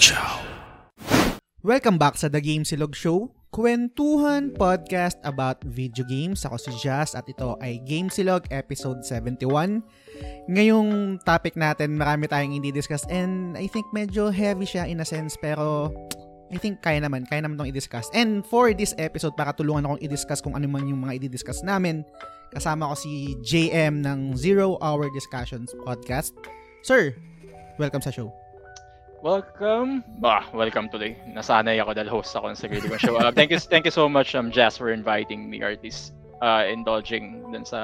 Show. Welcome back sa The Game Silog Show, kwentuhan podcast about video games. Ako si Jazz at ito ay Game Silog episode 71. Ngayong topic natin, marami tayong hindi discuss and I think medyo heavy siya in a sense pero I think kaya naman, kaya naman itong i-discuss. And for this episode, para tulungan akong i-discuss kung ano man yung mga i-discuss namin, kasama ko si JM ng Zero Hour Discussions Podcast. Sir, welcome sa show. Welcome. Bah, welcome today. Nasanay ako dahil host ako ng sarili kong show. Uh, thank you thank you so much um Jazz for inviting me artist uh indulging dun sa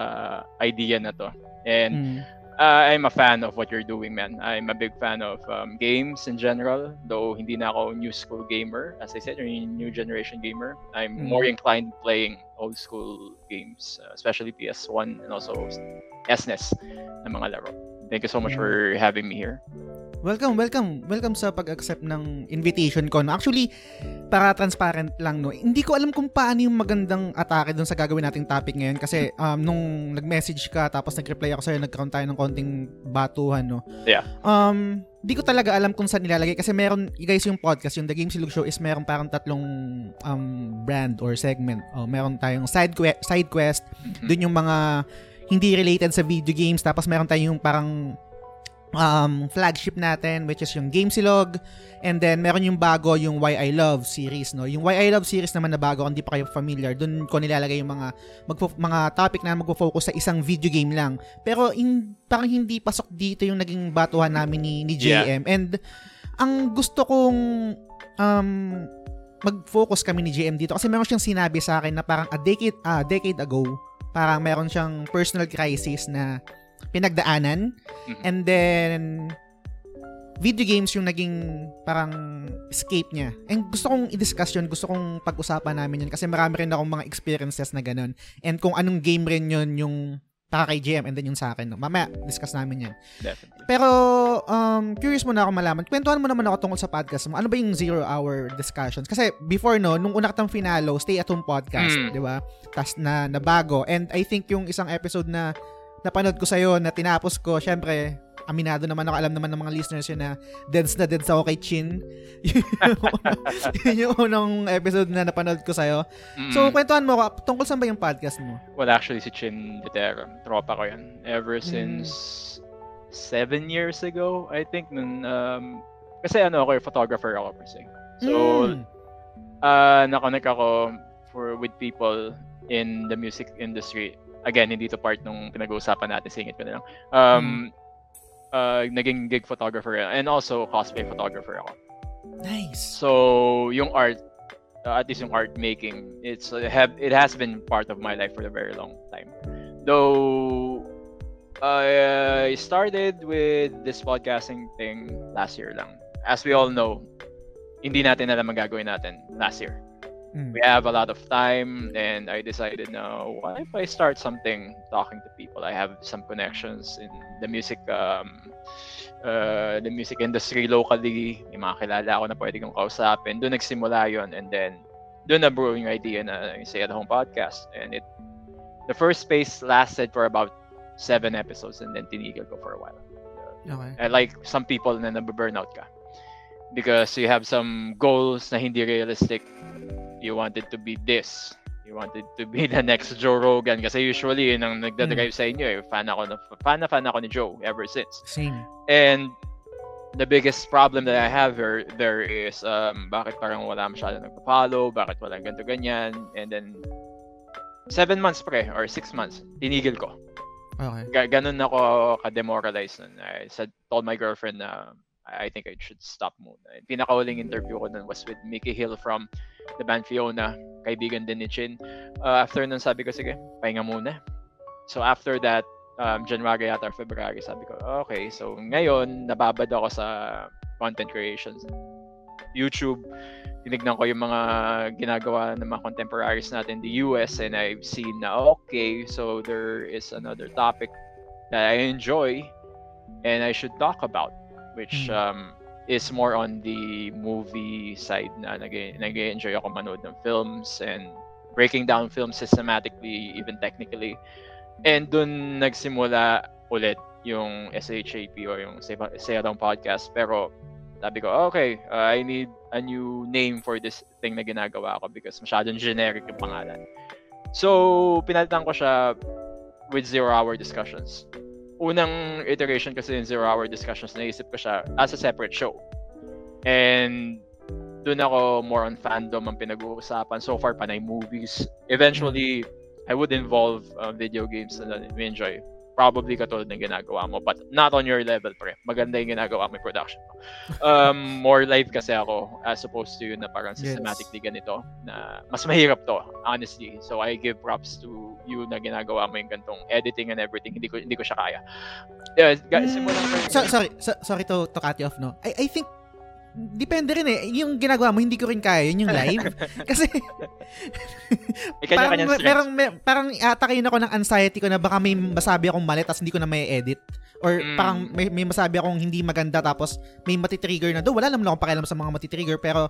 idea na to. And Mm. uh, I'm a fan of what you're doing, man. I'm a big fan of um, games in general, though hindi na ako new school gamer. As I said, you're a new generation gamer. I'm Mm. more inclined playing old school games, uh, especially PS1 and also SNES na mga laro. Thank you so much Mm. for having me here. Welcome, welcome. Welcome sa pag-accept ng invitation ko. No? Actually, para transparent lang, no, hindi ko alam kung paano yung magandang atake dun sa gagawin nating topic ngayon kasi um, nung nag-message ka tapos nag-reply ako sa'yo, nagkaroon tayo ng konting batuhan, no? Yeah. Um, di ko talaga alam kung saan nilalagay kasi meron, guys yung podcast, yung The Game Silog Show is meron parang tatlong um, brand or segment. Oh, meron tayong side, que- side quest, Mhm. dun yung mga hindi related sa video games tapos meron tayong parang um, flagship natin which is yung Game Silog. And then meron yung bago yung Why I Love series no? Yung Why I Love series naman na bago kung di pa kayo familiar dun ko nilalagay yung mga magfo- mga topic na magfo-focus sa isang video game lang. Pero in, parang hindi pasok dito yung naging batuhan namin ni, ni JM and ang gusto kong um, mag-focus kami ni JM dito kasi meron siyang sinabi sa akin na parang a decade ah, decade ago parang meron siyang personal crisis na pinagdaanan Mhm. and then video games yung naging parang escape niya. And gusto kong i-discuss yun, gusto kong pag-usapan namin yun kasi marami rin akong mga experiences na ganun. And kung anong game rin yun yung para kay JM and then yung sa akin. No? Mamaya, discuss namin yan. Definitely. Pero, um, curious mo na ako malaman. Kwentuhan mo naman ako tungkol sa podcast mo. Ano ba yung zero-hour discussions? Kasi before no, nung una kitang finalo, Stay at Home Podcast, Mm. di ba? Tas na, na bago. And I think yung isang episode na napanood ko sa'yo, na tinapos ko, syempre, aminado naman ako, alam naman ng mga listeners yun na deads na deads ako kay Chin. yun yung unang episode na napanood ko sa'yo. So, Mm. kwentuhan mo tungkol saan ba yung podcast mo? Well, actually, si Chin Vitero, tropa ko yan. Ever Mm. since seven years ago, I think, nun, um, kasi ano ako, photographer ako per se. So, Mm. uh, nakonect ako for with people in the music industry. Again, hindi to part nung pinag-uusapan natin, singit ko na lang. Um, uh, naging gig photographer and also cosplay photographer ako. nice. So, yung art, uh, at least yung art making, it's uh, have it has been part of my life for a very long time. Though I started with this podcasting thing last year lang. As we all know, hindi natin alam ang gagawin natin last year. Mm. We have a lot of time and I decided now, what if I start something talking to people? I have some connections in the music um, uh, the music industry locally. May mga kilala ako na pwede kong kausapin. Doon nagsimula yon and then doon na brew yung idea na yung Stay at Home podcast. And it the first space lasted for about seven episodes and then tinigil ko for a while. Okay. And like some people na nababurnout ka. Because you have some goals na hindi realistic. You wanted to be this. You wanted to be the next Joe Rogan. Kasi usually, yun ang nagdadrive sa inyo eh. Fan ako, na, fan na fan ako ni Joe ever since. Same. And the biggest problem that I have here, there is um, bakit parang wala masyado nagpa-follow, bakit walang ganito ganyan. And then, seven months pre, or six months, tinigil ko. Okay. Ga- ganun ako ka-demoralized nun. I said, told my girlfriend na I I think I should stop muna. Pinakahuling interview ko nun was with Mickey Hill from the band Fiona, kaibigan din ni Chin. Uh, after nun sabi ko, sige, pahinga muna. So after that, um, January yata or February, sabi ko, okay, so ngayon, nababad ako sa content creations. YouTube, tinignan ko yung mga ginagawa ng mga contemporaries natin in the US and I've seen na okay, so there is another topic that I enjoy and I should talk about which Mm. um, is more on the movie side na nag enjoy ako manood ng films and breaking down films systematically, even technically. And dun nagsimula ulit yung SHAP or yung Say Down Podcast. Pero sabi ko, okay, uh, I need a new name for this thing na ginagawa ko because masyadong generic yung pangalan. So, pinalitan ko siya with zero-hour discussions. Unang iteration kasi yung zero-hour discussions, naisip ko siya as a separate show. And doon ako more on fandom ang pinag-uusapan. So far, panay movies. Eventually, I would involve uh, video games na we enjoy probably katulad ng ginagawa mo but not on your level pre. Maganda yung ginagawa mo yung production mo. Um, more live kasi ako as opposed to yun na parang systematically ganito na mas mahirap to honestly. So I give props to you na ginagawa mo yung gantong editing and everything. Hindi ko hindi ko siya kaya. Yeah, guys, mm, so, sorry so, sorry to, to cut you off no? I, I think depende rin eh. Yung ginagawa mo, hindi ko rin kaya. Yun yung live. Kasi, parang, parang, parang atakayin ako ng anxiety ko na baka may masabi akong mali tapos hindi ko na may edit. Or mm. parang may, may masabi akong hindi maganda tapos may matitrigger na. Do, wala naman akong pakialam sa mga matitrigger pero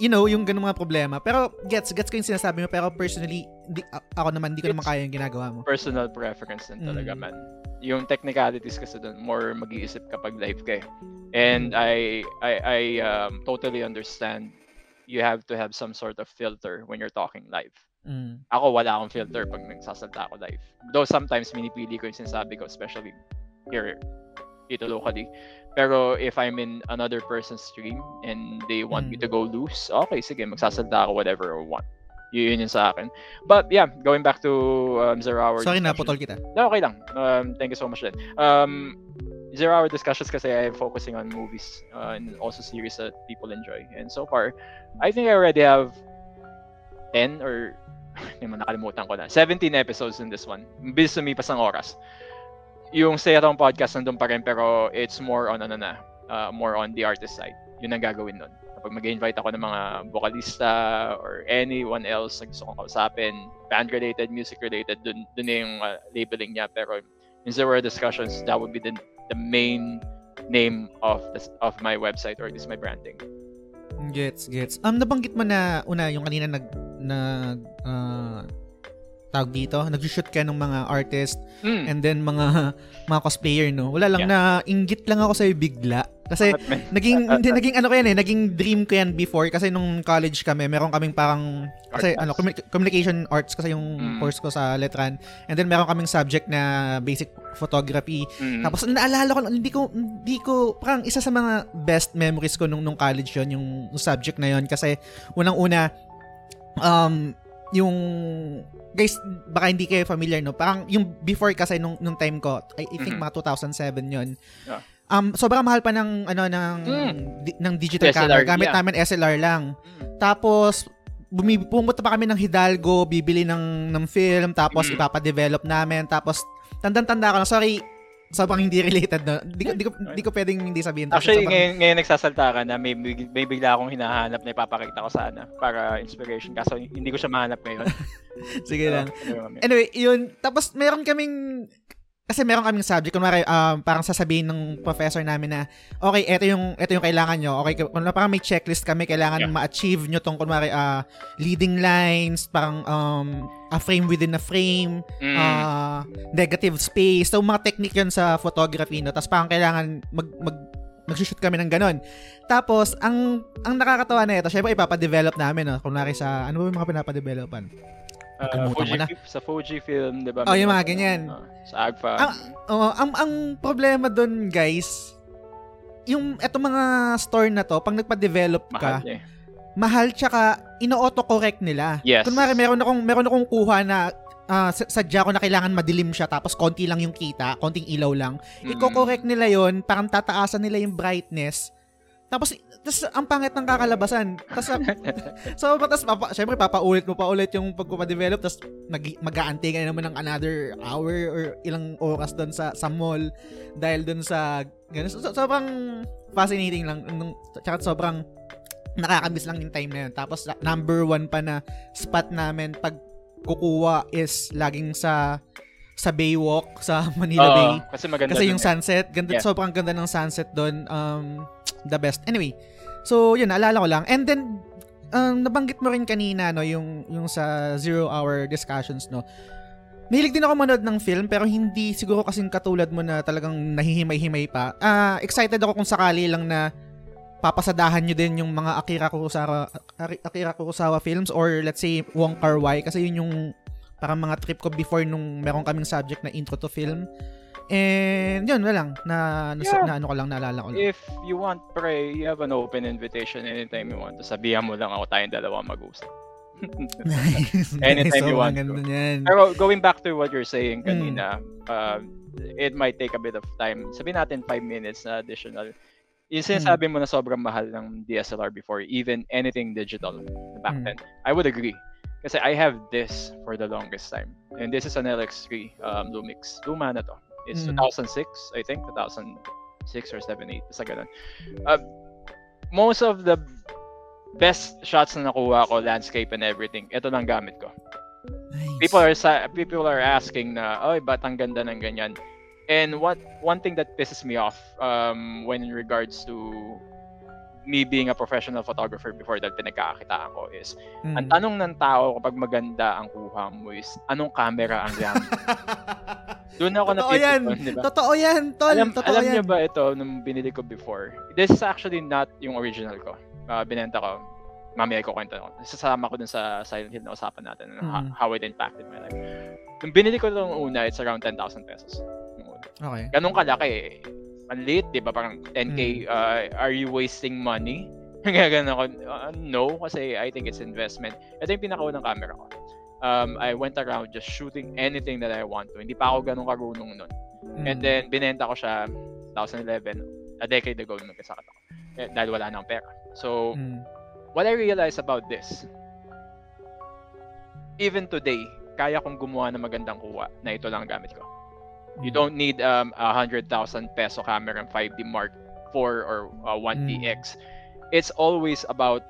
you know, yung ganung mga problema. Pero gets, gets ko yung sinasabi mo pero personally, di, ako naman, hindi ko naman kaya yung ginagawa mo. Personal preference din talaga, mm. man yung technicalities kasi doon more mag-iisip kapag live ka And I I I um, totally understand you have to have some sort of filter when you're talking live. Mm. Ako wala akong filter pag nagsasalta ako live. Though sometimes minipili ko yung sinasabi ko especially here dito locally. Pero if I'm in another person's stream and they want mm. me to go loose, okay, sige, magsasalta ako whatever I want. Yun yun sa akin. But yeah, going back to um, Zero Hour Sorry na, putol kita. No, okay lang. Um, thank you so much then. Um, Zero Hour discussions kasi I'm focusing on movies uh, and also series that people enjoy. And so far, I think I already have 10 or hindi mo nakalimutan ko na. 17 episodes in this one. Bilis sumipas ng oras. Yung Home podcast nandun pa rin pero it's more on ano na, uh, more on the artist side. Yun ang gagawin nun kapag mag-invite ako ng mga vocalista or anyone else na gusto kong kausapin, band-related, music-related, dun, dun yung uh, labeling niya. Pero in Zero Discussions, that would be the, the main name of this, of my website or this my branding. Gets, gets. Um, nabanggit mo na una yung kanina nag nag uh, tawag dito, nag-shoot ka ng mga artist mm. and then mga mga cosplayer, no? Wala lang yeah. na inggit lang ako sa bigla. Kasi naging hindi, naging ano ko yan eh, naging dream ko yan before kasi nung college kami, meron kaming parang kasi Art ano, communication arts kasi yung mm. course ko sa Letran. And then meron kaming subject na basic photography. Mm. Tapos naalala ko hindi ko hindi ko parang isa sa mga best memories ko nung nung college yon yung, yung subject na yon kasi unang-una um yung guys baka hindi kayo familiar no parang yung before kasi nung nung time ko I, I think mm-hmm. mga 2007 yon yeah. um sobrang mahal pa ng ano ng mm. di, ng digital SLR, camera gamit yeah. namin SLR lang mm. tapos bumipungot pa kami ng Hidalgo bibili ng ng film tapos mm. ipapa-develop namin tapos tandang-tanda ko na sorry sobrang hindi related no. Hindi ko, hindi ko, hindi ko pwedeng hindi sabihin. Actually, sobrang... ngayon, ngayon nagsasalta ka na may, may bigla akong hinahanap na ipapakita ko sana para inspiration. Kaso hindi ko siya mahanap ngayon. Sige so, lang. Anyway, yun. Tapos meron kaming kasi meron kaming subject kunwari um, parang sasabihin ng professor namin na okay ito yung ito yung kailangan nyo okay kung parang may checklist kami kailangan yeah. ma-achieve nyo tong kunwari uh, leading lines parang um, a frame within a frame mm. uh, negative space so mga technique yun sa photography no tapos parang kailangan mag, mag mag-shoot kami ng ganun. Tapos, ang ang nakakatawa na ito, syempre ipapa-develop namin, no? Kunwari sa, ano ba yung mga pinapa-developan? Uh, Fuji, na. Sa Fuji film, di ba? Oh, yung mga ganyan. Uh, sa Agfa. Ang, oh, ang, ang problema doon, guys, yung eto mga store na to, pag nagpa-develop ka, mahal, eh. Mahal tsaka ino-auto-correct nila. Yes. Kunwari, meron akong, meron akong kuha na uh, sadya ko na kailangan madilim siya tapos konti lang yung kita, konting ilaw lang. Mm-hmm. Iko-correct nila yon parang tataasan nila yung brightness tapos, tas, ang pangit ng kakalabasan. Tapos, so, tapos, papa, syempre, papaulit mo pa ulit yung pagpapadevelop, tapos mag, mag-aantay ka naman ng another hour or ilang oras doon sa, sa mall dahil doon sa, ganun. So, sobrang fascinating lang. Tsaka sobrang nakakamiss lang yung time na yun. Tapos, number one pa na spot namin pag kukuha is laging sa sa Baywalk sa Manila uh, Bay. Kasi maganda. Kasi yung eh. sunset, ganda yeah. sobrang ganda ng sunset doon. Um the best. Anyway, so yun, naalala ko lang. And then, um, nabanggit mo rin kanina, no, yung, yung sa zero hour discussions, no. Mahilig din ako manood ng film pero hindi siguro kasing katulad mo na talagang nahihimay-himay pa. Uh, excited ako kung sakali lang na papasadahan nyo din yung mga Akira Kurosawa Akira Kurosawa films or let's say Wong Kar Wai kasi yun yung parang mga trip ko before nung meron kaming subject na intro to film. And yun, wala lang. Na, na, Yeah. na ano ko lang, naalala ko lang. If you want pray, you have an open invitation anytime you want. Sabihan mo lang ako tayong dalawa mag-usap. nice. Anytime nice. you want ganda niyan. Pero going back to what you're saying Mm. kanina, uh, it might take a bit of time. Sabihin natin 5 minutes na additional. Yung sinasabi mo na sobrang mahal ng DSLR before, even anything digital back Mm. then, I would agree. Kasi I have this for the longest time. And this is an LX3 um, Lumix. Luma na to. It's Mm. 2006, I think. 2006 or 7, 8. Basta ganun. Uh, most of the best shots na nakuha ko, landscape and everything, ito lang gamit ko Nice. people are sa people are asking na oy ba't ang ganda ng ganyan and what one thing that pisses me off um when in regards to me being a professional photographer before that pinagkakakitaan ko is Mm. ang tanong ng tao kapag maganda ang kuha mo is anong camera ang gamit doon ako Totoo yan. di ba Totoo yan, tol. alam, Totoo alam yan. niyo ba ito nung binili ko before this is actually not yung original ko uh, binenta ko mamaya ko kwento ko sasama ko dun sa Silent Hill na usapan natin Mhm. ho- how it impacted my life nung binili ko nung una it's around 10,000 pesos. Okay. ganun kalaki eh ang liit, di ba? Parang 10k, Mm. uh, are you wasting money? Kaya ganun ako, uh, no, kasi I think it's investment. Ito yung pinakaunang camera ko. Um, I went around just shooting anything that I want to. Hindi pa ako ganun karunong nun. And Mm. then, binenta ko siya 2011, a decade ago nung nagkasakit ako. Eh, dahil wala na akong pera. So, Mm. what I realized about this, even today, kaya kong gumawa ng magandang kuha na ito lang ang gamit ko. You Mm. don't need um, a 100,000 peso camera and 5D Mark 4 or uh, 1DX. It's always about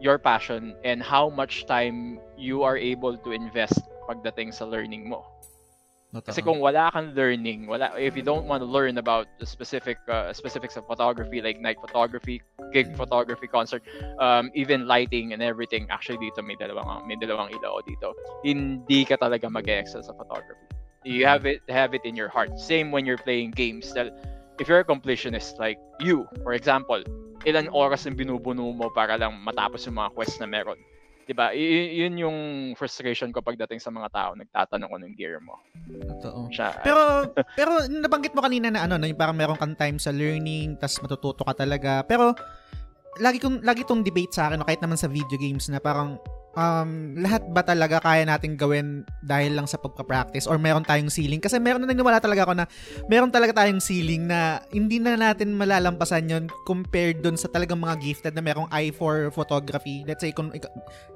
your passion and how much time you are able to invest pagdating sa learning mo. Totoo. Kasi kung wala kang learning, wala if you don't want to learn about the specific uh, specifics of photography like night photography, gig photography, concert, um, even lighting and everything. Actually dito may dalawang may dalawang ilaw dito. Hindi ka talaga mag-excel sa photography. You have it have it in your heart. Same when you're playing games. That if you're a completionist like you, for example, ilan oras ang binubuno mo para lang matapos yung mga quest na meron. 'Di ba? Y- yun yung frustration ko pagdating sa mga tao nagtatanong ko ng gear mo. Totoo. Siya, Pero pero nabanggit mo kanina na ano, no, yung parang meron kang time sa learning, tas matututo ka talaga. Pero lagi kong lagi tong debate sa akin no, kahit naman sa video games na parang um, lahat ba talaga kaya nating gawin dahil lang sa pagpa-practice or meron tayong ceiling? Kasi meron na naniwala talaga ako na meron talaga tayong ceiling na hindi na natin malalampasan yon compared dun sa talagang mga gifted na merong eye for photography. Let's say kung ikaw,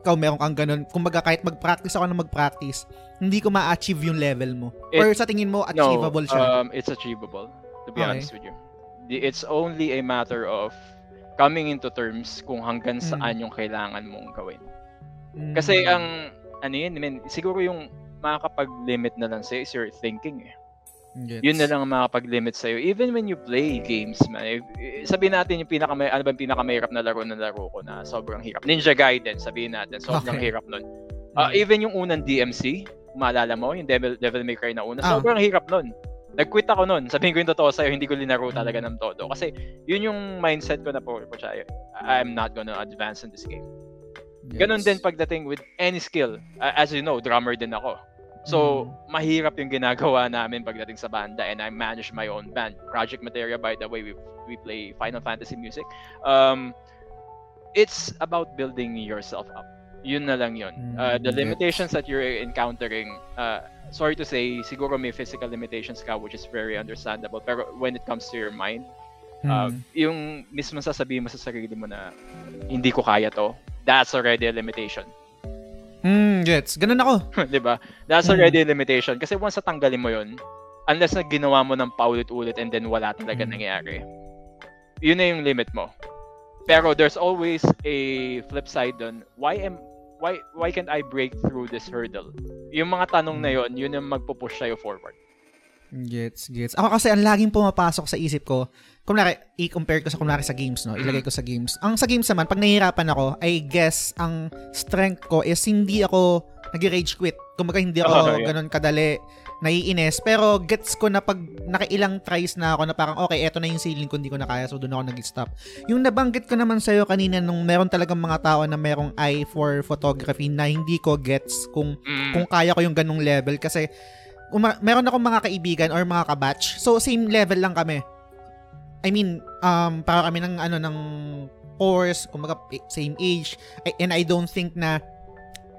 ikaw meron kang ganun, kumbaga kahit mag-practice ako na mag-practice, hindi ko ma-achieve yung level mo. It- or sa tingin mo, achievable no, siya. Um, it's achievable, to be Okay. honest with you. It's only a matter of coming into terms kung hanggang Mm. saan yung kailangan mong gawin. Mm. Kasi ang, ano yun, I mean, siguro yung makakapag-limit na lang sa'yo is your thinking eh. Gets. Yun na lang ang makakapag-limit sa'yo. Even when you play games, man. Eh, sabihin natin yung pinaka ano ba yung pinakamahirap na laro na laro ko na sobrang hirap. Ninja Gaiden, sabihin natin, sobrang Okay. hirap nun. Mm. even yung unang DMC, maalala mo, yung Devil, Devil May Cry na una, Ah. sobrang hirap nun. Nag-quit ako nun. Sabihin ko yung totoo sa'yo, hindi ko linaro talaga Mm. ng todo. Kasi yun yung mindset ko na po, po siya, I'm not gonna advance in this game. Ganon din pagdating with any skill. Ah, as you know, drummer din ako. So, mahirap yung ginagawa namin pagdating sa banda and I manage my own band. Project Materia, by the way, we, we play Final Fantasy music. Um, it's about building yourself up. Yun na lang yun. Uh, the Mm, limitations that you're encountering, uh, sorry to say, siguro may physical limitations ka which is very understandable. Pero when it comes to your mind, uh, Mm. yung mismo sasabihin mo sa sarili mo na hindi ko kaya to, that's already a limitation. Mm, gets. Ganun ako. 'di ba? That's Mm. already a limitation kasi once natanggalin mo 'yon, unless na ginawa mo ng paulit-ulit and then wala talaga Mm. nangyayari. Yun na yung limit mo. Pero there's always a flip side doon. Why am why why can't I break through this hurdle? Yung mga tanong na 'yon, yun yung magpo-push sa'yo forward. Gets, gets. Ako kasi ang laging pumapasok sa isip ko, kunwari, i-compare ko sa kunwari sa games, no? Ilagay ko sa games. Ang sa games naman, pag nahihirapan ako, I guess, ang strength ko is hindi ako nag-rage quit. Kumbaga, hindi ako Oh, yeah. ganun kadali naiinis. Pero gets ko na pag nakailang tries na ako na parang, okay, eto na yung ceiling ko, hindi ko na kaya, so doon ako nag-stop. Yung nabanggit ko naman sa'yo kanina nung meron talagang mga tao na merong eye for photography na hindi ko gets kung, Mm. kung kaya ko yung ganong level kasi uma- meron akong mga kaibigan or mga kabatch. So, same level lang kami. I mean, um, para kami ng, ano, ng course, kumbaga, eh, same age. And I don't think na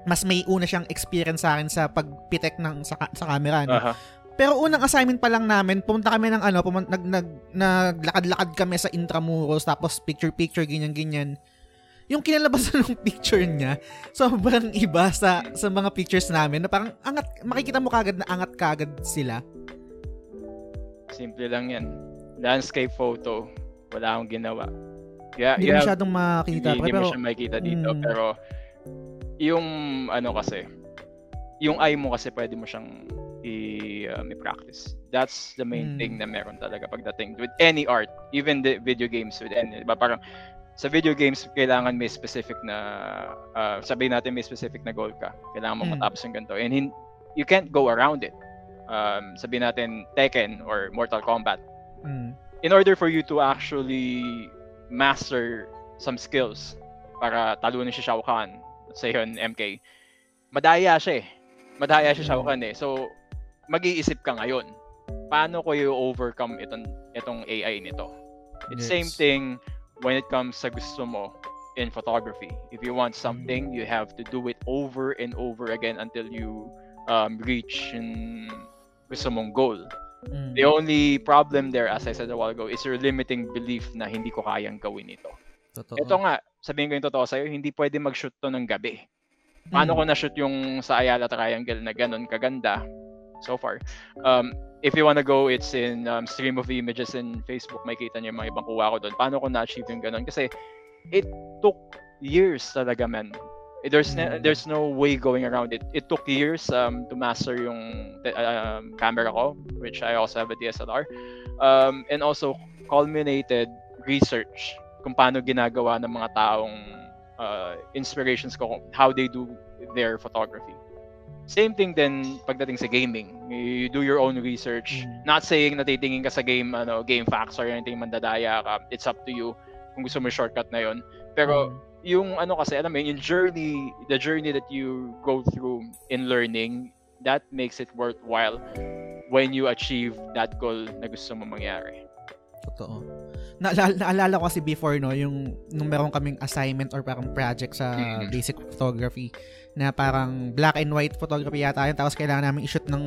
mas may una siyang experience sa akin sa pagpitek ng sa, sa camera. No? Aha. Pero unang assignment pa lang namin, pumunta kami ng ano, pumunta, nag, nag, naglakad-lakad kami sa Intramuros, tapos picture-picture, ganyan-ganyan. Yung kinalabasan ng picture niya, sobrang iba sa sa mga pictures namin na parang angat, makikita mo kagad na angat kagad sila. Simple lang yan. Landscape photo. Wala akong ginawa. Yeah, Hindi have- masyadong makikita. hindi, hindi pero, mo siya makikita dito. Mm. Pero, yung ano kasi, yung eye mo kasi pwede mo siyang i, um, i-practice. That's the main Mm. thing na meron talaga pagdating with any art, even the video games with any, diba? Parang sa video games, kailangan may specific na, uh, sabihin natin may specific na goal ka. Kailangan mo Mm. matapos yung ganito. And hin- you can't go around it. Um, sabihin natin Tekken or Mortal Kombat. mm, in order for you to actually master some skills para talunin si Shao Kahn, say yun, MK, madaya siya eh. Madaya si Shao Kahn eh. So, mag-iisip ka ngayon, paano ko i-overcome itong, itong AI nito? It's same Yes. thing when it comes sa gusto mo in photography. If you want something, you have to do it over and over again until you um, reach yung gusto mong goal. mm. The only problem there, as I said a while ago, is your limiting belief na hindi ko kayang gawin ito. Totoo. Ito nga, sabihin ko yung totoo sa'yo, hindi pwede mag-shoot to ng gabi. Paano Mm. ko na-shoot yung sa Ayala Triangle na ganun kaganda so far? Um, if you wanna go, it's in um, stream of images in Facebook. May kita niyo yung mga ibang kuha ko doon. Paano ko na-achieve yung ganun? Kasi it took years talaga, man. Eh, There's Mm. ne- there's no way going around it. It took years um, to master yung te- um, camera ko, which I also have a DSLR. Um, and also culminated research kung paano ginagawa ng mga taong uh, inspirations ko, how they do their photography. Same thing din pagdating sa gaming. You do your own research. Mm. Not saying na titingin ka sa game, ano, game facts or anything mandadaya ka. It's up to you kung gusto mo shortcut na yon. Pero Mm. yung ano kasi, alam mo, yun, yung journey, the journey that you go through in learning, that makes it worthwhile when you achieve that goal na gusto mo mangyari. Totoo. Naalala, naalala ko kasi before, no, yung nung meron kaming assignment or parang project sa Mhm. basic photography na parang black and white photography yata yun tapos kailangan namin i-shoot ng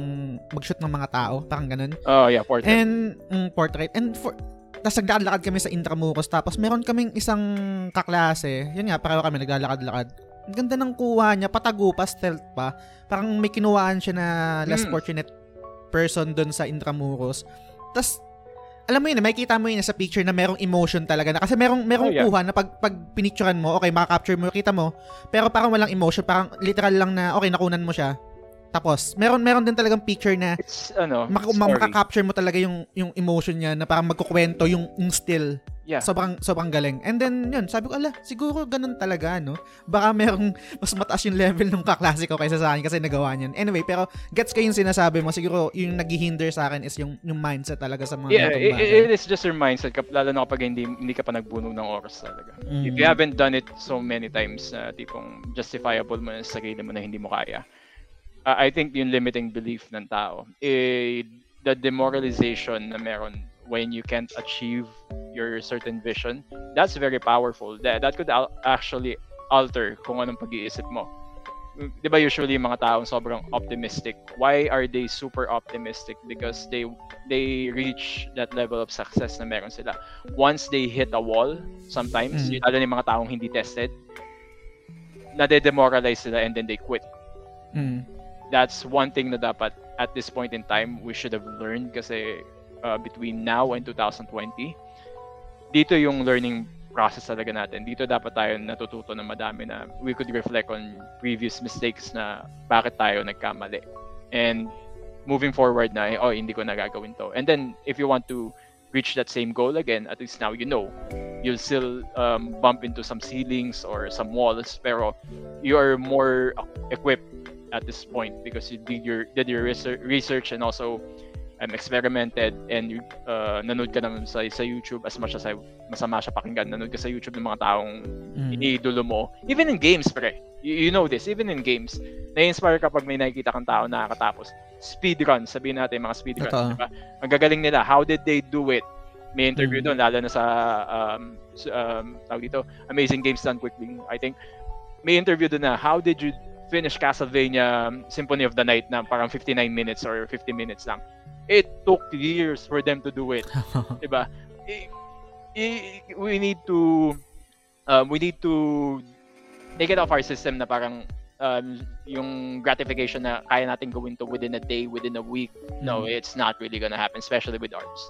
mag-shoot ng mga tao, parang ganun. Oh, yeah, portrait. And mm, portrait and for tapos naglalakad kami sa Intramuros tapos meron kaming isang kaklase, yun nga, pareho kami naglalakad-lakad. Ang ganda ng kuha niya, patago pa, stealth pa. Parang may kinuhaan siya na less Mm. fortunate person doon sa Intramuros. Tapos, alam mo yun, makikita mo yun sa picture na merong emotion talaga. Na, kasi merong, merong Oh, yeah. kuha na pag, pag pinicturean mo, okay, makaka-capture mo, kita mo, pero parang walang emotion, parang literal lang na, okay, nakunan mo siya. Tapos, meron meron din talagang picture na It's, ano, mak- story. makaka-capture mo talaga yung yung emotion niya na parang magkukwento yung, yung still. Yeah. Sobrang sobrang galing. And then yun, sabi ko, ala, siguro ganun talaga, no? Baka merong mas mataas yung level ng kaklase ko kaysa sa akin kasi nagawa niyan. Anyway, pero gets ko yung sinasabi mo. Siguro yung naghihinder sa akin is yung yung mindset talaga sa mga Yeah, it, it is just your mindset, lalo na kapag hindi, hindi ka pa nagbuno ng oras talaga. Mm. If you haven't done it so many times, na tipong justifiable mo na sa sarili mo na hindi mo kaya, uh, I think yung limiting belief ng tao, eh, the demoralization na meron when you can't achieve your certain vision, that's very powerful. That, that could al- actually alter kung anong pag-iisip mo. Di ba usually yung mga taong sobrang optimistic, why are they super optimistic? Because they they reach that level of success na meron sila. Once they hit a wall, sometimes, Mm. lalo na yung mga taong hindi tested, nade-demoralize sila and then they quit. Mm. That's one thing na dapat at this point in time we should have learned kasi uh, between now and 2020, dito yung learning process talaga natin. Dito dapat tayo natututo ng madami na we could reflect on previous mistakes na bakit tayo nagkamali. And moving forward na, eh, oh, hindi ko nagagawin to. And then, if you want to reach that same goal again, at least now you know. You'll still um, bump into some ceilings or some walls, pero you are more equipped at this point because you did your did your research, and also um, experimented and you uh, nanood ka naman sa, sa YouTube as much as I, masama siya pakinggan. Nanood ka sa YouTube ng mga taong mm. iniidolo mo. Even in games pre. You, you know this. Even in games na-inspire ka pag may nakikita kang tao na nakakatapos. Speedrun. Sabihin natin mga speedrun diba? ang gagaling nila. How did they do it? May interview mm. doon lalo na sa um, um tawag dito Amazing Games Done Quickly I think. May interview doon na how did you finish Castlevania Symphony of the Night na parang 59 minutes or 50 minutes lang. It took years for them to do it. 'Di ba? we need to um, we need to take it off our system na parang um, yung gratification na kaya natin gawin to within a day, within a week. No, mm. it's not really gonna happen, especially with arts.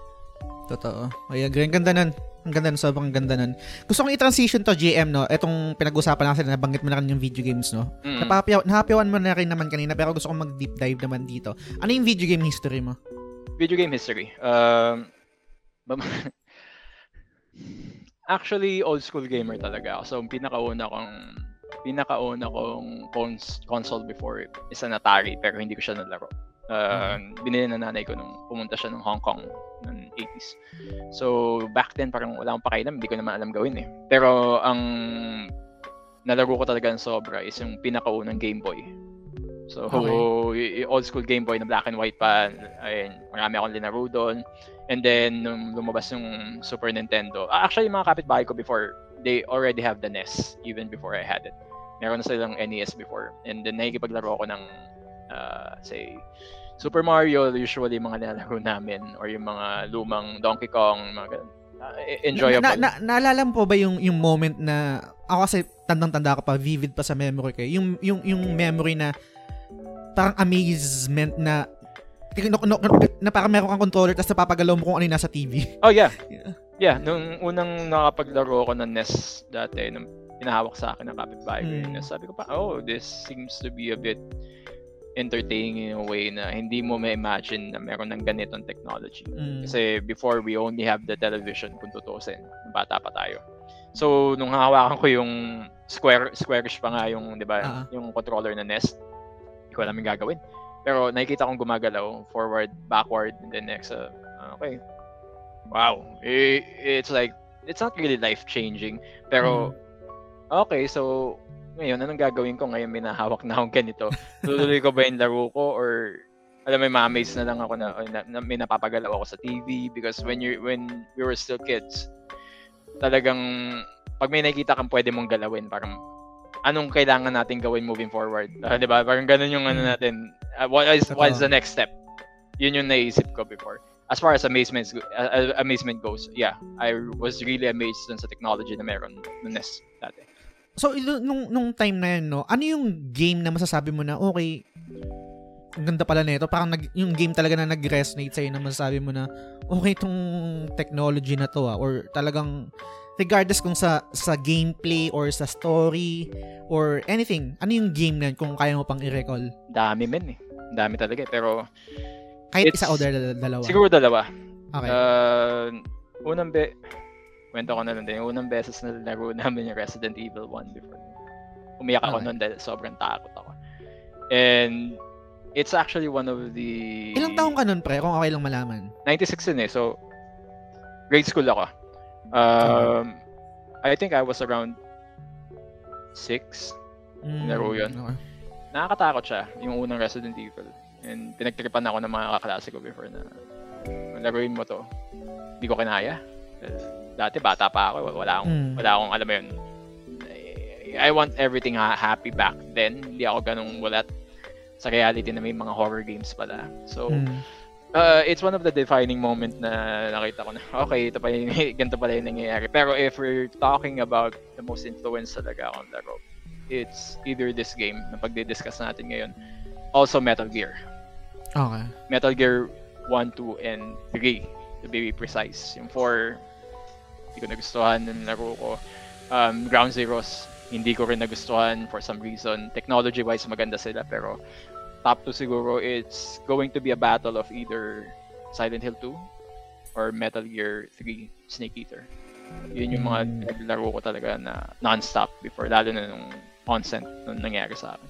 Totoo. Ay, agree. Ang ganda nun. Ang ganda nun. Sobrang ganda nun. Gusto kong i-transition to GM, no? Etong pinag-usapan natin, nabanggit mo na rin yung video games, no? Mm. Napapayaw, nahapiwan mo na rin naman kanina, pero gusto kong mag-deep dive naman dito. Ano yung video game history mo? Video game history? Um, actually, old school gamer talaga ako. So, pinakauna kong pinakauna kong cons- console before is an Atari, pero hindi ko siya nalaro. Uh, binili na nanay ko nung pumunta siya ng Hong Kong ng 80s. So, back then, parang wala akong pakialam. Hindi ko naman alam gawin eh. Pero, ang nalaro ko talaga ng sobra is yung pinakaunang Game Boy. So, okay. old school Game Boy na black and white pa. Ayun, marami akong linaro doon. And then, nung lumabas yung Super Nintendo, actually, yung mga kapitbahay ko before, they already have the NES even before I had it. Meron na silang NES before. And then, nakikipaglaro ako ng, uh, say, Super Mario, usually mga nilalaro namin or yung mga lumang Donkey Kong, mga ganun. Uh, enjoyable. Na, na, na, naalala mo ba yung yung moment na ako kasi tandang-tanda ko pa vivid pa sa memory ko. Eh. Yung yung yung memory na parang amazement na na, na, na parang meron kang controller tapos napapagalaw mo kung ano yung nasa TV. Oh yeah. Yeah, nung unang nakapaglaro ko ng NES dati, nung pinahawak sa akin ng kapitbahay ko, mm. sabi ko pa, oh, this seems to be a bit entertaining in a way na hindi mo ma-imagine na meron ng ganitong technology. Mm. Kasi before, we only have the television kung tutusin. Bata pa tayo. So, nung hawakan ko yung square, squarish pa nga yung, di ba, uh-huh. yung controller na Nest, hindi ko alam yung gagawin. Pero nakikita kong gumagalaw, forward, backward, and then next, uh, okay. Wow. It, it's like, it's not really life-changing. Pero, mm. okay, so, ngayon, anong gagawin ko ngayon may nahawak na akong ganito? Tuloy ko ba yung laro ko or alam mo, ma-amaze na lang ako na, na, na may napapagalaw ako sa TV because when you when we were still kids, talagang pag may nakita kang pwede mong galawin, parang anong kailangan natin gawin moving forward? Uh, 'Di ba? Parang ganun yung ano hmm. natin. Uh, what is what is the next step? Yun yung naisip ko before. As far as amazement uh, amazement goes, yeah, I was really amazed dun sa technology na meron ng NES dati. So, nung, nung time na yun, no, ano yung game na masasabi mo na, okay, ang ganda pala nito. Parang nag, yung game talaga na nag-resonate sa'yo na masasabi mo na, okay, itong technology na to, ah, or talagang, regardless kung sa sa gameplay or sa story or anything, ano yung game na yun kung kaya mo pang i-recall? Dami men eh. Dami talaga eh. Pero, kahit isa o dalawa? Siguro dalawa. Okay. Uh, unang be, kwento ko na lang din, yung unang beses na laro namin yung Resident Evil 1 before. Umiyak ako okay. noon dahil sobrang takot ako. And it's actually one of the... Ilang taong ka nun, pre? Kung okay lang malaman. 96 yun eh. So, grade school ako. Um, okay. I think I was around 6. Mm, laro yun. Okay. Nakakatakot siya, yung unang Resident Evil. And pinagtripan ako ng mga kaklase ko before na laruin mo to. Hindi ko kinaya. Dati bata pa ako, wala akong, mm. wala akong alam mo yun. I want everything ha- happy back then. Hindi ako ganung wala sa reality na may mga horror games pala. So, mm. uh, it's one of the defining moment na nakita ko na, okay, ito pa yung, ganito pala yung nangyayari. Pero if we're talking about the most influence talaga on laro, it's either this game na pagdi-discuss natin ngayon, also Metal Gear. Okay. Metal Gear 1, 2, and 3 to be precise. Yung 4, hindi ko nagustuhan ng laro ko. Um, Ground Zeroes, hindi ko rin nagustuhan for some reason. Technology-wise, maganda sila, pero top 2 siguro, it's going to be a battle of either Silent Hill 2 or Metal Gear 3 Snake Eater. Yun yung mga hmm. naglaro ko talaga na non-stop before, lalo na nung onset nung nangyari sa akin.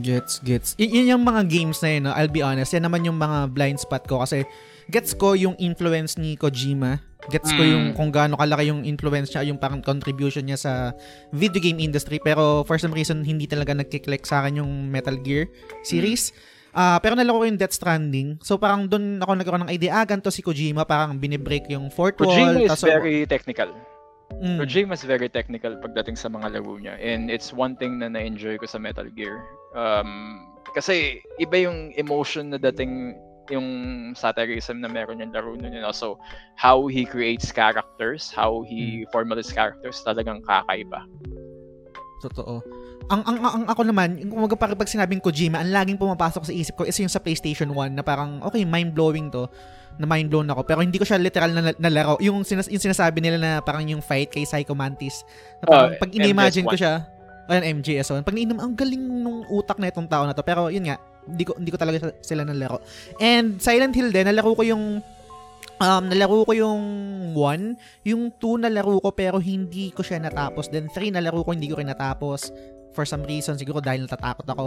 Gets, gets. Y- yun yung mga games na yun, no? I'll be honest. Yan naman yung mga blind spot ko kasi gets ko yung influence ni Kojima. Gets ko Mm. yung kung gaano kalaki yung influence niya, yung parang contribution niya sa video game industry. Pero for some reason, hindi talaga nagkiklik sa akin yung Metal Gear series. Ah, pero nalaro ko yung Death Stranding. So parang doon ako nagkaroon ng idea, ah, ganito si Kojima, parang binibreak yung fourth Kojima wall. is tas- very technical. Mm. Kojima is very technical pagdating sa mga laro niya. And it's one thing na na-enjoy ko sa Metal Gear. Um, kasi iba yung emotion na dating yung satirism na meron yung laro nun. And also, how he creates characters, how he formulates characters, talagang kakaiba. Totoo. Ang, ang, ang, ako naman, kumaga parang pag sinabing Kojima, ang laging pumapasok sa isip ko is yung sa PlayStation 1 na parang, okay, mind-blowing to na mind blown ako pero hindi ko siya literal na, na laro yung, sinas, yung sinasabi nila na parang yung fight kay Psycho Mantis na parang Oh, pag ini-imagine ko MGS1. siya ayun MGS1 pag ininom ang galing nung utak na itong tao na to pero yun nga hindi ko hindi ko talaga sila nalaro and Silent Hill din nalaro ko yung um nalaro ko yung 1 yung 2 nalaro ko pero hindi ko siya natapos then 3 nalaro ko hindi ko rin natapos for some reason siguro dahil natatakot ako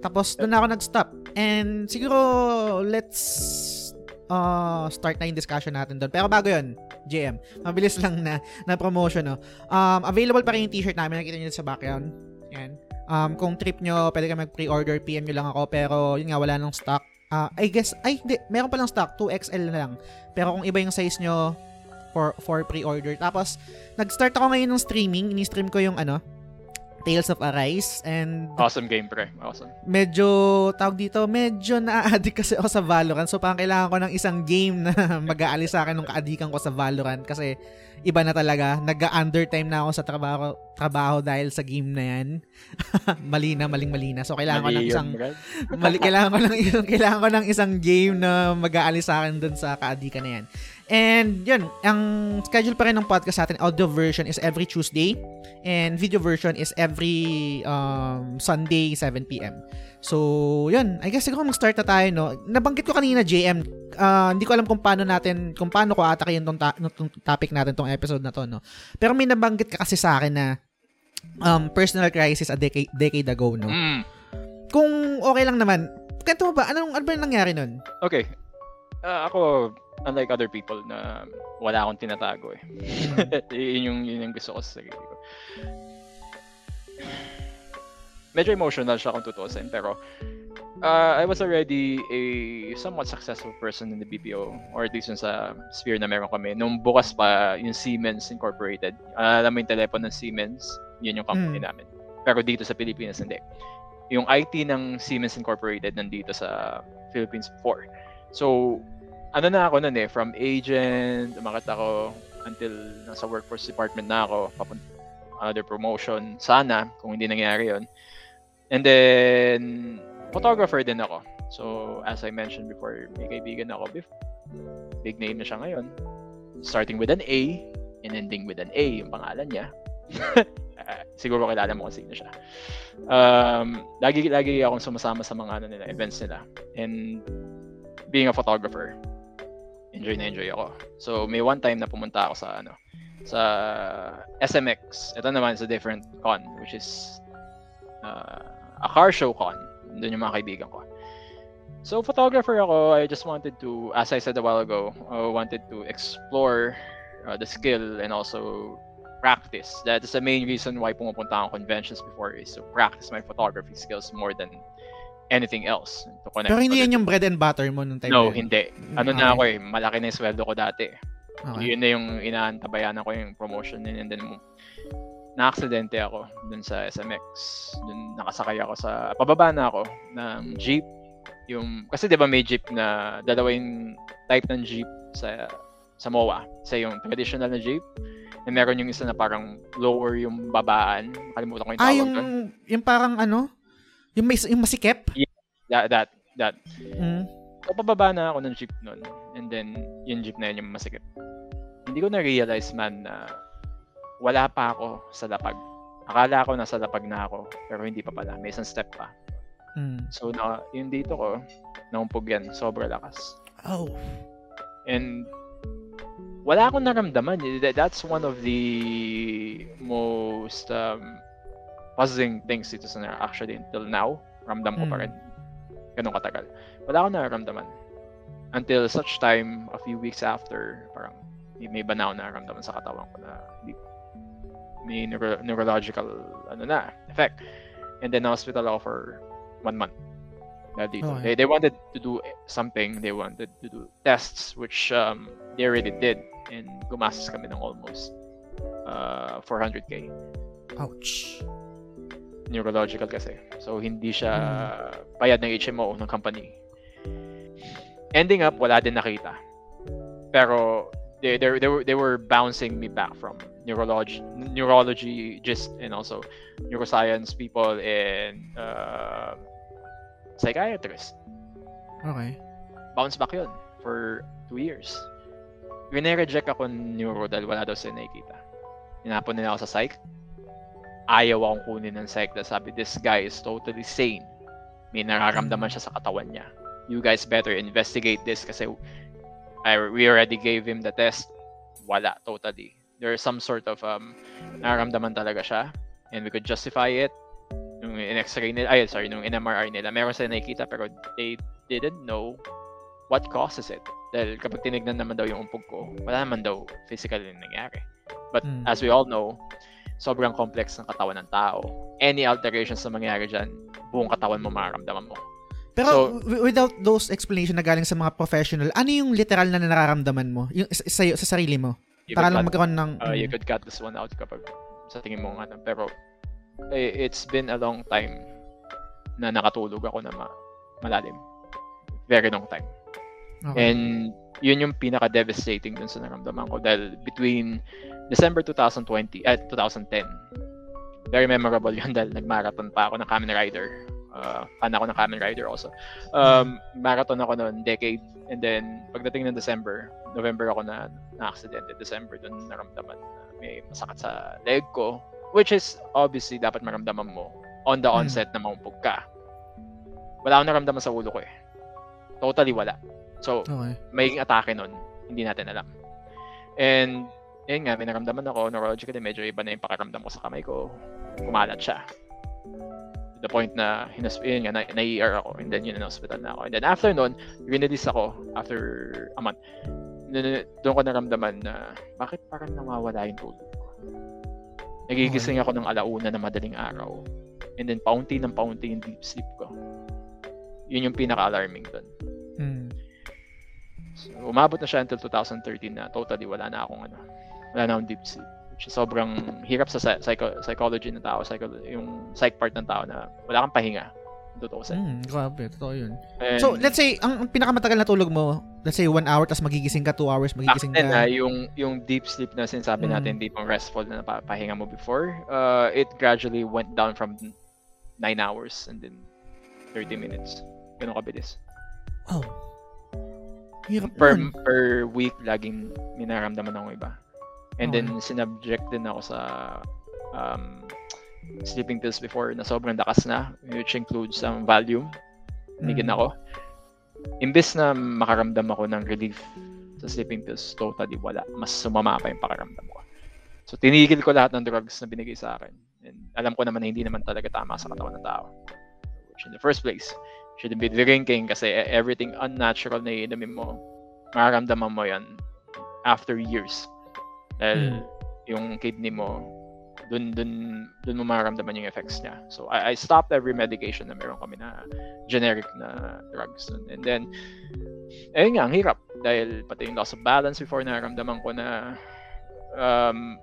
tapos doon ako nag-stop and siguro let's uh, start na yung discussion natin doon. Pero bago yun, JM, mabilis lang na, na promotion, no? Um, available pa rin yung t-shirt namin, nakita nyo sa background. Yan. Um, kung trip nyo, pwede kayo mag-pre-order, PM nyo lang ako, pero yun nga, wala nang stock. Ah, I guess, ay, hindi, meron pa lang stock, 2XL na lang. Pero kung iba yung size nyo, for, for pre-order. Tapos, nag-start ako ngayon ng streaming, ini-stream ko yung, ano, Tales of Arise, and Awesome game, pre. Awesome. medyo tawag dito, medyo na-addict kasi ako sa Valorant. So parang kailangan ko ng isang game na mag-aalis sa akin ng kaadikan ko sa Valorant kasi iba na talaga. Nag-undertime na ako sa trabaho trabaho dahil sa game na yan. mali na, maling mali na. So kailangan ko ng isang mali, kailangan ko ng isang kailangan ko ng isang game na mag-aalis sa akin dun sa kaadikan na yan. And yun, ang schedule pa rin ng podcast natin, audio version is every Tuesday and video version is every um, Sunday 7 p.m. So, yun. I guess siguro mag-start na tayo, no? Nabanggit ko kanina, JM, ah, hindi ko alam kung paano natin, kung paano ko atakayin tong, ta- tong topic natin, tong episode na to, no? Pero may nabanggit ka kasi sa akin na um, personal crisis a decade, decade ago, no? Mm. Kung okay lang naman, kanto ba? Anong, ano ba nangyari nun? Okay. Ah, ako, unlike other people na wala akong tinatago eh. yun, yung, yun yung gusto ko sa sarili ko. Medyo emotional siya kung tutusin, pero uh, I was already a somewhat successful person in the BPO or at least sa sphere na meron kami. Nung bukas pa yung Siemens Incorporated, uh, alam mo yung telepono ng Siemens, yun yung company Mm. namin. Pero dito sa Pilipinas, hindi. Yung IT ng Siemens Incorporated nandito sa Philippines before. So, ano na ako nun eh, from agent, umakit ako until nasa workforce department na ako, papun other promotion, sana, kung hindi nangyari yon And then, photographer din ako. So, as I mentioned before, may kaibigan ako before. Big name na siya ngayon. Starting with an A and ending with an A yung pangalan niya. Siguro kilala mo kung sino siya. Um, lagi lagi akong sumasama sa mga ano nila, events nila. And being a photographer, enjoy na enjoy ako. So may one time na pumunta ako sa ano, sa SMX. Ito naman is a different con, which is uh, a car show con. Doon yung mga kaibigan ko. So photographer ako, I just wanted to, as I said a while ago, I wanted to explore uh, the skill and also practice. That is the main reason why pumupunta ako conventions before is to practice my photography skills more than anything else. To connect Pero hindi yan yung bread and butter mo nung time No, na yun. hindi. Ano Okay. na ako eh, malaki na yung sweldo ko dati. Okay. Yun na yung inaantabayanan ko yung promotion din and then na-aksidente ako dun sa SMX. Dun nakasakay ako sa, pababa na ako ng jeep. Yung, kasi di ba may jeep na, dalawa yung type ng jeep sa sa MOA. Sa yung traditional na jeep. And meron yung isa na parang lower yung babaan. Nakalimutan ko yung Ah, tawag yung, doon. yung parang ano? Yung, may, yung masikip? That, that, that. Mm. So, pababa na ako ng jeep nun. And then, yung jeep na yun yung masikip. Hindi ko na-realize man na wala pa ako sa lapag. Akala ko nasa lapag na ako, pero hindi pa pala. May isang step pa. Mm. So, na, yung dito ko, naumpog yan. Sobra lakas. Oh. And wala akong naramdaman. That- That's one of the most um, puzzling things dito sa actually until now. Ramdam ko pa Mm. rin. Ganun katagal. Wala akong nararamdaman. Until such time, a few weeks after, parang may, may iba na ako nararamdaman sa katawan ko na hindi- may neuro- neurological ano na, effect. And then hospital ako for one month. Dahil dito. Okay. They, they wanted to do something. They wanted to do tests, which um, they already did. And gumastos kami ng almost uh, 400k. Ouch. Neurological kasi. So, hindi siya bayad ng HMO ng company. Ending up, wala din nakita. Pero, they, they, they, were, they were bouncing me back from neurology, neurology just and also neuroscience people and uh, psychiatrists. Okay. Bounce back yun for two years. Rene-reject ako ng neuro dahil wala daw sila nakikita. Inapon nila ako sa psych. Ayaw akong kunin ng dahil sabi, this guy is totally sane. May nararamdaman siya sa katawan niya. You guys better investigate this kasi I, we already gave him the test. Wala, totally. There's some sort of um, nararamdaman talaga siya and we could justify it. Nung in X-ray nila, ay sorry, nung in MRI nila, meron sila nakikita pero they didn't know what causes it. Dahil kapag tinignan naman daw yung umpog ko, wala naman daw physically nangyari. But Mm. as we all know, sobrang complex ng katawan ng tao. Any alterations na mangyari dyan, buong katawan mo mararamdaman mo. Pero So- w- without those explanation na galing sa mga professional, ano yung literal na nararamdaman mo? Yung sa, sa, sa sarili mo? Para lang magkaroon ng... uh, you mm. could cut this one out kapag sa tingin mo ano. Pero eh, it's been a long time na nakatulog ako na ma- malalim. Very long time. Okay. And yun yung pinaka-devastating dun sa naramdaman ko dahil between December 2020 at 2010 very memorable yun dahil nag-marathon pa ako ng Kamen Rider. Uh, fan ako ng Kamen Rider also. Um, marathon ako noon, decade. And then, pagdating ng December, November ako na na-accident. December, dun naramdaman na may masakit sa leg ko. Which is, obviously, dapat maramdaman mo on the Hmm. onset na maumpog ka. Wala akong naramdaman sa ulo ko eh. Totally wala. So, Okay. may atake nun. Hindi natin alam. And, yun nga, may naramdaman ako, neurologically, medyo iba na yung pakiramdam ko sa kamay ko. Kumalat siya. To the point na, hinas- yun nga, na, na-ER ako. And then, yun, na hospital na ako. And then, after nun, release ako, after a month. Doon ko naramdaman na, bakit parang nawawala yung tulog ko? Nagigising ako ng alauna na madaling araw. And then, paunti ng paunti yung deep sleep ko. Yun yung pinaka-alarming doon. So, umabot na siya until 2013 na totally wala na akong ano, wala na akong deep sleep. Which is sobrang hirap sa psy- psycho- psychology ng tao, psycho- yung psych part ng tao na wala kang pahinga. Totoo sa. Mm, grabe, totoo yun. And So, let's say, ang, ang pinakamatagal na tulog mo, let's say one hour, tapos magigising ka, two hours, back magigising then, ah, ka. yung, yung deep sleep na sinasabi Mm. natin, hindi pang restful na napapahinga mo before, uh, it gradually went down from 9 hours and then 30 minutes. Ganun kabilis. Oh. Hirap per per week laging minaramdaman ako iba. And Okay. then sinubject din ako sa um, sleeping pills before na sobrang lakas na which includes some Valium. Nigin Mm. ako. Imbes na makaramdam ako ng relief sa sleeping pills, totally wala. Mas sumama pa yung pakaramdam ko. So tinigil ko lahat ng drugs na binigay sa akin. And alam ko naman na hindi naman talaga tama sa katawan ng tao. Which in the first place, shouldn't be drinking kasi e- everything unnatural na iinumin mo, mararamdaman mo yan after years. Dahil yung kidney mo, dun, dun, dun mo mararamdaman yung effects niya. So, I, I stopped every medication na meron kami na generic na drugs. nun. And then, ayun nga, ang hirap. Dahil pati yung loss of balance before nararamdaman ko na um,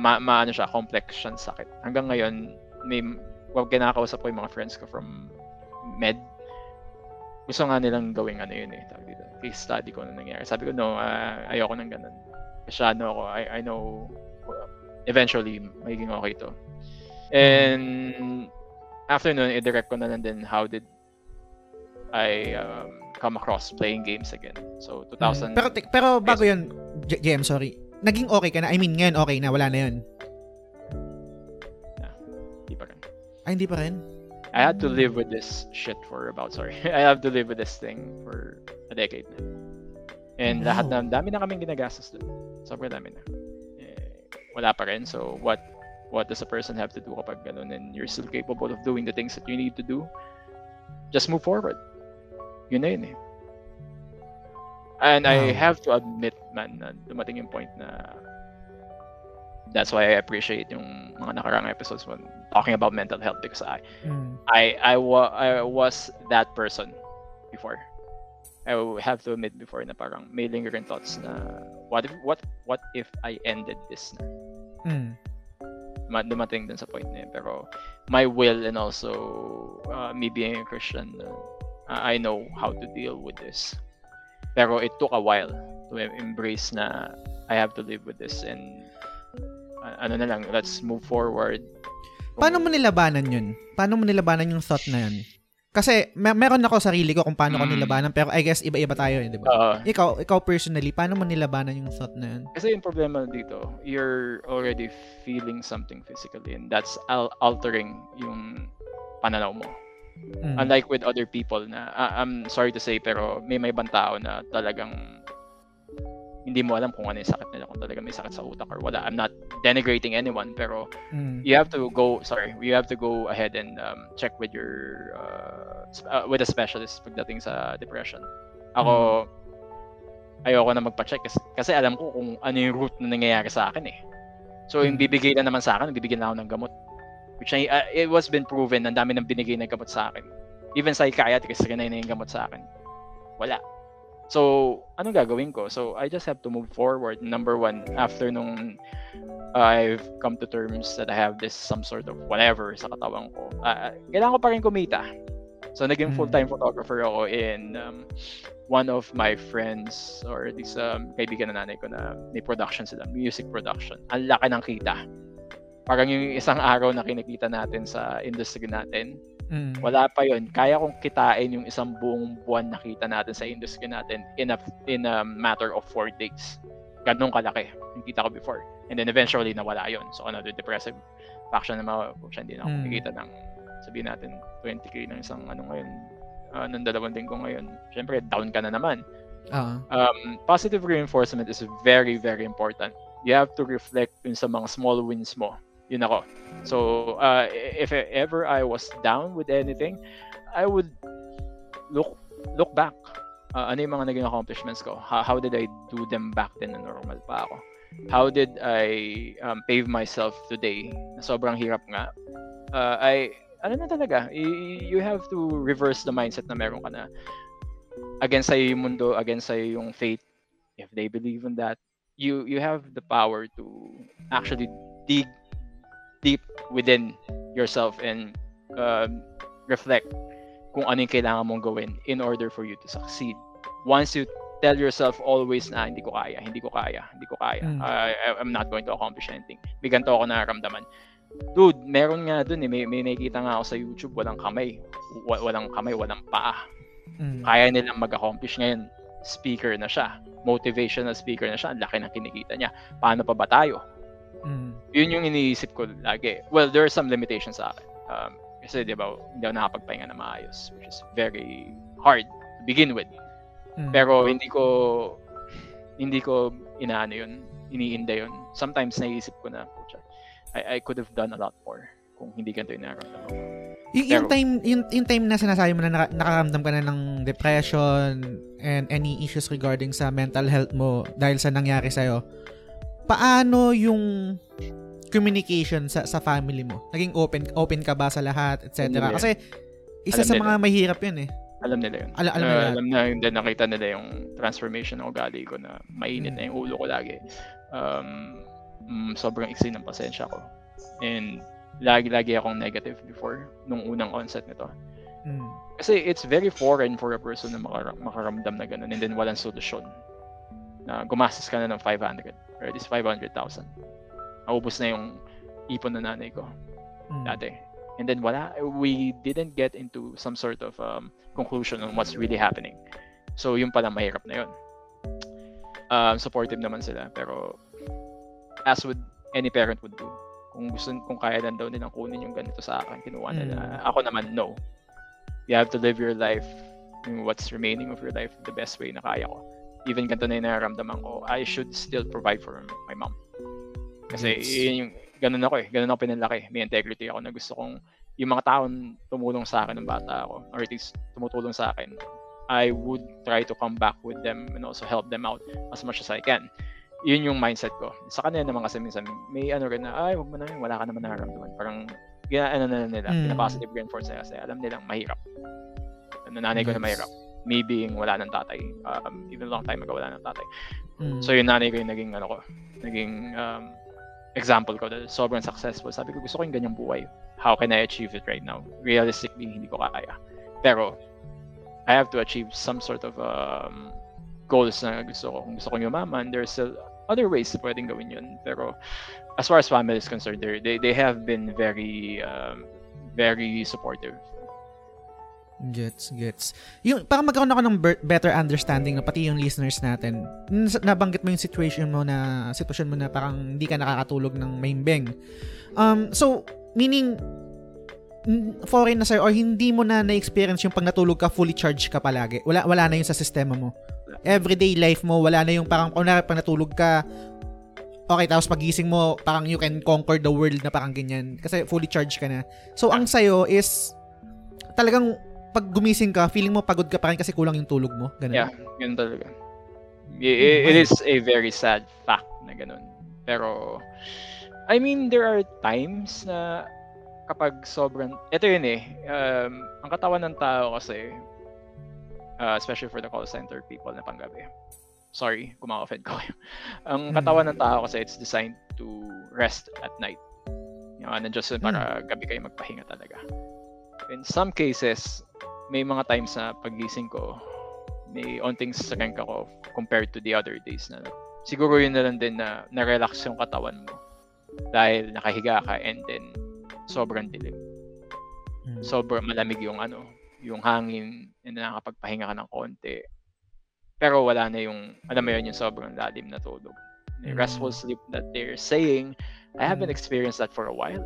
ma, ma ano siya, complex siyang sakit. Hanggang ngayon, may wag kinakausap ko yung mga friends ko from med. Gusto nga nilang gawing ano yun eh, tawag dito, case study ko na nangyari. Sabi ko, no, ah, ayoko ng ganun. Kasi ano ako, I, I know uh, eventually magiging okay to. And after nun, i-direct ko na lang din how did I um, come across playing games again. So, 2000... Pero, te- pero bago yun, JM, sorry. Naging okay ka na? I mean, ngayon okay na, wala na yun. Di pa rin. Ay, hindi pa rin? I had to live with this shit for about, sorry. I have to live with this thing for a decade na. And lahat na, dami na kaming ginagastos doon. Sobrang dami na. Eh, wala pa rin. So, what what does a person have to do kapag ganun and you're still capable of doing the things that you need to do, just move forward. Yun na yun eh. And I Wow. have to admit, man, na dumating yung point na that's why I appreciate yung mga nakarang episodes when talking about mental health because I Mm. I I, wa- I was that person before. I have to admit before na parang may lingering thoughts na what if what what if I ended this na Mm. Ma- dumating dun sa point na yun. Pero my will and also uh, me being a Christian, uh, I know how to deal with this. Pero it took a while to embrace na I have to live with this and ano na lang, let's move forward. Paano mo nilabanan yun? Paano mo nilabanan yung thought na yun? Kasi mer- meron ako sarili ko kung paano ko Mm. nilabanan pero I guess iba-iba tayo, eh, di ba? Uh, ikaw, ikaw personally, paano mo nilabanan yung thought na yun? Kasi yung problema dito, you're already feeling something physically and that's al- altering yung pananaw mo. Mm. Unlike with other people na, ah, I'm sorry to say, pero may may ibang tao na talagang hindi mo alam kung ano yung sakit nila, kung talaga may sakit sa utak or wala. I'm not denigrating anyone, pero Mm. you have to go, sorry, you have to go ahead and um, check with your, uh, uh, with a specialist pagdating sa depression. Ako, ayoko na magpa-check kasi, kasi alam ko kung ano yung root na nangyayari sa akin eh. So, yung Mm. bibigay na naman sa akin, bibigyan na ako ng gamot. Which I, uh, it was been proven, ang dami nang binigay na gamot sa akin. Even psychiatrist, rinay na yung gamot sa akin. Wala. So, anong gagawin ko? So, I just have to move forward. Number one, after nung uh, I've come to terms that I have this some sort of whatever sa katawan ko, uh, kailangan ko pa rin kumita. So, naging Mm. full-time photographer ako in um, one of my friends or this um, kaibigan na nanay ko na may production sila, music production. Ang laki ng kita. Parang yung isang araw na kinikita natin sa industry natin, Mm. wala pa yon Kaya kong kitain yung isang buong buwan nakita natin sa industry natin in a, in a matter of four days. Ganong kalaki yung kita ko before. And then eventually nawala yon So another depressive faction na siya hindi na ako Mm. kumikita ng sabihin natin 20k ng isang ano ngayon uh, ng dalawang linggo ngayon. Siyempre down ka na naman. Ah. Um, positive reinforcement is very very important. You have to reflect dun sa mga small wins mo. Yun ako. So, uh, if ever I was down with anything, I would look look back. Uh, ano yung mga naging accomplishments ko? How, how did I do them back then na normal pa ako? How did I um, pave myself today na sobrang hirap nga? Uh, I, ano na talaga, y- you have to reverse the mindset na meron ka na against sa'yo yung mundo, against sa'yo yung fate. If they believe in that, you you have the power to actually dig deep within yourself and um, reflect kung ano yung kailangan mong gawin in order for you to succeed. Once you tell yourself always na hindi ko kaya, hindi ko kaya, hindi ko kaya, Mm. I- I'm not going to accomplish anything. May ganito ako nararamdaman. Dude, meron nga dun eh, may, may nakikita nga ako sa YouTube, walang kamay. Wa- walang kamay, walang paa. Mm. Kaya nilang mag-accomplish ngayon. Speaker na siya. Motivational speaker na siya. Ang laki ng kinikita niya. Paano pa ba tayo? Mm. yun yung iniisip ko lagi. Well, there are some limitations sa akin. Um, kasi, di ba, hindi ako nakapagpahinga na maayos, which is very hard to begin with. Mm. Pero hindi ko, hindi ko inaano yun, iniinda yun. Sometimes naisip ko na, I, I could have done a lot more kung hindi ganito yung nararamdaman ko. Y- yung Pero- time yung, yung time na sinasabi mo na naka- nakaramdam ka na ng depression and any issues regarding sa mental health mo dahil sa nangyari sa'yo, paano yung communication sa sa family mo? Naging open open ka ba sa lahat, etc. Kasi isa Alam sa nila. mga mahirap yun eh. Alam nila yun. Al- alam Uh, nila. alam na yun din nakita nila yung transformation ng ugali ko na mainit na yung ulo ko lagi. Um, mm, sobrang iksi ng pasensya ko. And lagi-lagi akong negative before nung unang onset nito. Mm. Kasi it's very foreign for a person na makara- makaramdam na ganun and then walang solusyon. Na gumastos ka na ng 500 or least 500,000. Naubos na yung ipon na nanay ko Mm. dati. And then wala, we didn't get into some sort of um, conclusion on what's really happening. So yung pala mahirap na yun. Um, supportive naman sila, pero as with any parent would do, kung gusto, kung kaya lang daw nilang kunin yung ganito sa akin, kinuha nila. Ako naman, no. You have to live your life, what's remaining of your life, the best way na kaya ko. Even ganito na yung nararamdaman ko, I should still provide for my mom. Kasi Yes. yun yung, ganun ako eh. Ganun ako pinalaki. May integrity ako na gusto kong yung mga taong tumulong sa akin ng bata ako, or at least tumutulong sa akin, I would try to come back with them and also help them out as much as I can. Yun yung mindset ko. Sa kanila naman kasi minsan may ano rin na, ay, wag mo na yun, wala ka naman nararamdaman. Parang, gina, ano na nila, mm. pina-positive reinforce nila kasi alam nilang mahirap. Nanay ko yes. na mahirap. Me being wala ng tatay. Um, even long time ago, wala ng tatay. Mm. So yung nanay ko yung naging, ano ko, naging um, example ko na sobrang successful. Sabi ko, gusto ko yung ganyang buhay. How can I achieve it right now? Realistically, hindi ko kaya. Pero, I have to achieve some sort of um, goals na gusto ko. Kung gusto kong yumaman, there's still other ways na pwedeng gawin yun. Pero, as far as family is concerned, they, they have been very, um, very supportive Gets, gets. Yung, para magkaroon ako ng better understanding na pati yung listeners natin, nabanggit mo yung situation mo na, sitwasyon mo na parang hindi ka nakakatulog ng mahimbing. Um, so, meaning, foreign na sir or hindi mo na na-experience yung pag natulog ka, fully charged ka palagi. Wala, wala na yung sa sistema mo. Everyday life mo, wala na yung parang, kung pag natulog ka, okay, tapos pagising mo, parang you can conquer the world na parang ganyan. Kasi fully charged ka na. So, ang sayo is, talagang pag gumising ka, feeling mo pagod ka pa rin kasi kulang yung tulog mo. Ganun. Yeah, ganun talaga. It, it is a very sad fact na ganun. Pero, I mean, there are times na kapag sobrang, ito yun eh, um, ang katawan ng tao kasi, uh, especially for the call center people na panggabi, sorry kung ma-offend ko ang katawan ng tao kasi it's designed to rest at night. Yung know, nandiyan para hmm. gabi kayo magpahinga talaga. In some cases, may mga times na pagising ko, may onting strength ako compared to the other days na siguro yun na lang din na na-relax yung katawan mo dahil nakahiga ka and then sobrang dilim. Hmm. Sobrang malamig yung ano, yung hangin and nakakapagpahinga ka ng konti. Pero wala na yung, alam mo yun, yung sobrang lalim na tulog. The hmm. restful sleep that they're saying, I haven't hmm. experienced that for a while.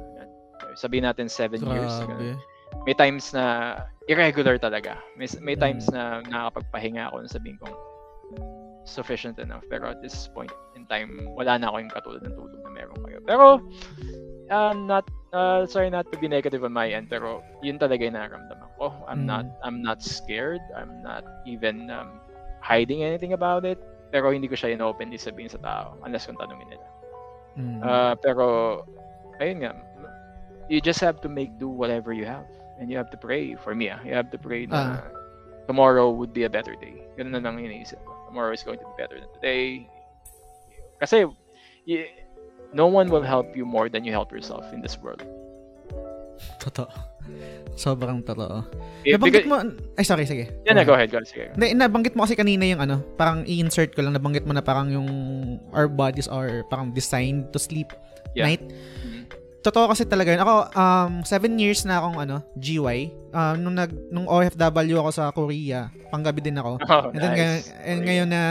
Sabihin natin seven Grabe. years. Ganun may times na irregular talaga. May, may times mm. na nakakapagpahinga ako na sabihin kong sufficient enough. Pero at this point in time, wala na ako yung katulad ng tulog na meron kayo. Pero, uh, not, uh, sorry not to be negative on my end, pero yun talaga yung nararamdaman ko. I'm mm. not, I'm not scared. I'm not even um, hiding anything about it. Pero hindi ko siya in-openly sabihin sa tao unless kung tanungin nila. Mm. Uh, pero, ayun nga, you just have to make do whatever you have and you have to pray for me. Ah. You have to pray na uh. tomorrow would be a better day. Ganun na lang iniisip ko. Tomorrow is going to be better than today. Kasi y- no one will help you more than you help yourself in this world. Totoo. Sobrang totoo. Yeah, nabanggit mo, ay sorry, sige. Yeah, na, go ahead, go ahead, sige. Hindi, nabanggit mo kasi kanina yung ano, parang i-insert ko lang, nabanggit mo na parang yung our bodies are parang designed to sleep yeah. night. Totoo kasi talaga yun. Ako, um, seven years na akong ano, GY. Um, nung, nag, nung OFW ako sa Korea, panggabi din ako. Oh, and then, nice. Ngayon, and ngayon na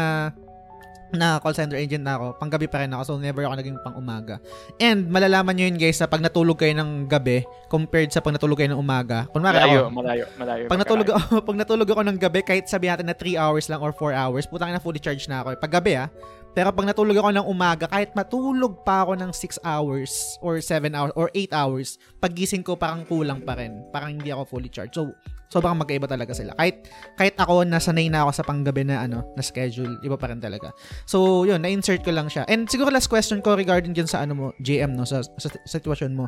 na call center agent na ako, panggabi pa rin ako, so never ako naging pang umaga. And malalaman nyo yun guys, sa pag natulog kayo ng gabi, compared sa pag natulog kayo ng umaga. Kunwari malayo, ako, malayo, malayo. Pag natulog, ako, pag natulog ako ng gabi, kahit sabihin natin na 3 hours lang or 4 hours, putang na fully charged na ako. Pag gabi ah, pero pag natulog ako ng umaga, kahit matulog pa ako ng 6 hours or 7 hours or 8 hours, pagising ko parang kulang pa rin. Parang hindi ako fully charged. So, sobrang magkaiba talaga sila. Kahit kahit ako nasanay na ako sa panggabi na ano, na schedule, iba pa rin talaga. So, yun, na-insert ko lang siya. And siguro last question ko regarding dyan sa ano mo, JM no, sa, sa, sa sitwasyon mo.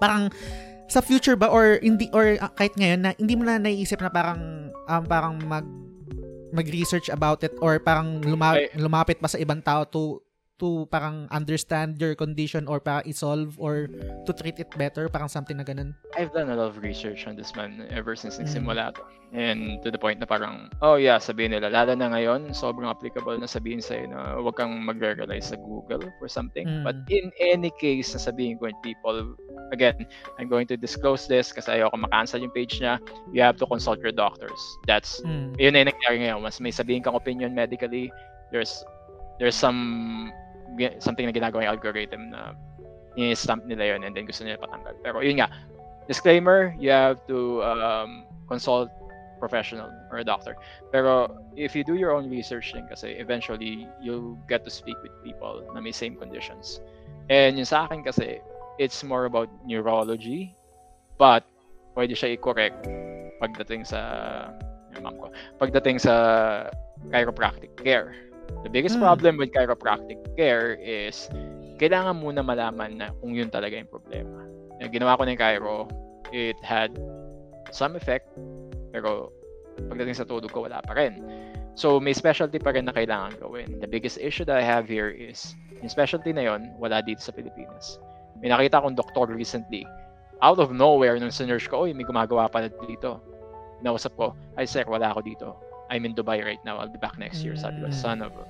Parang sa future ba or hindi or uh, kahit ngayon na hindi mo na naiisip na parang um, parang mag mag-research about it or parang luma- lumapit pa sa ibang tao to to parang understand your condition or para i-solve or to treat it better, parang something na ganun? I've done a lot of research on this man ever since mm. nagsimula to. And to the point na parang, oh yeah, sabihin nila, lalo na ngayon, sobrang applicable na sabihin sa'yo na huwag kang mag-realize sa Google for something. Mm. But in any case na sabihin ko people, again, I'm going to disclose this kasi ayoko makancel yung page niya, you have to consult your doctors. That's, mm. yun na yung nangyari ngayon. Mas may sabihin kang opinion medically, there's there's some something na ginagawa yung algorithm na i-stamp nila yun and then gusto nila patanggal. Pero yun nga, disclaimer, you have to um, consult professional or a doctor. Pero if you do your own research din kasi eventually you'll get to speak with people na may same conditions. And yung sa akin kasi, it's more about neurology, but pwede siya i-correct pagdating sa yung ko, pagdating sa chiropractic care. The biggest Hmm. problem with chiropractic care is kailangan muna malaman na kung yun talaga yung problema. Yung ginawa ko ng chiro, it had some effect, pero pagdating sa tulog ko, wala pa rin. So, may specialty pa rin na kailangan gawin. The biggest issue that I have here is, yung specialty na yon wala dito sa Pilipinas. May nakita akong doktor recently, out of nowhere, nung sinerge ko, oy, may gumagawa pala dito. Nausap ko, ay sir, wala ako dito. I'm in Dubai right now. I'll be back next year. Sabi ko, Mm. son of a...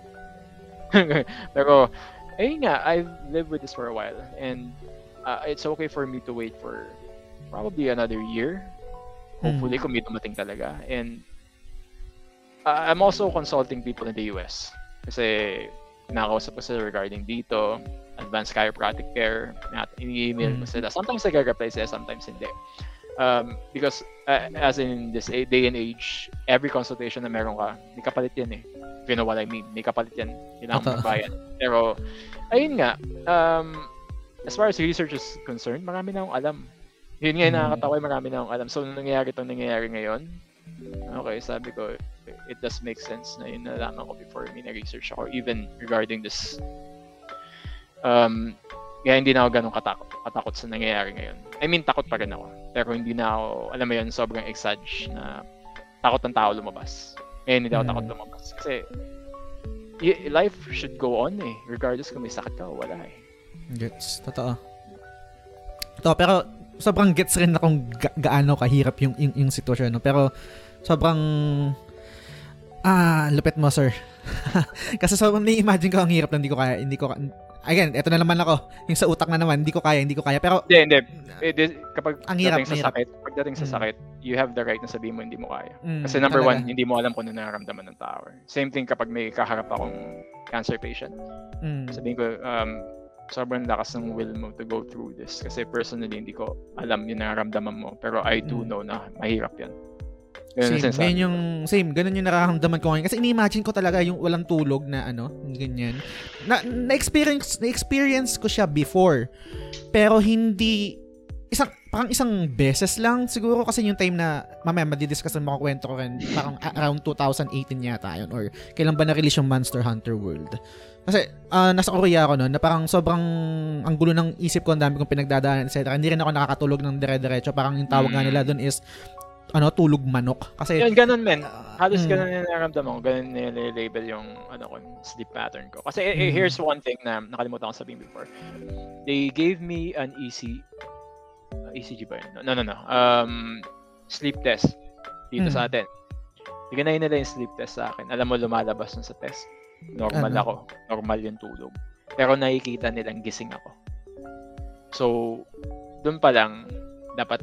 Pero, ayun nga, I've lived with this for a while. And uh, it's okay for me to wait for probably another year. Hopefully, kung may dumating talaga. And uh, I'm also consulting people in the US. Kasi nakakausap ko sila regarding dito, advanced chiropractic care, nat i-email ko Mm. sila. Sometimes nag-reply sila, sometimes hindi. Um, because uh, as in this day and age, every consultation na meron ka, may kapalit yan eh. If you know what I mean, may kapalit yan. Totoo. mo magbayad. Pero, ayun nga, um, as far as research is concerned, marami na akong alam. Yun nga yung Mm. nakakatawa, marami na akong alam. So, nangyayari itong nangyayari ngayon, okay, sabi ko, it does make sense na yun nalaman ko before may na-research ako, even regarding this. Um, kaya hindi na ako ganun katakot, katakot sa nangyayari ngayon. I mean, takot pa rin ako. Pero hindi na ako, alam mo yun, sobrang exage na takot ng tao lumabas. Ngayon hindi ako Mm. takot lumabas. Kasi, y- life should go on eh. Regardless kung may sakit ka o wala eh. Gets. Totoo. To, pero sobrang gets rin na kung ga- gaano kahirap yung, yung, yung sitwasyon. No? Pero sobrang ah, lupit mo, sir. Kasi sobrang na-imagine ko ang hirap na hindi ko kaya. Hindi ko, again, eto na naman ako. Yung sa utak na naman, hindi ko kaya, hindi ko kaya. Pero, Hindi, hindi. Eh, di- kapag Ang hirap, dating sa hirap. sakit, pagdating sa Mm. sakit, you have the right na sabihin mo hindi mo kaya. mm, Kasi number talaga. one, hindi mo alam kung ano nararamdaman ng tao. Same thing kapag may kaharap akong cancer patient. Mm, Sabihin ko, um, sobrang lakas ng will mo to go through this. Kasi personally, hindi ko alam yung nararamdaman mo. Pero I do Mm. know na mahirap yan. Ang same, ko. yung, same, ganun yung nararamdaman ko ngayon. Kasi ini-imagine ko talaga yung walang tulog na ano, ganyan. Na, na-experience, na-experience ko siya before. Pero hindi, isang, parang isang beses lang siguro kasi yung time na, mamaya madidiscuss na makakwento ko rin, parang around 2018 yata yun, or kailan ba na-release yung Monster Hunter World. Kasi ah, nasa Korea ako noon, na parang sobrang ang gulo ng isip ko, ang dami kong pinagdadaanan, etc. Hindi rin ako nakakatulog ng dire-diretso. Parang yung tawag nga Mm. nila doon is ano, tulog manok. Kasi Yun, ganun men. Ah, Halos mm. ganun yung nararamdaman ko. Ganun nilabel yung ano ko, sleep pattern ko. Kasi eh, eh, Mm. here's one thing na nakalimutan ko sabihin before. They gave me an EC uh, ECG ba yun? No, no, no. Um, sleep test dito Mm. sa atin. Bigyan nila yung sleep test sa akin. Alam mo, lumalabas nun sa test. Normal Ano? ako. Normal yung tulog. Pero nakikita nilang gising ako. So, doon pa lang, dapat,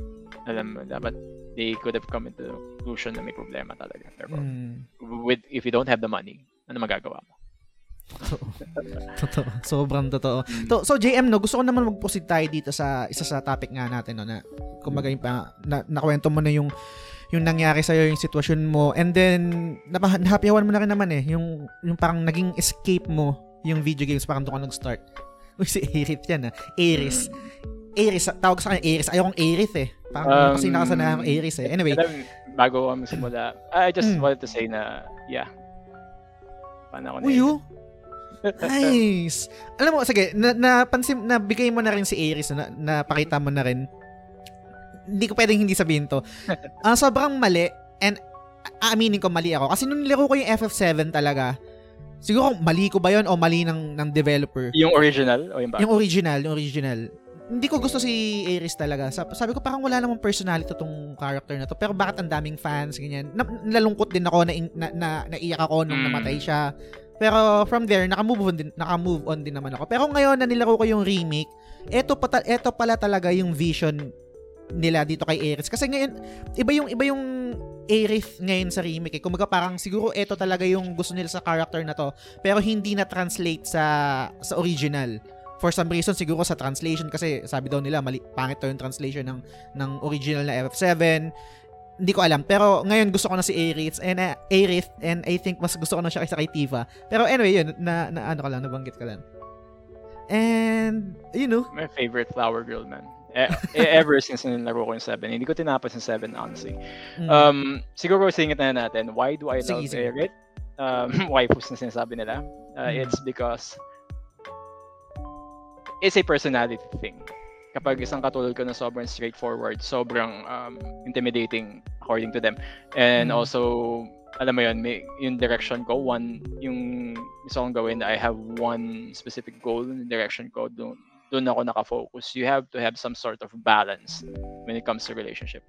alam mo, dapat they could have come into the conclusion na may problema talaga. Pero, mm, with if you don't have the money, ano magagawa mo? totoo. totoo. Sobrang totoo. To, so JM no, gusto ko naman mag-proceed tayo dito sa isa sa topic nga natin no na kumbaga yung pa, na, nakwento mo na yung yung nangyari sa yung sitwasyon mo and then napa, nahappyawan mo na rin naman eh yung yung parang naging escape mo yung video games parang doon ka nag-start. Uy, si Aerith yan ah. Aeris. Aeris. Tawag sa kanya Aeris. Ayaw kong Aerith eh. Parang Um, kasi nakasanayan ko Aeris eh. Anyway. Alam, bago kami simula, I just Mm. wanted to say na, yeah. Paano ako Uy, oh. Nice. Alam mo, sige, na, napansin, nabigay mo na rin si Aries, na, napakita mo na rin. Hindi ko pwedeng hindi sabihin to. Ah, sobrang mali, and aaminin ko mali ako. Kasi nung nilaro ko yung FF7 talaga, siguro mali ko ba yon o mali ng, ng developer? Yung original o yung bago? Yung original, yung original. Hindi ko gusto si Ares talaga. Sab- Sabi ko parang wala namang personality tong character na to. Pero bakit ang daming fans, ganyan. Na, nalungkot din ako, na, na, na, naiyak ako nung Mm. namatay siya. Pero from there, naka-move on din, naka-move on din naman ako. Pero ngayon na nilaro ko yung remake, eto, pata, eto pala talaga yung vision nila dito kay Ares. Kasi ngayon, iba yung, iba yung Aerith ngayon sa remake. Eh. Kumaga parang siguro eto talaga yung gusto nila sa character na to. Pero hindi na translate sa sa original. For some reason siguro sa translation kasi sabi daw nila mali pangit daw yung translation ng ng original na FF7. Hindi ko alam. Pero ngayon gusto ko na si Aerith and uh, Aerith and I think mas gusto ko na siya kaysa kay Tifa. Pero anyway, yun na, na ano ka lang nabanggit ka lang. And, you know, My favorite flower girl, man. E- e- ever since nilaro ko yung 7. Hindi ko tinapos yung 7, honestly. mm, Um, siguro singit na natin, why do I love sige. Erit? Um, waifus na sinasabi nila. Uh, Mm. It's because it's a personality thing. Kapag isang katulad ko na sobrang straightforward, sobrang um, intimidating according to them. And Mm. also, alam mo yun, may, yung direction ko, one, yung gusto kong gawin, I have one specific goal in direction ko, doon, doon ako nakafocus. You have to have some sort of balance when it comes to relationship.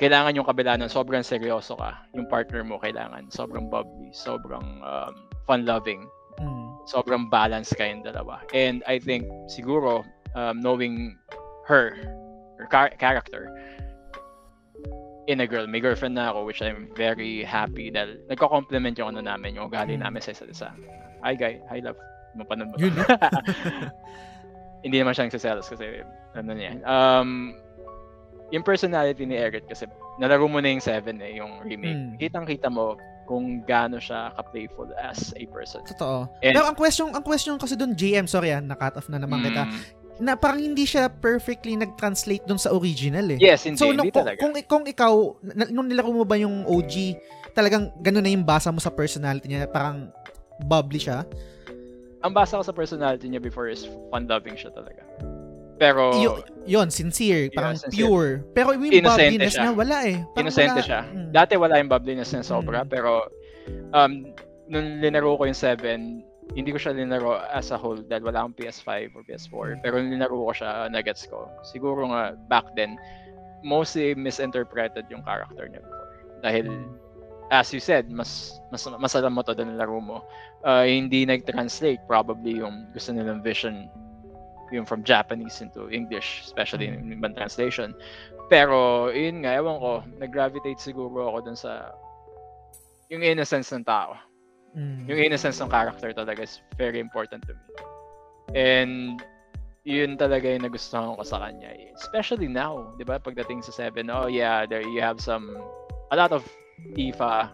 Kailangan yung kabila ng sobrang seryoso ka, yung partner mo kailangan sobrang bubbly, sobrang um, fun-loving, mm, sobrang balance kayong dalawa. And I think siguro um, knowing her, her char- character in a girl, may girlfriend na ako which I'm very happy dahil nagko-compliment yung ano namin, yung ugali Mm. namin sa isa't isa. Hi guy, hi love. Mapanood mo. Yun? Hindi naman siya nagsiselos kasi ano niya. Um, yung personality ni Eric kasi nalaro mo na yung 7 eh, yung remake. Mm. Kitang-kita mo kung gaano siya ka-playful as a person. totoo. And- Pero ang question, ang question kasi doon, GM, sorry ah, na-cut off na naman kita, Mm. na parang hindi siya perfectly nag-translate doon sa original eh. Yes, hindi, so, hindi kung, talaga. kung, kung ikaw, nung nilaro mo ba yung OG, talagang ganun na yung basa mo sa personality niya, parang bubbly siya. ang basa ko sa personality niya before is fun-loving siya talaga. Pero, Y- yun, sincere, parang sincere. pure. Pero yung bubbliness siya. na wala eh. Parang Inosente wala. siya. Mm. dati wala yung bubbliness na sobra, Mm. pero um, nung linaro ko yung 7, hindi ko siya linaro as a whole dahil wala akong PS5 or PS4. Pero nung linaro ko siya, nuggets ko. Siguro nga back then, mostly misinterpreted yung character niya before. Dahil, as you said, mas mas mas alam mo to dahil nilaro mo. Uh, hindi nag-translate probably yung gusto nilang vision yung from Japanese into English, especially in ibang translation. Pero, yun nga, ewan ko, nag-gravitate siguro ako dun sa yung innocence ng tao. Mm. Yung innocence ng character talaga is very important to me. And yun talaga yung nagustuhan ko sa kanya. Especially now, di ba? Pagdating sa 7, oh yeah, there you have some, a lot of FIFA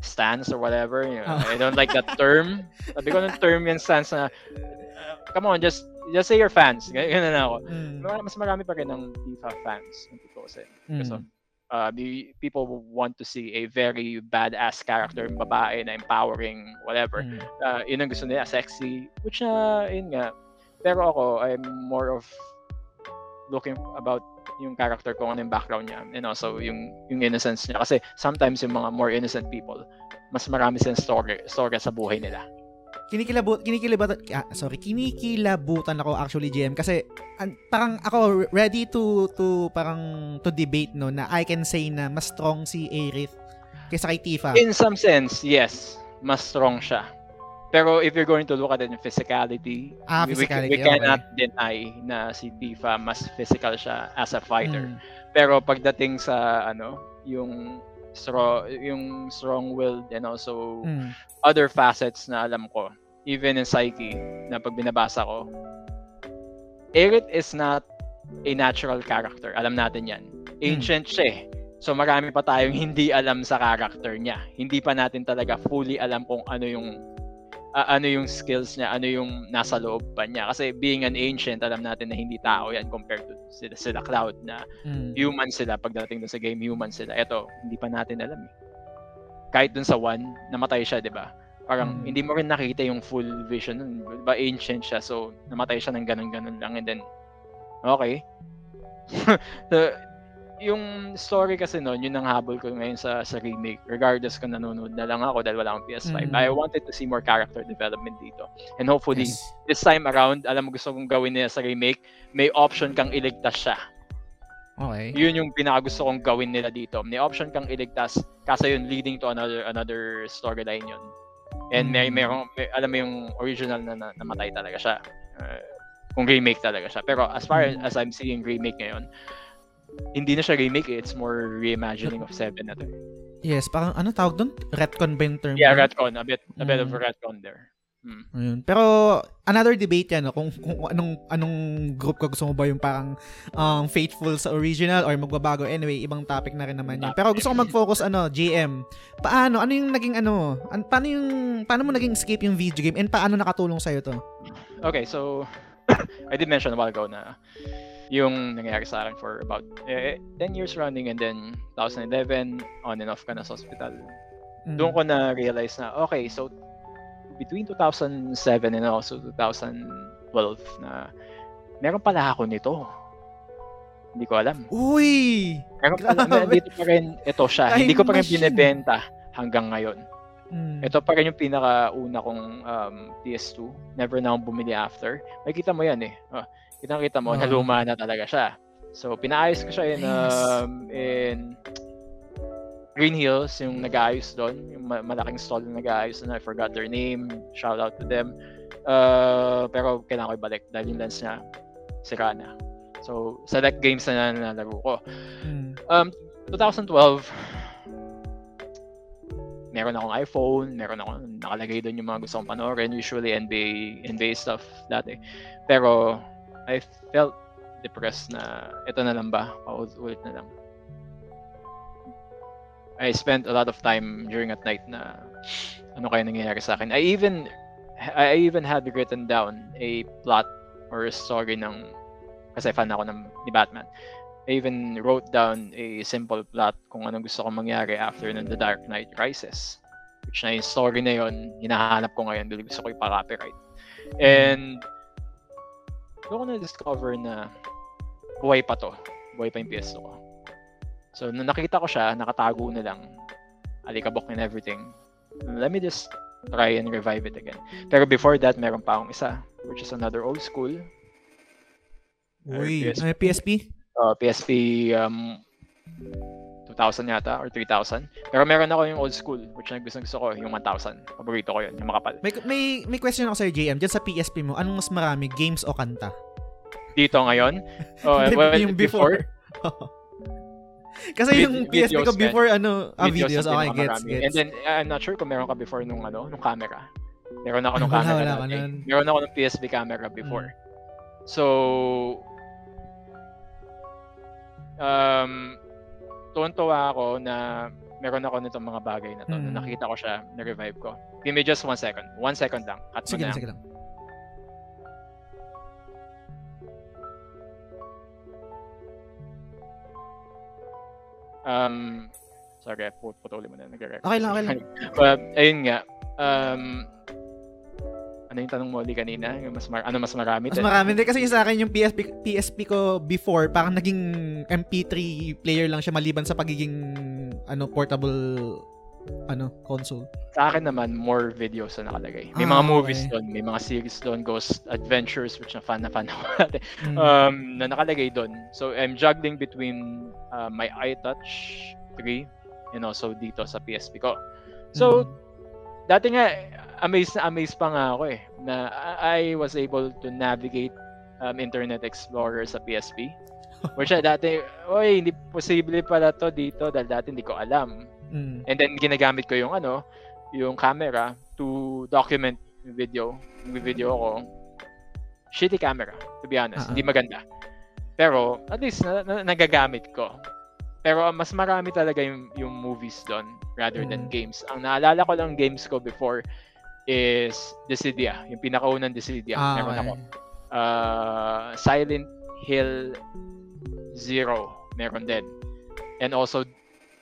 stance or whatever. You know, Oh. I don't like that term. Sabi ko ng term yung stance na, uh, come on, just just say you're fans. Ganyan na ako. Mm. Mas marami pa rin ng FIFA fans. Yung totoo kasi. Kasi, Mm. uh, the people want to see a very badass character, babae na empowering, whatever. Mm. Uh, yun ang gusto nila, sexy. Which na, yun nga. Pero ako, I'm more of looking about yung character ko, ano yung background niya, and also yung, yung innocence niya. Kasi sometimes yung mga more innocent people, mas marami silang story, story sa buhay nila. Kinikilabut, kinikilabut, ah, sorry, kinikilabutan ako actually GM kasi an, parang ako ready to to parang to debate no na I can say na mas strong si Aerith kaysa kay Tifa. In some sense, yes, mas strong siya. Pero if you're going to look at it in physicality, Ah, we- we, physicality, we, okay. cannot deny na si Tifa mas physical siya as a fighter. Mm. Pero pagdating sa ano, yung strong yung strong-willed and also Mm. other facets na alam ko, even in Psyche na pag binabasa ko, Aerith is not a natural character. Alam natin 'yan. Ancient siya eh. So marami pa tayong hindi alam sa character niya. Hindi pa natin talaga fully alam kung ano yung ah, ano yung skills niya, ano yung nasa loob pa niya. Kasi being an ancient, alam natin na hindi tao yan compared to sila, sila Cloud na Mm. human sila pagdating dun sa game, human sila. Ito, hindi pa natin alam eh. Kahit dun sa one, namatay siya, di ba? Parang Mm. hindi mo rin nakita yung full vision nun. Ba ancient siya, so namatay siya ng ganun-ganun lang and then, okay. so, yung story kasi noon, yun ang habol ko ngayon sa sa remake. Regardless kung nanonood na lang ako dahil wala akong PS5. Mm. I wanted to see more character development dito. And hopefully, Yes. this time around, alam mo gusto kong gawin nila sa remake, may option kang iligtas siya. Okay. Yun yung pinakagusto kong gawin nila dito. May option kang iligtas kasi yun leading to another another storyline yun. And may, Mm. may, may alam mo yung original na, na namatay talaga siya. Uh, kung remake talaga siya. Pero as far Mm. as I'm seeing remake ngayon, hindi na siya remake, eh. it's more reimagining of 7 na to. Yes, parang ano tawag doon? Retcon ba yung term? Yeah, retcon. A bit, a bit of Mm. retcon there. Mm. Ayun. Pero another debate yan, no? kung, kung anong anong group ka gusto mo ba yung parang um, faithful sa original or magbabago. Anyway, ibang topic na rin naman yun. Pero gusto ko mag-focus ano, GM. Paano ano yung naging ano, an, paano yung paano mo naging escape yung video game and paano nakatulong sa to? Okay, so I did mention a while ago na yung nangyari sa akin for about eh, 10 years running and then 2011 on and off ka na sa hospital. Mm. Doon ko na realize na okay, so between 2007 and also 2012 na meron pala ako nito. Hindi ko alam. Uy! Meron pala, Grabe. dito pa rin ito siya. Time Hindi ko pa rin machine. binebenta hanggang ngayon. Mm. Ito pa rin yung pinakauna kong um, PS2. Never na akong bumili after. Makikita mo yan eh. Oh, kitang-kita mo, Oo. naluma na talaga siya. So, pinaayos ko siya in, Nice. um, in Green Hills, yung nag-aayos doon. Yung ma- malaking stall na nag-aayos doon. I forgot their name. Shout out to them. Uh, pero kailangan ko ibalik dahil yung lens niya sira na. So, select games na nalaro ko. Mm. Um, 2012, meron akong iPhone, meron akong nakalagay doon yung mga gusto kong panoorin, usually NBA, NBA stuff dati. Pero, I felt depressed na ito na lang ba, paulit na lang. I spent a lot of time during at night na ano kaya nangyayari sa akin. I even I even had written down a plot or a story ng kasi fan ako ng ni Batman. I even wrote down a simple plot kung anong gusto kong mangyari after ng The Dark Knight Rises. Which na yung story na yun, hinahanap ko ngayon dahil gusto ko ipa-copyright. And doon ko na-discover na buhay pa to. Buhay pa yung PS2 ko. So, nung nakita ko siya, nakatago na lang. Alikabok and everything. Let me just try and revive it again. Pero before that, meron pa akong isa, which is another old school. Uy, PSP. ano, PSP? uh, PSP um, 2000 yata or 3000. Pero meron ako yung old school which na gusto, gusto ko, yung 1000. Paborito ko yun, yung makapal. May, may, may question ako sa'yo, JM. Diyan sa PSP mo, anong mas marami, games o kanta? Dito ngayon, oh, well, yung before. Kasi Vid- yung PSP ko before, ano, ah, videos videos. Okay, gets, gets. And then, I'm not sure kung meron ka before nung ano, nung camera. Meron ako nung Wala, camera wala dati. nun. Mm. Meron ako nung PSP camera before. So, um, tuwan-tuwa ako na meron ako nitong mga bagay na to. Mm. Nung nakita ko siya, na-revive ko. Give me just one second. One second lang. Mo Sige na. sige lang. Um, sorry, put putulin mo na. Nag-record. Okay lang, okay lang. But, ayun nga. Um, ano yung tanong mo ulit kanina? Yung mas mar- ano mas marami? Mas marami din kasi yung sa akin yung PSP PSP ko before parang naging MP3 player lang siya maliban sa pagiging ano portable ano console. Sa akin naman, more videos na nakalagay. May Ah, mga movies okay. doon, may mga series doon, Ghost Adventures, which na fan na fan ako dati, Mm. um, na nakalagay doon. So, I'm juggling between uh, my iTouch 3 and also dito sa PSP ko. So, Mm. dati nga, amazed na amazed pa nga ako eh, na I was able to navigate um, Internet Explorer sa PSP. Which na dati, oy, hindi posible pala to dito dahil dati hindi ko alam. Mm. And then ginagamit ko yung ano, yung camera to document video. Video ko. Shitty camera, to be honest. Ah, ah. Hindi maganda. Pero at least na, na- nagagamit ko. Pero mas marami talaga yung, yung movies doon rather than Mm. games. Ang naalala ko lang games ko before is Dissidia. Yung pinakaunang Dissidia. Ah, Meron okay. ako. Uh, Silent Hill Zero. Meron din. And also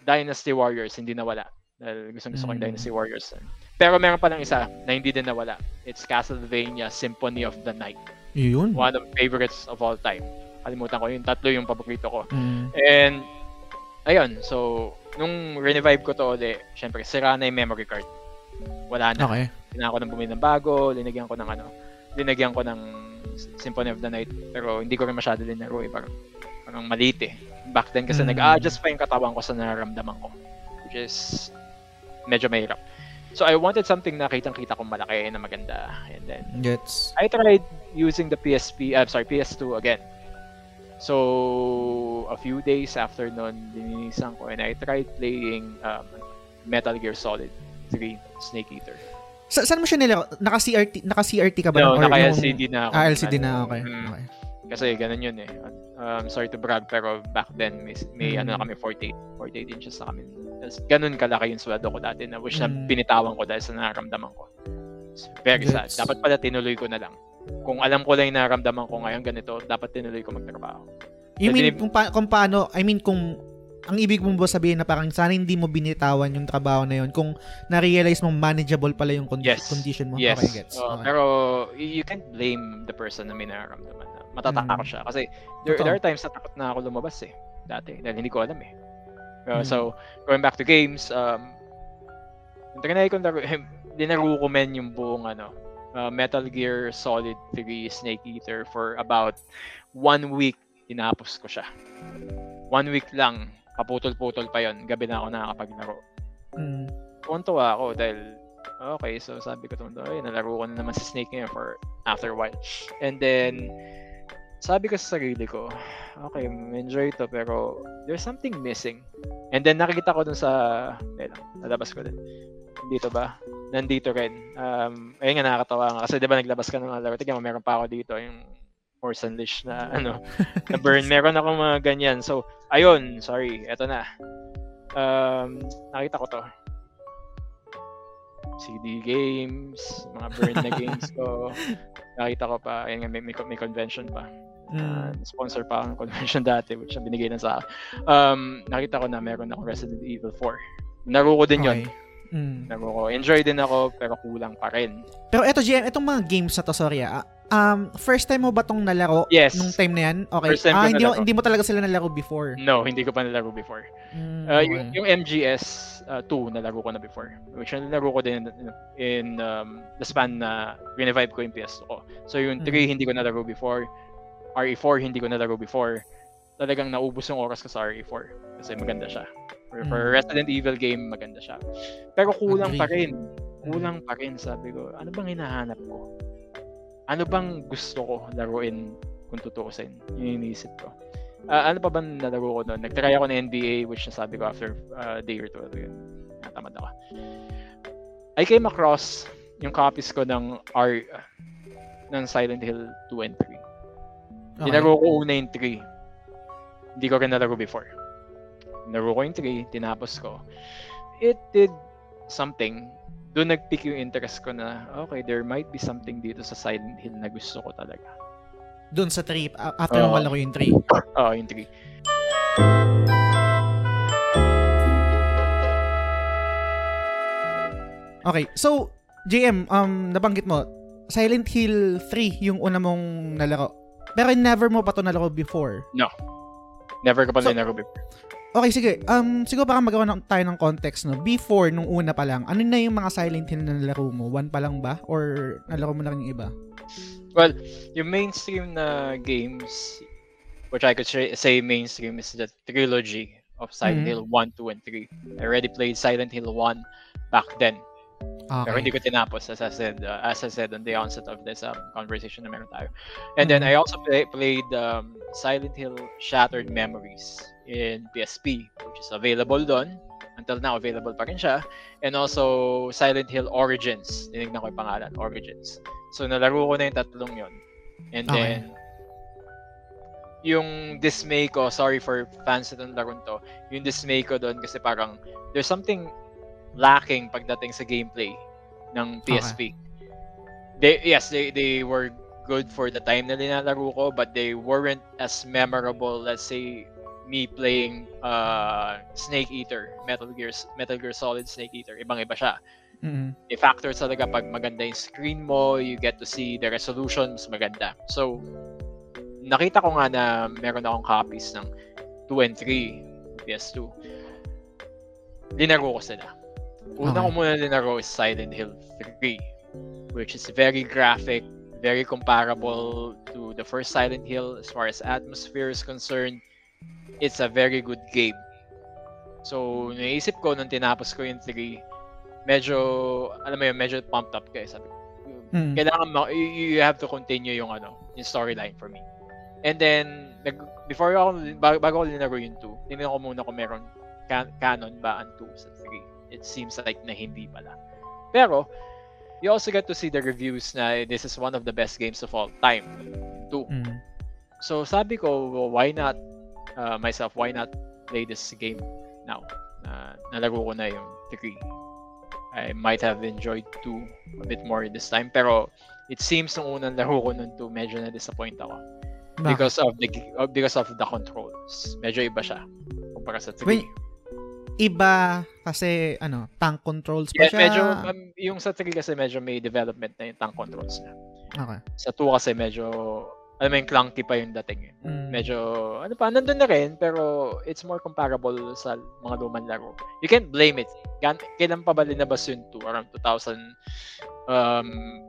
Dynasty Warriors. Hindi nawala. Dahil gusto gusto ko yung Mm. Dynasty Warriors. Pero meron pa lang isa na hindi din nawala. It's Castlevania Symphony of the Night. Yun. One of favorites of all time. Kalimutan ko yung tatlo yung paborito ko. Mm. And, ayun, so, nung revive ko to ulit, syempre, sira na yung memory card. Wala na. Okay. Kailangan ko nang bumili ng bago, linagyan ko ng ano, linagyan ko ng Symphony of the Night, pero hindi ko rin masyado linaro eh, parang, parang maliit eh. Back then kasi Mm. nag-adjust pa yung katawan ko sa nararamdaman ko, which is medyo mahirap. So I wanted something na kitang-kita kong malaki na maganda. And then Gets. I tried using the PSP, I'm sorry, PS2 again. So, a few days after nun, dininisan ko and I tried playing um, Metal Gear Solid 3 Snake Eater. Sa, saan mo siya nilaro? Naka-CRT, naka-CRT ka ba? No, naka-LCD yung- na ako. Ah, LCD na, Ano, okay. mm, okay. Kasi ganun yun eh. Um, sorry to brag, pero back then, may, may Mm. ano na kami, 48, 48 inches na kami. Tapos ganun kalaki yung sweldo ko dati na wish na Mm. pinitawan ko dahil sa nararamdaman ko. It's very sad. Gets. Dapat pala tinuloy ko na lang. Kung alam ko lang yung nararamdaman ko ngayon ganito, dapat tinuloy ko magtrabaho. You mean, kung, pa, kung paano, I mean, kung, ang ibig mong ba sabihin na parang sana hindi mo binitawan yung trabaho na yun kung na-realize mong manageable pala yung condi- Yes. condition mo. Yes. Okay, gets. Uh, Okay. Pero you can't blame the person na may nararamdaman na matataka Mm. siya. Kasi there, Totoo. there are times na takot na ako lumabas eh. Dati. Dahil hindi ko alam eh. Uh, Mm. So, going back to games, um, yung trinay ko laro, dinaro ko men yung buong ano, uh, Metal Gear Solid 3 Snake Eater for about one week tinapos ko siya. One week lang, kaputol-putol pa yon gabi na ako nakakapaglaro Mm. tuwan-tuwa ako dahil okay, so sabi ko tuwan ay nalaro ko na naman si Snake ngayon for after a while. And then sabi ko sa sarili ko, okay, enjoy to pero there's something missing. And then nakikita ko dun sa, eh lang, nalabas ko din. Dito ba? Nandito rin. Um, ayun nga nakakatawa nga kasi 'di ba naglabas ka ng laro. Tingnan mo, meron pa ako dito yung Force Unleashed na ano, na burn. Meron ako mga ganyan. So, ayun, sorry, eto na. Um, nakita ko to. CD games, mga burn na games ko. Nakita ko pa, ayun nga, may, may, may convention pa. Uh, sponsor pa ako ng convention dati, which ang binigay na sa akin. Um, nakita ko na meron ako Resident Evil 4. Naro ko din yun. Okay. Mm. Naro ko. Enjoy din ako, pero kulang pa rin. Pero eto, GM, itong mga games na to, sorry ah. Um, first time mo ba tong nalaro Yes. nung time na yan? Okay. First time ah, hindi, mo, nalaro. hindi mo talaga sila nalaro before. No, hindi ko pa nalaro before. Mm, Uh, yung, yung MGS uh, 2, nalaro ko na before. Which nalaro ko din in, in um, the span na revive ko yung PS2 ko. So yung 3, Mm. hindi ko nalaro before. RE4, hindi ko nalaro before. Talagang naubos yung oras ko sa RE4. Kasi maganda siya. For, for Mm. Resident Evil game, maganda siya. Pero kulang pa Agree. rin. Kulang pa rin, sabi ko. Ano bang hinahanap ko? Ano bang gusto ko laruin kung tutuusin? Yun yung iniisip ko. Ah, ano pa ba nalaro ko doon? Nagtry ako ng NBA, which nasabi ko after a day or two. Yun, natamad ako. I came across yung copies ko ng R ng Silent Hill 2 and 3. Okay. Dinaro ko una yung 3. Hindi ko rin nalaro before. Naro ko yung 3, tinapos ko. It did something. Doon nag-pick yung interest ko na, okay, there might be something dito sa Silent Hill na gusto ko talaga. Doon sa 3, after Oo. malaro yung 3. Oo, yung 3. Okay, so, JM, um, nabanggit mo, Silent Hill 3 yung una mong nalaro. Pero never mo pa to nalaro before. Never ko pa So- nalaro before. Okay, sige. Um, siguro baka magawa na tayo ng context, no? Before, nung una pa lang, ano na yung mga Silent Hill na nalaro mo? One pa lang ba? Or nalaro mo na rin yung iba? Well, yung mainstream na games, which I could say mainstream, is the trilogy of Silent Mhm. Hill 1, 2, and 3. I already played Silent Hill 1 back then. Pero hindi Okay. ko tinapos as I said uh, as I said on the onset of this um, conversation na meron tayo. And then Mhm. I also play, played um, Silent Hill Shattered Memories in PSP which is available doon. Until now available pa rin siya. And also Silent Hill Origins. Tinignan ko yung pangalan, Origins. So nalaro ko na yung tatlong yon. And Okay. then yung dismay ko, sorry for fans na itong laron to, yung dismay ko doon kasi parang there's something lacking pagdating sa gameplay ng PSP. They yes, they they were good for the time na linalaro ko but they weren't as memorable let's say me playing uh Snake Eater, Metal Gear Metal Gear Solid Snake Eater. Ibang-iba siya. Mhm. May factors talaga pag maganda yung screen mo, you get to see the resolution, mas maganda. So, nakita ko nga na meron akong copies ng 2 and 3 PS2. Linaro ko sila. Una Okay. ko muna linaro is Silent Hill 3, which is very graphic, very comparable to the first Silent Hill as far as atmosphere is concerned. It's a very good game. So, naisip ko nung tinapos ko yung 3, medyo, alam mo yun, medyo pumped up kayo. Sabi ko, Mhm. kailangan mo, you, you have to continue yung ano, yung storyline for me. And then, nag, before ako, bago, bago ko linaro yung 2, tinignan ko muna kung meron can, canon ba ang 2 sa 3. It seems like na hindi pala. Pero, you also get to see the reviews na this is one of the best games of all time. Two. Mm. So sabi ko, well, why not uh, myself, why not play this game now? Na nalaro ko na yung 3. I might have enjoyed 2 a bit more this time. Pero it seems nung unang laro ko nun 2, medyo na-disappoint ako. Bakit? Because of the uh, because of the controls. Medyo iba siya kumpara sa 3. Wait, iba kasi ano, tank controls pa Yeah, siya. medyo um, yung sa 3 kasi medyo may development na yung tank controls na. okay. Sa 2 kasi medyo alam mo yung clunky pa yung dating eh. Mm. Medyo ano pa nandun na rin pero it's more comparable sa mga lumang laro. You can't blame it. Gan kailan pa ba linabas yung 2? Around 2000 um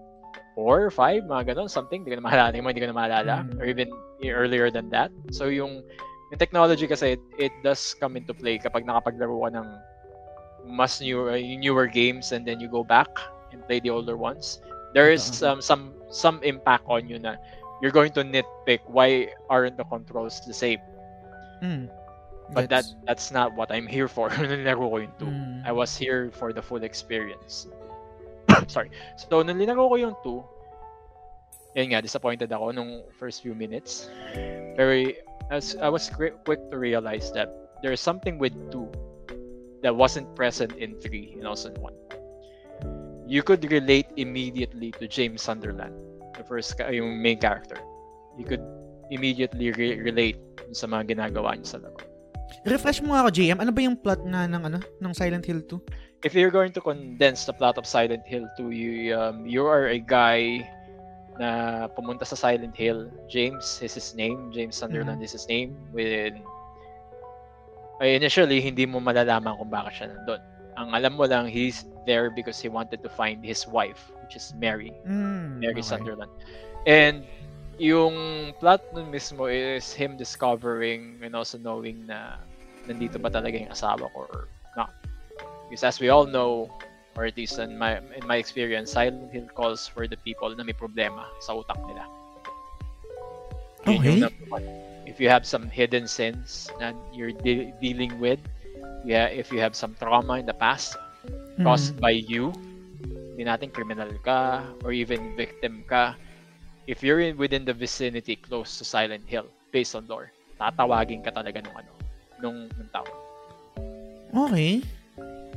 4 5 mga ganun something hindi ko na maalala hindi ko na maalala Mm. or even earlier than that. So yung yung technology kasi it, it does come into play kapag nakapaglaro ka ng mas newer newer games and then you go back and play the older ones. There is um, some some impact on you na you're going to nitpick why aren't the controls the same. Mm. But that that's not what I'm here for. nilaro ko yung 2. Mm. I was here for the full experience. Sorry. So, nung linaro ko yung 2, yun nga, disappointed ako nung first few minutes. Very, as I was quick, quick to realize that there's something with 2 that wasn't present in 3 and also in 1. You could relate immediately to James Sunderland, the first, yung main character. You could immediately re- relate sa mga ginagawa niya sa laro. Refresh mo nga ako, JM. Ano ba yung plot na ng ano, ng Silent Hill 2? if you're going to condense the plot of Silent Hill 2, you um, you are a guy na pumunta sa Silent Hill. James is his name. James Sunderland is his name. With ay, initially hindi mo malalaman kung bakit siya nandun. Ang alam mo lang he's there because he wanted to find his wife, which is Mary. Mm, Mary okay. Sunderland. And yung plot nun mismo is him discovering and also knowing na nandito ba talaga yung asawa ko or not. Because as we all know, or at least in my, in my experience, Silent Hill calls for the people na may problema sa utak nila. Okay. If you have some hidden sins that you're de- dealing with, yeah, if you have some trauma in the past, Mm. caused by you, hindi natin criminal ka or even victim ka, if you're in, within the vicinity close to Silent Hill, based on lore, tatawagin ka talaga nung ano, nung, nung tao. Okay.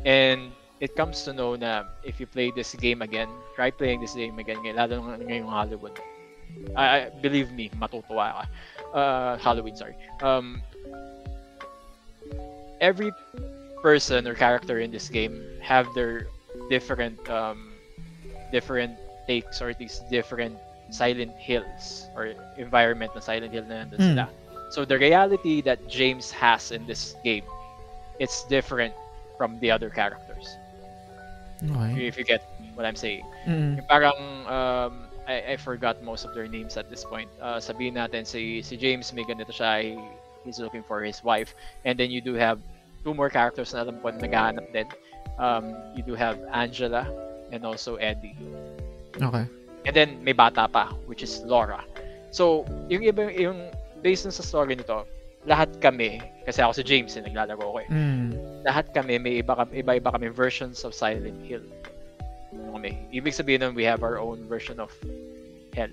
And it comes to know na if you play this game again, try playing this game again, lalo ng ngayong Hollywood. I, I believe me, matutuwa ka. Uh, Halloween, sorry. Um, every person or character in this game have their different um, different takes or at least different Silent Hills or environment na Silent Hill na nandun Mm. So the reality that James has in this game, it's different from the other characters. Okay. If you get what I'm saying. Mm. Yung parang um, I, I forgot most of their names at this point. Uh, sabihin natin si si James may ganito siya, he- he's looking for his wife. And then you do have two more characters na alam ko na naghahanap din. Um, you do have Angela and also Eddie. Okay. And then may bata pa, which is Laura. So, yung iba yung based sa story nito, lahat kami, kasi ako si James, eh, naglalaro ko eh. Mm. Lahat kami, may iba, iba-iba kami versions of Silent Hill. Kami. Ibig sabihin nun, we have our own version of Hell.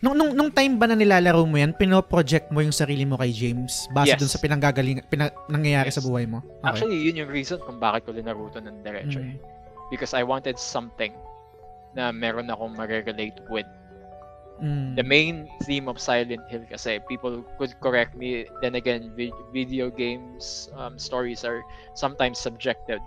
Nung, nung, nung time ba na nilalaro mo yan, pinoproject mo yung sarili mo kay James base Yes. dun sa pinanggagaling, pina, nangyayari Yes. sa buhay mo? Okay. Actually, yun yung reason kung bakit ko linaruto ng diretso eh. Mm. Because I wanted something na meron akong mag-relate with. Mm. The main theme of Silent Hill kasi people could correct me then again vi- video games um, stories are sometimes subjective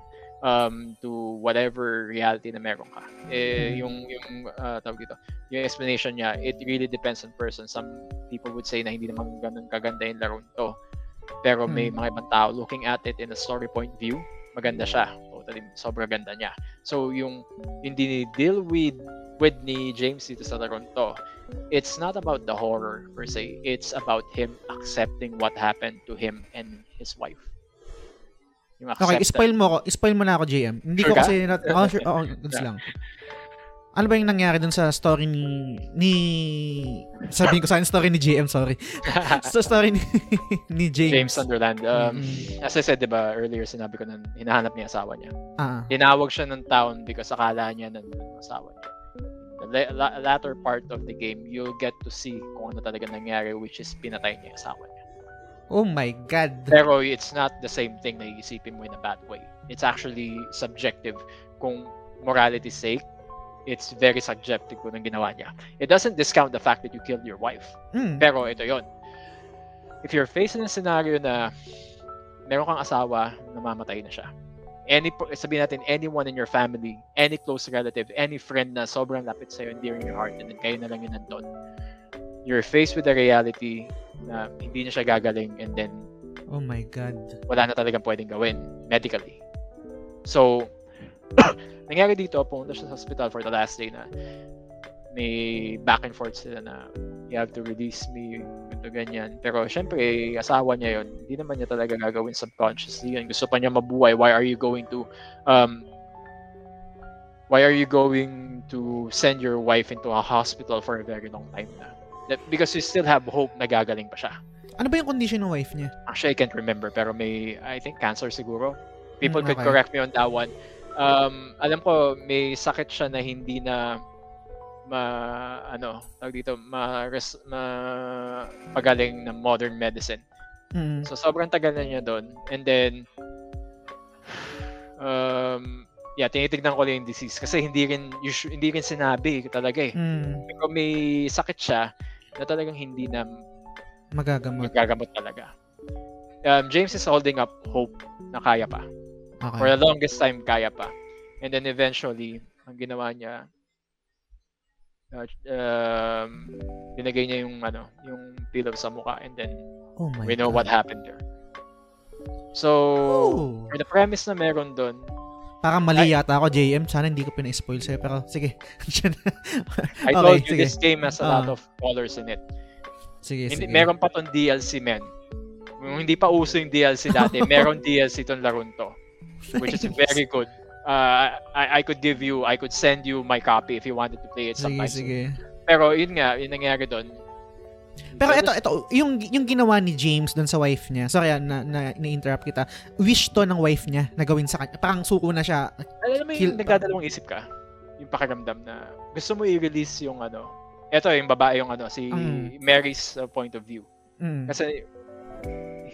um, to whatever reality na meron ka. Eh, Mm. yung yung uh, tawag dito, yung explanation niya, it really depends on person. Some people would say na hindi naman ganun kaganda yung laro to. Pero may Mm. mga ibang tao looking at it in a story point view, maganda siya. Totally, sobrang ganda niya. So yung hindi deal with with ni James dito sa laro to, it's not about the horror per se. It's about him accepting what happened to him and his wife. Yung Okay, spoil mo ko. Spoil mo na ako, JM. Hindi Sure ko ka? kasi... Nat- oh, sure. Oo, goods lang. ano ba yung nangyari dun sa story ni ni sabihin ko sa story ni JM sorry sa story ni, ni James James Sunderland. Um, Mm. As I said, di ba, earlier sinabi ko na hinahanap niya asawa niya. ah Tinawag siya ng town because akala niya nandun asawa niya. The la- la- latter part of the game, you'll get to see kung ano talaga nangyari which is pinatay niya yung asawa niya. Oh my god Pero it's not the same thing na iisipin mo in a bad way. It's actually subjective. Kung morality's sake, it's very subjective kung anong ginawa niya. It doesn't discount the fact that you killed your wife. mm. Pero ito yon. If you're facing a scenario na meron kang asawa na mamatay na siya, any sabihin natin anyone in your family, any close relative, any friend na sobrang lapit sa'yo and dear in your heart and then kayo na lang yun nandun, you're faced with the reality na hindi na siya gagaling and then oh my god wala na talagang pwedeng gawin medically. So, nangyari dito, pumunta siya sa hospital for the last day na may back and forth sila na you have to release me, ganito ganyan. Pero syempre, asawa niya yon hindi naman niya talaga gagawin subconsciously yun. Gusto pa niya mabuhay. Why are you going to, um, why are you going to send your wife into a hospital for a very long time na? That- Because you still have hope na gagaling pa siya. ano ba yung condition ng wife niya Actually, I can't remember, pero may, I think, cancer siguro. People Mm, could okay. correct me on that one. Um, alam ko, may sakit siya na hindi na ma, ano, tawag dito, ma, res, ma, pagaling ng modern medicine. mm. So, sobrang tagal na niya doon. And then, um, yeah, tinitignan ko lang yung disease kasi hindi rin, usu- hindi rin sinabi talaga eh. Mm. Pero may sakit siya na talagang hindi na magagamot magagamot talaga. Um, James is holding up hope na kaya pa. okay For the longest time, kaya pa. And then eventually, ang ginawa niya, uh, um, binigay niya yung, ano, yung pillow sa mukha and then oh my we know god what happened there. So, oh. for the premise na meron doon, Parang mali yata ako, JM. Sana hindi ko pina-spoil sa'yo. Pero sige. I Okay, told you sige. this game has a lot Ah. of colors in it. sige, Hindi, sige. meron pa tong DLC, men. Hindi pa uso yung DLC dati, meron DLC tong laron to. which is very good. Uh, I, I could give you, I could send you my copy if you wanted to play it Sige, sometime. sige. Pero yun nga, yun nangyari doon. Pero ito, ito, yung, yung ginawa ni James doon sa wife niya, sorry ah, na, na, na-interrupt kita, wish to ng wife niya na gawin sa kanya. Parang suko na siya. Alam mo yung nagdadalawang isip ka? Yung pakiramdam na gusto mo i-release yung ano. Ito yung babae yung ano, si Mm. Mary's uh, point of view. Mm. Kasi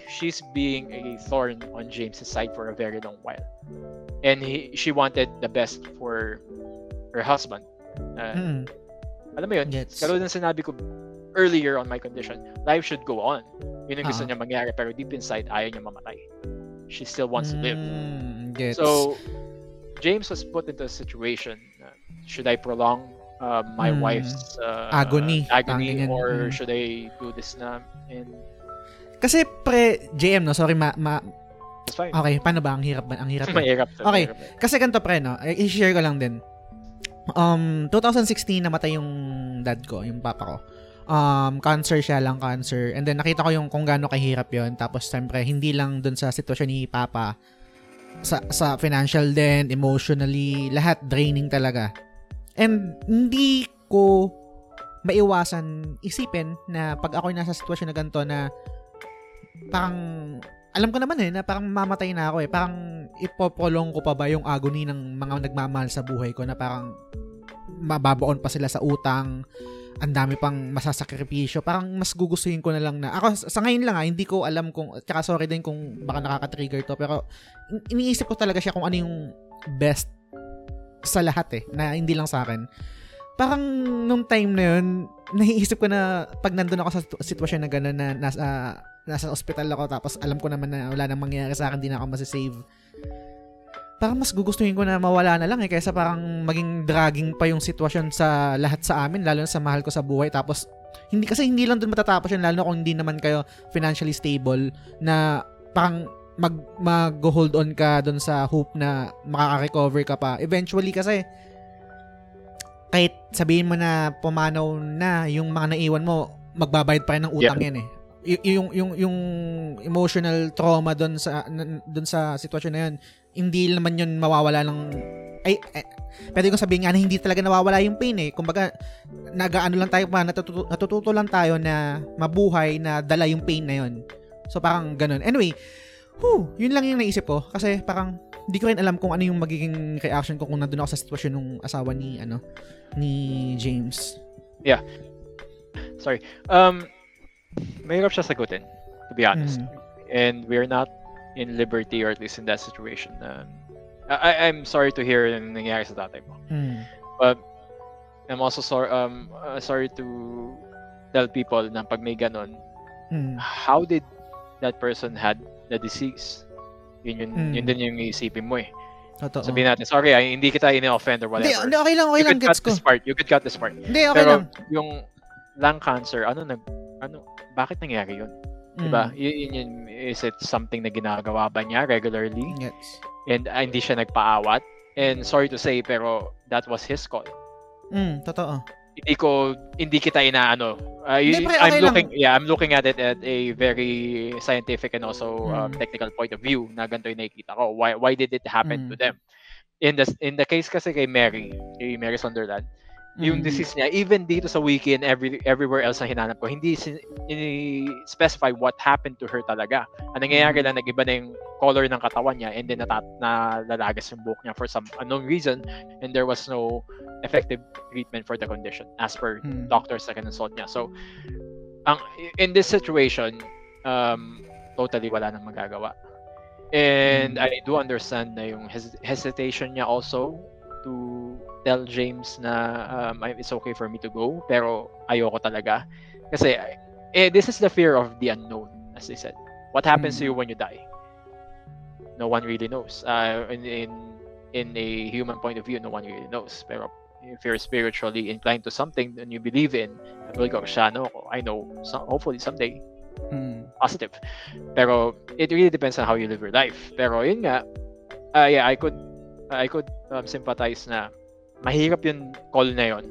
she's being a thorn on James's side for a very long while. And he, she wanted the best for her husband. Uh, Mm. Alam mo yun, Gets. Katulad ng sinabi ko earlier on my condition, life should go on. Yun yung gusto Ah. niya mangyari, pero deep inside, ayaw niya mamatay. She still wants to live. Mm, gets. So, James was put into a situation, uh, should I prolong uh, my Mm. wife's uh, Agony. agony Tangin yan. or Mm. should I do this na? And Kasi pre, JM, no? Sorry, ma, ma, it's fine. okay, paano ba? Ang hirap ba? Ang hirap. eh. Mahirap to. Okay. mahirap eh. Kasi ganito pre, no? I- I-share ko lang din. Um, 2016 namatay yung dad ko, yung papa ko. Um, cancer siya lang, cancer. And then nakita ko yung kung gaano kahirap yon Tapos siyempre, hindi lang dun sa sitwasyon ni papa. Sa, sa financial din, emotionally, lahat draining talaga. And hindi ko maiwasan isipin na pag ako'y nasa sitwasyon na ganito na parang alam ko naman eh na parang mamatay na ako eh. Parang ipoprolong ko pa ba yung agony ng mga nagmamahal sa buhay ko na parang mababaon pa sila sa utang, ang dami pang masasakripisyo. Parang mas gugustuhin ko na lang na, ako sa ngayon lang ah, hindi ko alam kung, tsaka sorry din kung baka nakaka-trigger to, pero in- iniisip ko talaga siya kung ano yung best sa lahat eh, na hindi lang sa akin. Parang nung time na yun, naiisip ko na pag nandun ako sa sitwasyon na gano'n na nasa nasa ospital ako tapos alam ko naman na wala nang mangyayari sa akin, di na ako masasave. Parang mas gugustuhin ko na mawala na lang eh kaysa parang maging dragging pa yung sitwasyon sa lahat sa amin lalo na sa mahal ko sa buhay tapos hindi kasi hindi lang doon matatapos yun lalo na kung hindi naman kayo financially stable na parang mag mag-hold on ka doon sa hope na makaka-recover ka pa. Eventually kasi kahit sabihin mo na pumanaw na yung mga naiwan mo, magbabayad pa rin ng utang yan eh. Y- yung yung yung emotional trauma doon sa doon sa sitwasyon na yun hindi naman yun mawawala ng ay, ay pwede kong sabihin nga na hindi talaga nawawala yung pain eh. Kumbaga, nagaano lang tayo pa, natututo, natututo lang tayo na mabuhay na dala yung pain na yun. So parang ganun. Anyway, whew, yun lang yung naisip ko. Kasi parang, hindi ko rin alam kung ano yung magiging reaction ko kung nandun ako sa sitwasyon ng asawa ni, ano, ni James. Yeah. Sorry. Um, mahirap siya sagutin, to be honest. Mm. And we're not in liberty or at least in that situation. Um, I, I'm sorry to hear yung nangyari sa tatay mo. Mm. But I'm also sorry um uh, sorry to tell people na pag may ganon, Mm. how did that person had the disease? Yun yun, Mm. yun din yung iisipin mo eh. Totoo. Sabihin natin, sorry, ah, hindi kita ini-offend or whatever. hindi, okay lang, okay you lang, gets cut ko. this part. You could cut this part. Hindi, okay Pero lang. yung lung cancer, ano nag ano bakit nangyari yun? Mm. Diba? Y- yun, yun, is it something na ginagawa ba niya regularly? Gets. And ah, hindi siya nagpaawat? And sorry to say, pero that was his call. Mm, totoo. Hindi ko, hindi kita inaano. Uh, Hindi, pre, okay I'm lang. looking, yeah, I'm looking at it at a very scientific and also um, Mm. technical point of view na ganito yung nakikita ko. Why, why did it happen to Mm. them? In the, in the case kasi kay Mary, kay Mary Sunderland, yung Mm. disease niya, even dito sa wiki and every, everywhere else na hinanap ko, hindi sin- ini-specify what happened to her talaga. Ang nangyayari lang, nag-iba na yung color ng katawan niya and then nata- nalalagas yung buhok niya for some unknown reason and there was no effective treatment for the condition as per Mm. doctors na consult niya. So, ang, in this situation, um, totally wala nang magagawa. And Mm. I do understand na yung hes- hesitation niya also to tell James na um, it's okay for me to go, pero ayoko talaga. Kasi, eh, this is the fear of the unknown, as they said. What happens to Mm. you when you die? No one really knows. Uh, in, in, in a human point of view, no one really knows. Pero if you're spiritually inclined to something that you believe in, will go, siya, no, I know, so, hopefully someday, Mm. positive. Pero it really depends on how you live your life. Pero yun nga, uh, yeah, I could I could um, sympathize na mahirap yung call na yon.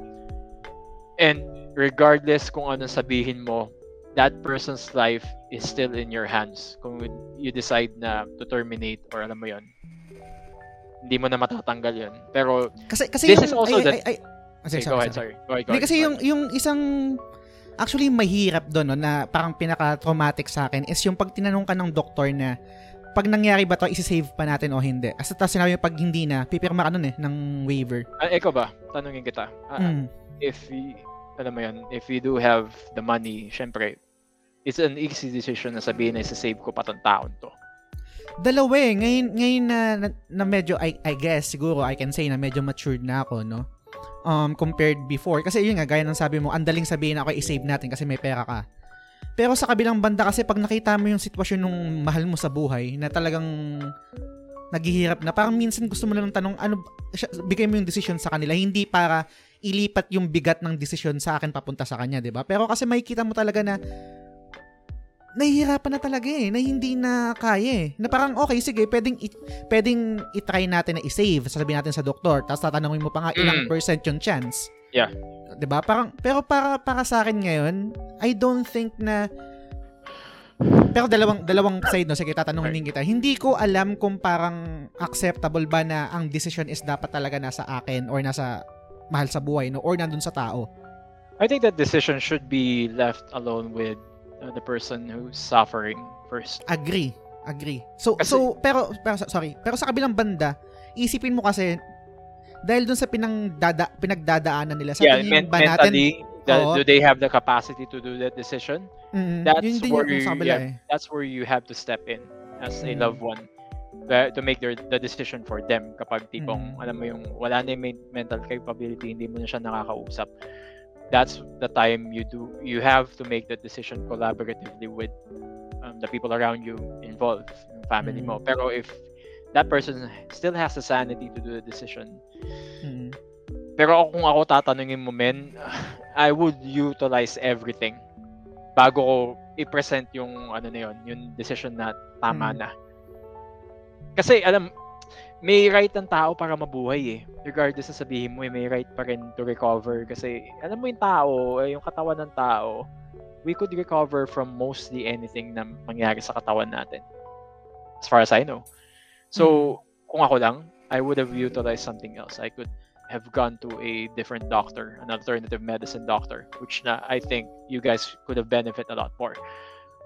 And regardless kung anong sabihin mo, that person's life is still in your hands. Kung you decide na to terminate or alam mo yon, hindi mo na matatanggal yon. Pero Kasi kasi This yung, is also ay, the- ay, ay, ay, okay, go ahead, sorry. Go ahead, go ahead, kasi go yung yung isang actually mahirap doon no, na parang pinaka-traumatic sa akin is yung pag tinanong ka ng doktor na pag nangyari ba to isi-save pa natin o hindi. As tapos sinabi pag hindi na, pipirma ka nun eh ng waiver. Ah, ikaw ba? Tanungin kita. Ah, Mm. if we, alam mo yun, if we do have the money, syempre, it's an easy decision na sabihin na isa-save ko pa tong taon to. Dalawa eh. Ngayon, ngayon na, na, na medyo, I, I guess, siguro I can say na medyo matured na ako, no? Um, compared before. Kasi yun nga, gaya ng sabi mo, ang daling sabihin okay, i-save natin kasi may pera ka. Pero sa kabilang banda kasi pag nakita mo yung sitwasyon ng mahal mo sa buhay na talagang naghihirap na parang minsan gusto mo lang ng tanong ano bigay mo yung decision sa kanila hindi para ilipat yung bigat ng decision sa akin papunta sa kanya 'di ba pero kasi makikita mo talaga na nahihirapan na talaga eh, na hindi na kaya eh. Na parang, okay, sige, pwedeng, i- pwedeng itry natin na i-save, sasabihin natin sa doktor, tapos tatanungin mo pa nga ilang Mm. percent yung chance. Yeah. 'Di ba Parang, pero para, para sa akin ngayon, I don't think na, pero dalawang, dalawang side no, sige, tatanungin din kita. Hindi ko alam kung parang acceptable ba na ang decision is dapat talaga nasa akin or nasa mahal sa buhay, no, or nandun sa tao. I think that decision should be left alone with uh, the person who's suffering first. Agree. Agree. So, Kasi- so pero, pero, sorry, pero sa kabilang banda, isipin mo kasi, dahil dun sa pinangdada, pinagdadaanan nila, sa yeah, tingin men- ba natin, the- Oo. do they have the capacity to do that decision? mm, that's yun where kabila you- eh. That's where you have to step in as a Mm. loved one to make their, the decision for them kapag tipong, Mm. alam mo yung wala na yung men- mental capability, hindi mo na siya nakakausap. That's the time you do you have to make the decision collaboratively with um, the people around you involved, yung family mo. Mm. Pero if that person still has the sanity to do the decision, Mm. pero kung ako tatanungin mo, men, I would utilize everything bago ko i-present yung ano na yun, yung decision na tama Mm. na. Kasi alam, may right ang tao para mabuhay eh. Regardless sa sabihin mo, eh, may right pa rin to recover. Kasi alam mo yung tao, eh, yung katawan ng tao, we could recover from mostly anything na mangyari sa katawan natin. As far as I know. So, kung ako lang, I would have utilized something else. I could have gone to a different doctor, an alternative medicine doctor, which na I think you guys could have benefit a lot more.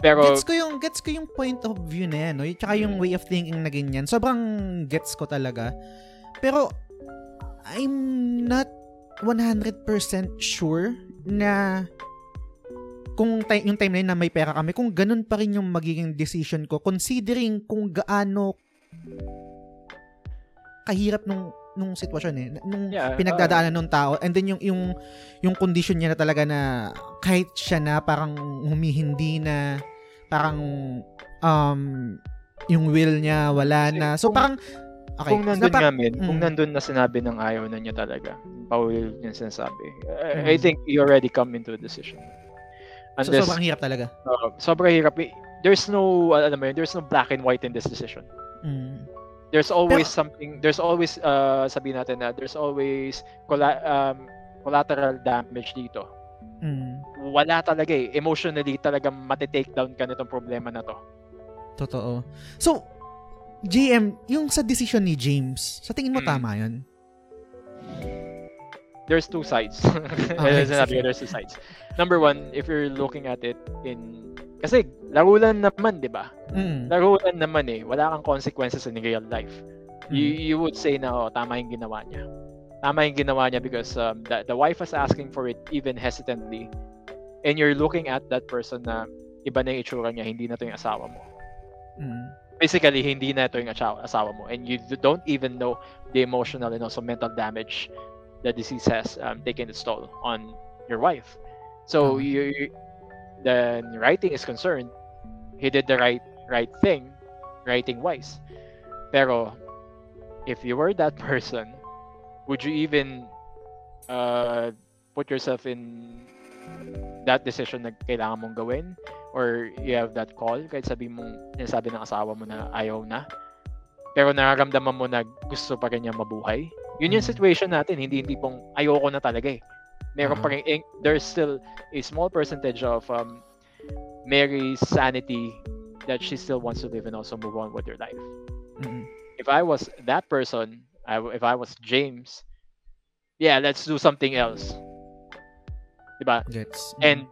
Pero gets ko yung gets ko yung point of view na yan, no? Tsaka yung way of thinking na ganyan. Sobrang gets ko talaga. Pero I'm not 100% sure na kung time, yung time na yun na may pera kami, kung ganun pa rin yung magiging decision ko, considering kung gaano kahirap nung nung sitwasyon eh nung Yeah, pinagdadaanan nung tao and then yung yung yung condition niya na talaga na kahit siya na parang humihindi na parang um yung will niya wala na so parang okay kung nandun so, pa- men, kung Mm. nandun na sinabi ng ayaw na niya talaga, paulit niya sinasabi, I, I Mm. think you already come into a decision. so, Unless, sobrang hirap talaga uh, sobrang hirap. eh. There's no, alam mo yun, there's no black and white in this decision. mm. There's always something, there's always, uh, sabihin natin na, there's always colla- um, collateral damage dito. Mm. Wala talaga eh. Emotionally talaga matitake down ka nitong problema na to. totoo so GM yung sa decision ni James sa tingin mo Mm. tama yun there's two sides. Okay, As sinabi ko, sige. there's two sides. Number one, if you're looking at it in... Kasi laro lang naman, di ba? mm. Laro lang naman eh. Wala kang consequences in real life. You, Mm. you would say na, oh, tama yung ginawa niya. Tama yung ginawa niya because um, the, the wife was asking for it even hesitantly. And you're looking at that person na iba na yung itsura niya, hindi na to yung asawa mo. Mm. Basically, hindi na ito yung asawa, mo. And you don't even know the emotional and also mental damage the disease has um, taken its toll on your wife. So Tama. you, you- the writing is concerned, he did the right right thing, writing wise. Pero if you were that person, would you even uh, put yourself in that decision na kailangan mong gawin? Or you have that call, kahit sabi mong, sabi ng asawa mo na ayaw na, pero nararamdaman mo na gusto pa rin niya mabuhay. Yun yung Mm. situation natin, hindi hindi pong ayoko na talaga eh. Meron pa Ah. rin, there's still a small percentage of um, Mary's sanity that she still wants to live and also move on with her life. Mm. If I was that person, I, if I was James, yeah, let's do something else. Diba? Gets. And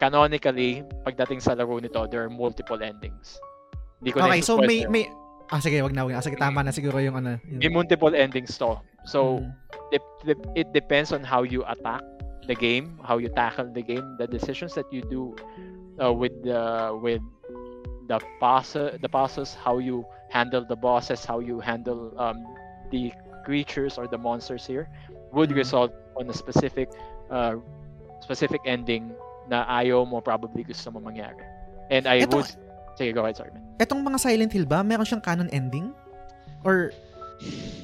canonically, pagdating sa laro nito, there are multiple endings. Hindi ko Okay, so may may Ah, sige, wag na, wag na. Sige, tama na siguro yung ano. Yung, May multiple endings to. So, Mm. dep- it depends on how you attack the game, how you tackle the game, the decisions that you do uh, with the with the process, the process, how you handle the bosses, how you handle um, the creatures or the monsters here, would Mhm. result on a specific uh, specific ending na ayaw mo probably gusto mo mangyari. And I Eto- would Sige, go ahead, sorry. man. Etong mga Silent Hill ba, meron siyang canon ending? Or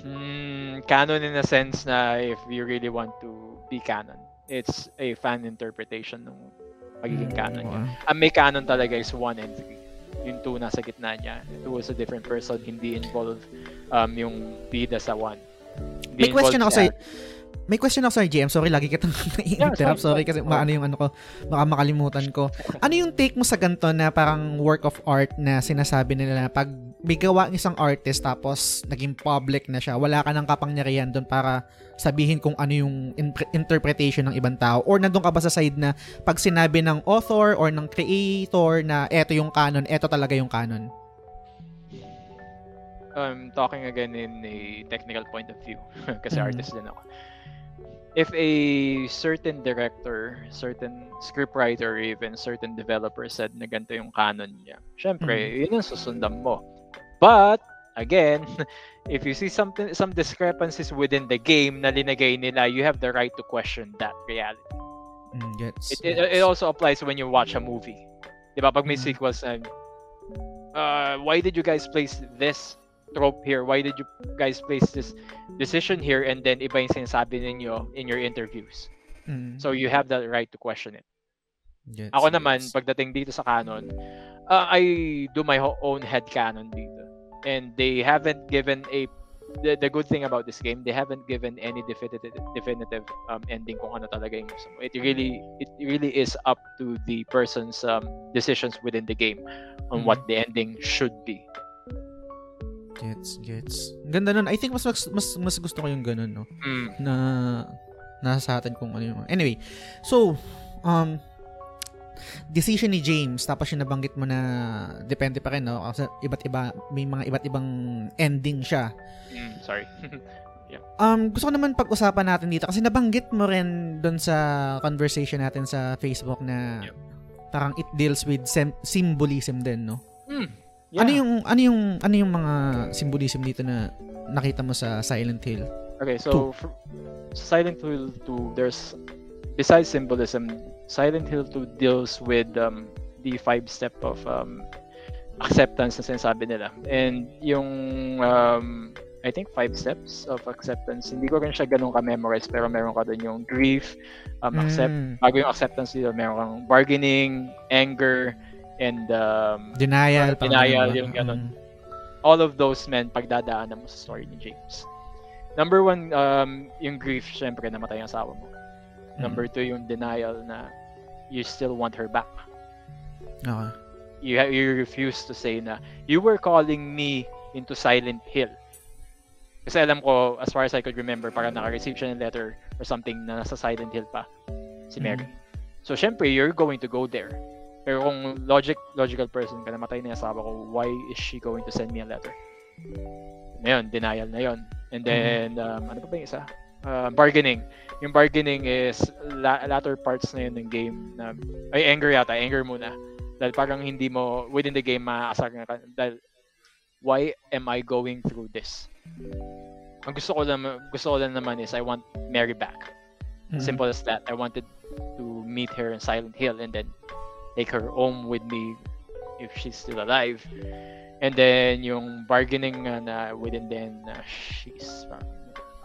Mm, canon in a sense na if you really want to be canon, it's a fan interpretation ng magiging canon niya. Ang may canon talaga is 1 and 3. Yung 2 nasa gitna niya. 2 is a different person, hindi involved um, yung bida sa 1. May question ako sa may question ako sa GM. Sorry, lagi kitang sorry, i-interrupt. Sorry kasi sorry. maano yung ano ko, baka makalimutan ko. Ano yung take mo sa ganito na parang work of art na sinasabi nila na pag may gawa ang isang artist tapos naging public na siya, wala ka ng kapangyarihan doon para sabihin kung ano yung in- interpretation ng ibang tao or nandun ka ba sa side na pag sinabi ng author or ng creator na eto yung canon, eto talaga yung canon. I'm talking again in a technical point of view kasi Mhm. artist din ako. If a certain director, certain scriptwriter, even certain developer said na ganito yung canon niya, syempre, yun ang susundan mo. But, again, if you see something some discrepancies within the game na linagay nila, you have the right to question that reality. Mm, gets. It, it, it also applies when you watch a movie. Di ba? Pag may Mhm. sequels na, uh, why did you guys place this trope here? Why did you guys place this decision here? And then iba yung sinasabi ninyo in your interviews. Mm, So you have the right to question it. gets, Ako naman, gets. pagdating dito sa canon, uh, I do my own head canon dito. And they haven't given a the, the good thing about this game, they haven't given any definitive definitive um, ending kung ano talaga yung gusto mo. It really it really is up to the person's um, decisions within the game on Mhm. what the ending should be. Gets, gets. Ganda nun. I think mas mas mas, mas gusto ko yung ganun, no? Mm. Na nasa sa atin kung ano yung... Anyway, so, um, decision ni James, tapos yung nabanggit mo na depende pa rin, no? Kasi iba't iba, may mga iba't ibang ending siya. Mm, sorry. Um, gusto ko naman pag-usapan natin dito kasi nabanggit mo rin doon sa conversation natin sa Facebook na Yep. parang it deals with sem- symbolism din, no? Mm. Ano yung ano yung ano yung mga symbolism dito na nakita mo sa Silent Hill? Okay, so for Silent Hill 2, there's besides symbolism, Silent Hill 2 deals with um, the five step of um, acceptance na sinasabi nila. And yung um, I think five steps of acceptance, hindi ko rin siya ganun ka-memorize pero meron ka doon yung grief, um, accept, Mm, bago yung acceptance dito, meron kang bargaining, anger, and um, denial, denial, yung ganun. Mm. all of those men pagdadaanan mo sa story ni James. Number one, um, yung grief, syempre, namatay ang asawa mo. Mm. Number two, yung denial na you still want her back. Okay. You, you refuse to say na, you were calling me into Silent Hill. Kasi alam ko, as far as I could remember, parang naka-receive siya ng letter or something na nasa Silent Hill pa, si Mary. So, syempre, you're going to go there. Pero kung logic, logical person ka, namatay na yung asawa ko, why is she going to send me a letter? Na yun, denial na yun. And then, um, ano pa ba yung isa? Uh, bargaining. Yung bargaining is la- latter parts na yun ng game na, ay, anger yata, anger muna. Dahil parang hindi mo, within the game, maaasar ka. Dahil, why am I going through this? Ang gusto ko lang, gusto ko lang naman is I want Mary back. Mm. Simple as that. I wanted to meet her in Silent Hill and then take her home with me if she's still alive. And then yung bargaining nga na within then na she's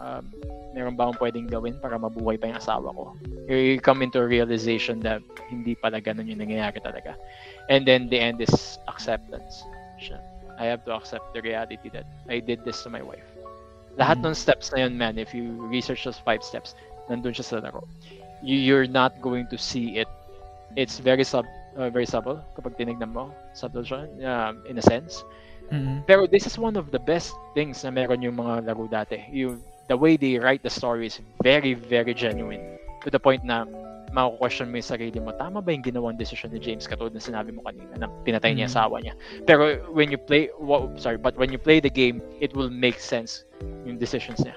um, meron ba akong pwedeng gawin para mabuhay pa yung asawa ko? You come into a realization that hindi pala ganun yung nangyayari talaga. And then the end is acceptance. I have to accept the reality that I did this to my wife. Lahat Mhm. ng steps na yun, man, if you research those five steps, nandun siya sa laro. You, you're not going to see it. It's very sub uh, very subtle kapag tinignan mo. Subtle siya, um, in a sense. Mm. Pero this is one of the best things na meron yung mga laro dati. You, the way they write the story is very, very genuine. To the point na mako-question mo yung sarili mo, tama ba yung ginawang decision ni James katulad na sinabi mo kanina na pinatay niya Mm. asawa niya. Pero when you play, wa- sorry, but when you play the game, it will make sense yung decisions niya.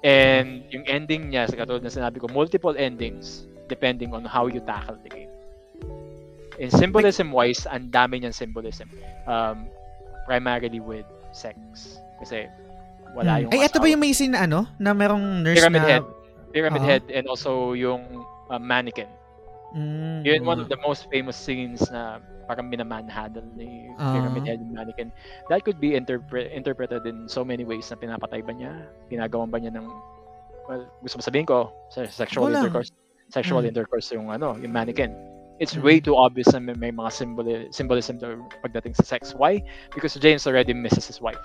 And yung ending niya, katulad na sinabi ko, multiple endings depending on how you tackle the game. In symbolism wise, ang dami niyang symbolism. Um, primarily with sex. Kasi wala Mm. yung Ay, ito ba yung may scene na ano? Na merong nurse Pyramid na... head. Pyramid Oo. Head and also yung uh, mannequin. Mm, Yun one of the most famous scenes na parang minamanhandle ni Ah. Pyramid Head and mannequin. That could be interpre- interpreted in so many ways na pinapatay ba niya, ginagawan ba niya ng well, gusto mo sabihin ko, se- sexual Wala. intercourse. Sexual Mm. intercourse yung ano, yung mannequin. It's Mm. way too obvious na may, mga symboli- symbolism to pagdating sa sex. Why? Because James already misses his wife.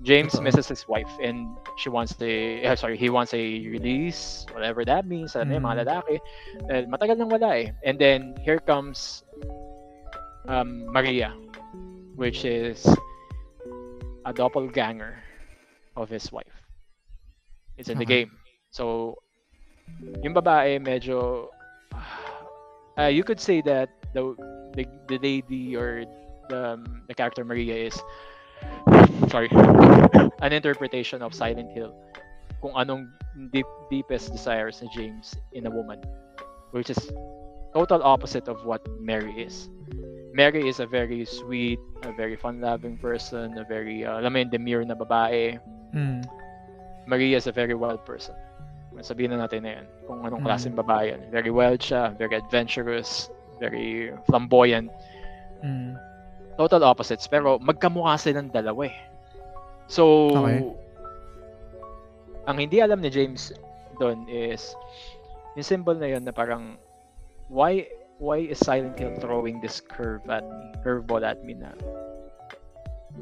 James misses his wife and she wants the eh, sorry, he wants a release, whatever that means. Ano yung mga Mm. lalaki. Dahil matagal nang wala eh. And then here comes um, Maria, which is a doppelganger of his wife. It's in the game. So, yung babae medyo uh, you could say that the the, the lady or the um, the character Maria is sorry an interpretation of Silent Hill kung anong deep, deepest desires ni James in a woman which is total opposite of what Mary is Mary is a very sweet a very fun-loving person a very uh, alam mo yung demure na babae Mm. Maria is a very wild person. Sabihin na natin na yan. Kung anong Mm. klaseng babae yan. Very wild siya, very adventurous, very flamboyant. Mm. Total opposites. Pero magkamukha silang dalawa eh. So, Okay. ang hindi alam ni James doon is yung symbol na yun na parang why why is Silent Hill throwing this curve at me, curveball at me na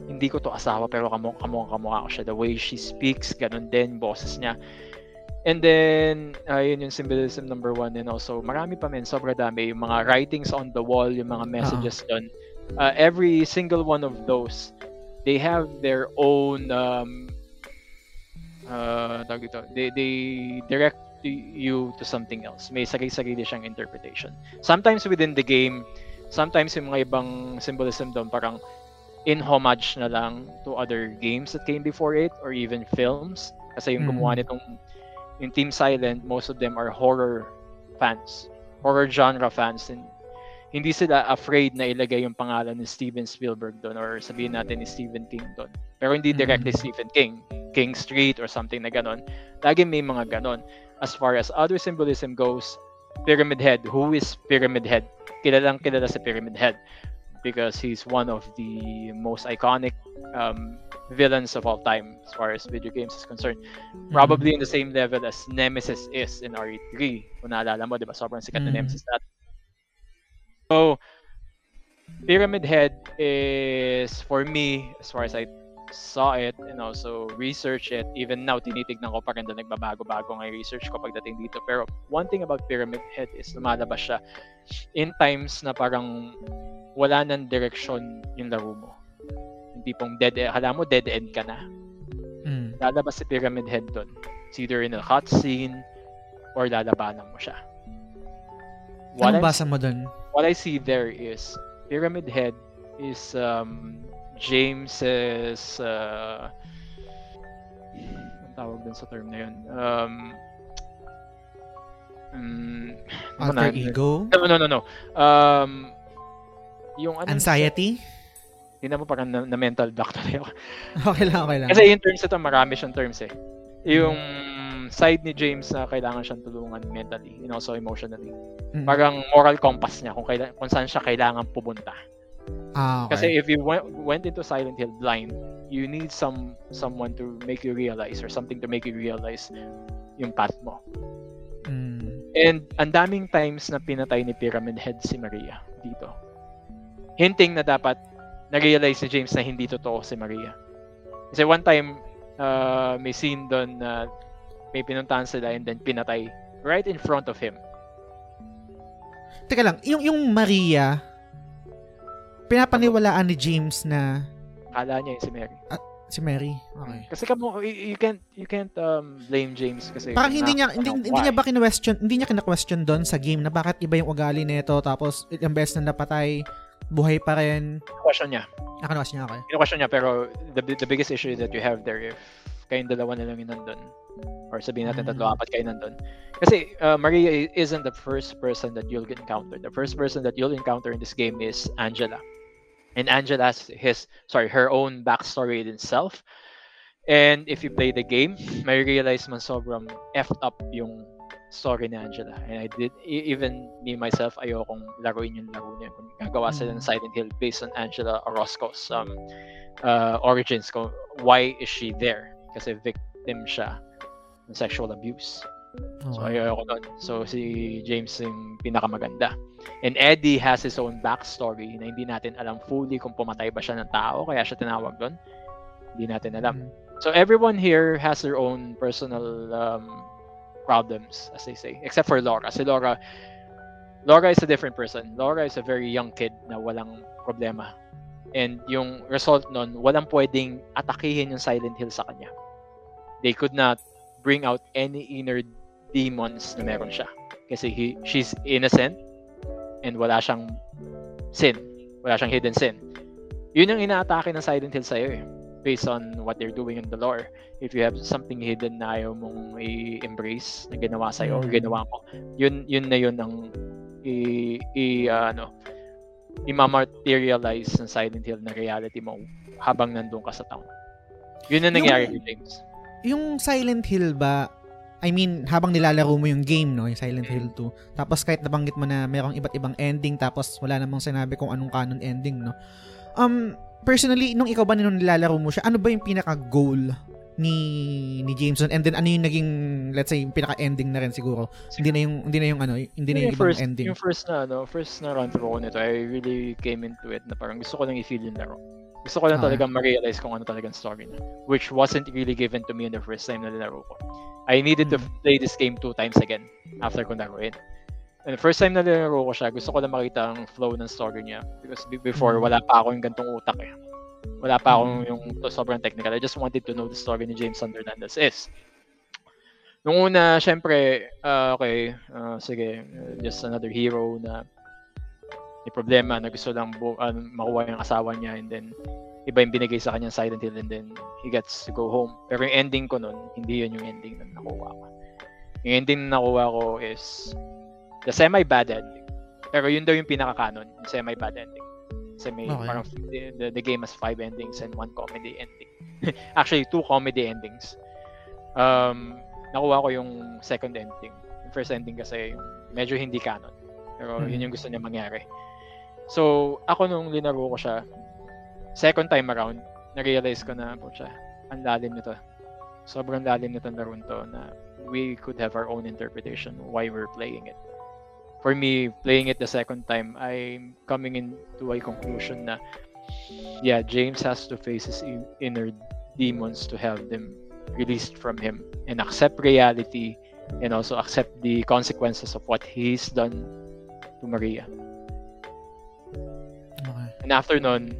hindi ko to asawa pero kamo kamukha ko siya the way she speaks ganun din boses niya and then ayun yung symbolism number one and also marami pa men sobra dami yung mga writings on the wall yung mga messages doon uh, every single one of those they have their own um uh dito, they they direct you to something else. May sarili-sarili siyang interpretation. Sometimes within the game, sometimes yung mga ibang symbolism doon parang in homage na lang to other games that came before it or even films. Kasi yung gumawa nitong yung Team Silent, most of them are horror fans. Horror genre fans. And hindi sila afraid na ilagay yung pangalan ni Steven Spielberg doon or sabihin natin ni Stephen King doon. Pero hindi directly mm-hmm. Stephen King. King Street or something na ganon. Lagi may mga ganon as far as other symbolism goes, Pyramid Head, who is Pyramid Head? Kilalang kilala sa Pyramid Head because he's one of the most iconic um, villains of all time as far as video games is concerned. Mm-hmm. Probably in the same level as Nemesis is in RE3. Kung naalala mo, di ba? Sobrang sikat na mm-hmm. Nemesis that. So, Pyramid Head is, for me, as far as I saw it and also research it. Even now, tinitignan ko pa rin na nagbabago-bago ng research ko pagdating dito. Pero one thing about Pyramid Head is lumalabas siya in times na parang wala nang direksyon yung laro mo. Hindi pong dead end. Hala mo, dead end ka na. Mm. Lalabas si Pyramid Head doon. It's either in a cutscene or lalabanan mo siya. What Anong basa mo doon? What I see there is Pyramid Head is um, James's uh, ang tawag dun sa term na yun um, um alter ego no no no no um yung ano anxiety hindi mo parang na, na mental block tayo. okay lang, okay lang. Kasi yung terms ito, marami siyang terms eh. Yung side ni James na kailangan siyang tulungan mentally and also emotionally. Mm-hmm. Parang moral compass niya kung, kaila- kung saan siya kailangan pumunta. Ah, okay. Kasi if you went, went into Silent Hill blind, you need some someone to make you realize or something to make you realize yung path mo. Mm. And ang daming times na pinatay ni Pyramid Head si Maria dito. Hinting na dapat na-realize si James na hindi totoo si Maria. Kasi one time, uh, may scene doon na may pinuntahan sila and then pinatay right in front of him. Teka lang, yung, yung Maria, pinapaniwalaan ni James na kala niya yung si Mary. Ah, si Mary. Okay. Kasi kamo you can't you can't um, blame James kasi Parang hindi niya hindi, hindi niya ba kina-question, hindi niya kina-question doon sa game na bakit iba yung ugali nito tapos yung best na napatay buhay pa rin. Question niya. Ah, question niya, okay. Question niya pero the the biggest issue that you have there if kayong dalawa na lang yung nandun or sabihin natin tatlo mm. apat kayo nandun kasi uh, Maria isn't the first person that you'll encounter the first person that you'll encounter in this game is Angela and Angela's his sorry her own backstory in itself. And if you play the game, may realize man sobrang effed up yung story ni Angela. And I did, even me myself, ayokong laruin yung laro niya. Kung gagawa sila ng mm. Silent Hill based on Angela Orozco's um, uh, origins. Kung why is she there? Kasi victim siya ng sexual abuse. Oh, so, ayoko nun. So, si James yung pinakamaganda. And Eddie has his own backstory na hindi natin alam fully kung pumatay ba siya ng tao, kaya siya tinawag doon. Hindi natin alam. Mm-hmm. So, everyone here has their own personal um, problems, as they say. Except for Laura. Si Laura, Laura is a different person. Laura is a very young kid na walang problema. And yung result nun, walang pwedeng atakihin yung Silent Hill sa kanya. They could not bring out any inner demons na meron siya. Kasi he, she's innocent and wala siyang sin. Wala siyang hidden sin. Yun yung inaatake ng Silent Hill sa'yo eh. Based on what they're doing in the lore. If you have something hidden na ayaw mong i-embrace na ginawa sa'yo mm-hmm. or ginawa mo, yun, yun na yun ang i, i uh, ano, i-materialize ng Silent Hill na reality mo habang nandun ka sa town. Yun ang nangyari kay James. Yung Silent Hill ba, I mean, habang nilalaro mo yung game, no, yung Silent Hill 2, tapos kahit nabanggit mo na merong iba't ibang ending, tapos wala namang sinabi kung anong canon ending, no. Um, personally, nung ikaw ba nung nilalaro mo siya, ano ba yung pinaka-goal ni ni Jameson and then ano yung naging let's say yung pinaka-ending na rin siguro. Hindi na yung hindi na yung ano, hindi na yung, yung first, ending. Yung first na ano, first na run through ko nito, I really came into it na parang gusto ko lang i-feel yung laro. Gusto ko lang okay. talaga ma-realize kung ano talagang story na. Which wasn't really given to me in the first time na nilaro ko. I needed to hmm. play this game two times again after ko naruin. And the first time na nilaro ko siya, gusto ko lang makita ang flow ng story niya. Because before, hmm. wala pa ako yung gantong utak eh. Wala pa akong yung to sobrang technical. I just wanted to know the story ni James Hernandez is. Nung una, syempre, uh, okay, uh, sige, uh, just another hero na may problema na gusto lang bu- uh, makuha yung asawa niya and then iba yung binigay sa kanya Silent Hill and then he gets to go home. Pero yung ending ko nun, hindi yun yung ending na nakuha ko. Yung ending na nakuha ko is the semi-bad ending. Pero yun daw yung pinaka-canon, yung semi-bad ending. Kasi may Okay. parang the, the, game has five endings and one comedy ending. Actually, two comedy endings. Um, nakuha ko yung second ending. Yung first ending kasi medyo hindi canon. Pero Mhm. yun yung gusto niya mangyari. So, ako nung linaro ko siya, second time around, na-realize ko na, po siya, ang lalim nito. Sobrang lalim nito laro to na we could have our own interpretation why we're playing it. For me, playing it the second time, I'm coming into a conclusion na, yeah, James has to face his in- inner demons to have them released from him and accept reality and also accept the consequences of what he's done to Maria. Okay. And after nun,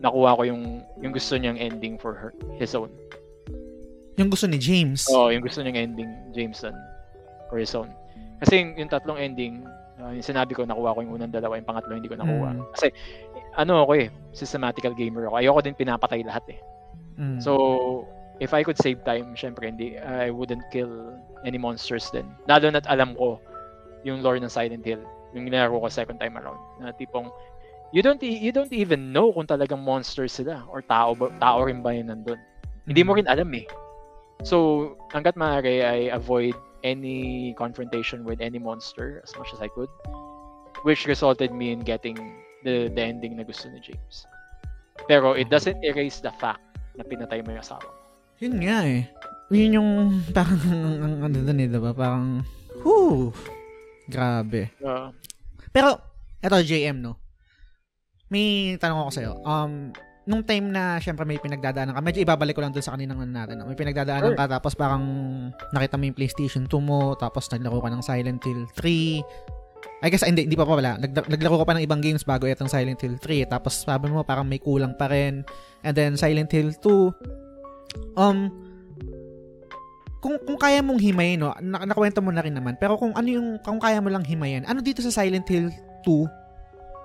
nakuha ko yung yung gusto niyang ending for her, his own. Yung gusto ni James. Oo, yung gusto niyang ending, Jameson, for his own. Kasi yung, yung tatlong ending, uh, yung sinabi ko, nakuha ko yung unang dalawa, yung pangatlo hindi ko nakuha. Mm. Kasi, ano ako eh, systematical gamer ako. Ayoko din pinapatay lahat eh. Mm. So, if I could save time, syempre hindi, I wouldn't kill any monsters din. Lalo na't alam ko yung lore ng Silent Hill, yung ginaro ko second time around, na tipong, you don't e- you don't even know kung talagang monsters sila or tao ba, tao rin ba yun nandun. Hindi mo rin alam eh. So, hanggat maaari, I avoid any confrontation with any monster as much as I could, which resulted me in getting the, the ending na gusto ni James. Pero it doesn't erase the fact na pinatay mo yung asawa. mo. Yun nga eh. Yun yung parang ang ano dun eh, diba? Parang, whew, grabe. Uh, Pero, eto JM, no? May tanong ako sa'yo. Um, nung time na, syempre may pinagdadaanan ka, medyo ibabalik ko lang dun sa kaninang ano natin. No? May pinagdadaanan Sure. ka, tapos parang nakita mo yung PlayStation 2 mo, tapos naglaro ka ng Silent Hill 3. I guess, hindi, hindi pa pa wala. Nag, naglaro ka pa ng ibang games bago itong Silent Hill 3. Tapos sabi mo, parang may kulang pa rin. And then, Silent Hill 2. Um, kung kung kaya mong himayin, no, na, nakwento mo na rin naman, pero kung ano yung, kung kaya mo lang himayin, ano dito sa Silent Hill 2,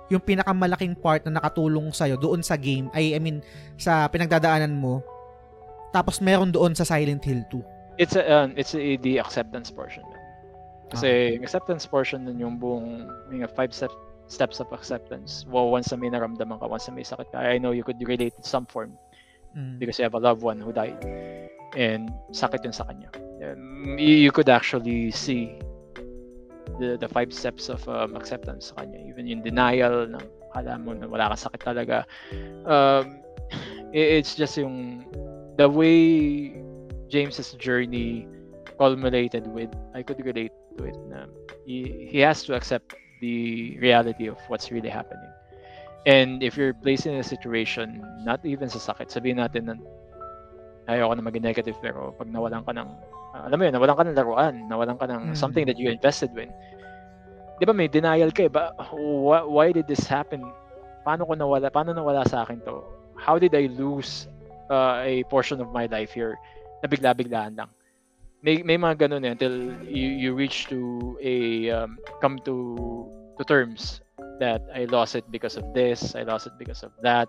yung pinakamalaking part na nakatulong sa'yo doon sa game, ay, I mean, sa pinagdadaanan mo, tapos meron doon sa Silent Hill 2. it's a, um, it's a, the acceptance portion. man. Kasi yung acceptance portion nun yung buong yung five step, steps of acceptance. Well, once na may naramdaman ka, once na may sakit ka, I know you could relate in some form Mm. because you have a loved one who died. And sakit yun sa kanya. Um, you, you could actually see the the five steps of um, acceptance sa kanya. Even yung denial na akala mo na wala ka sakit talaga. Um, i- it's just yung the way James's journey culminated with I could relate to it na he, he has to accept the reality of what's really happening. And if you're placed in a situation, not even sa sakit, sabihin natin na ayoko na maging negative pero pag nawalan ka ng ah, alam mo yun, nawalan ka ng laruan, nawalan ka ng Mm. something that you invested in. 'Di ba may denial ka eh, ba why, why did this happen? Paano ko nawala? Paano nawala sa akin to? How did I lose uh, a portion of my life here na bigla-biglaan lang? May may mga ganun eh until you you reach to a um, come to to terms that I lost it because of this, I lost it because of that.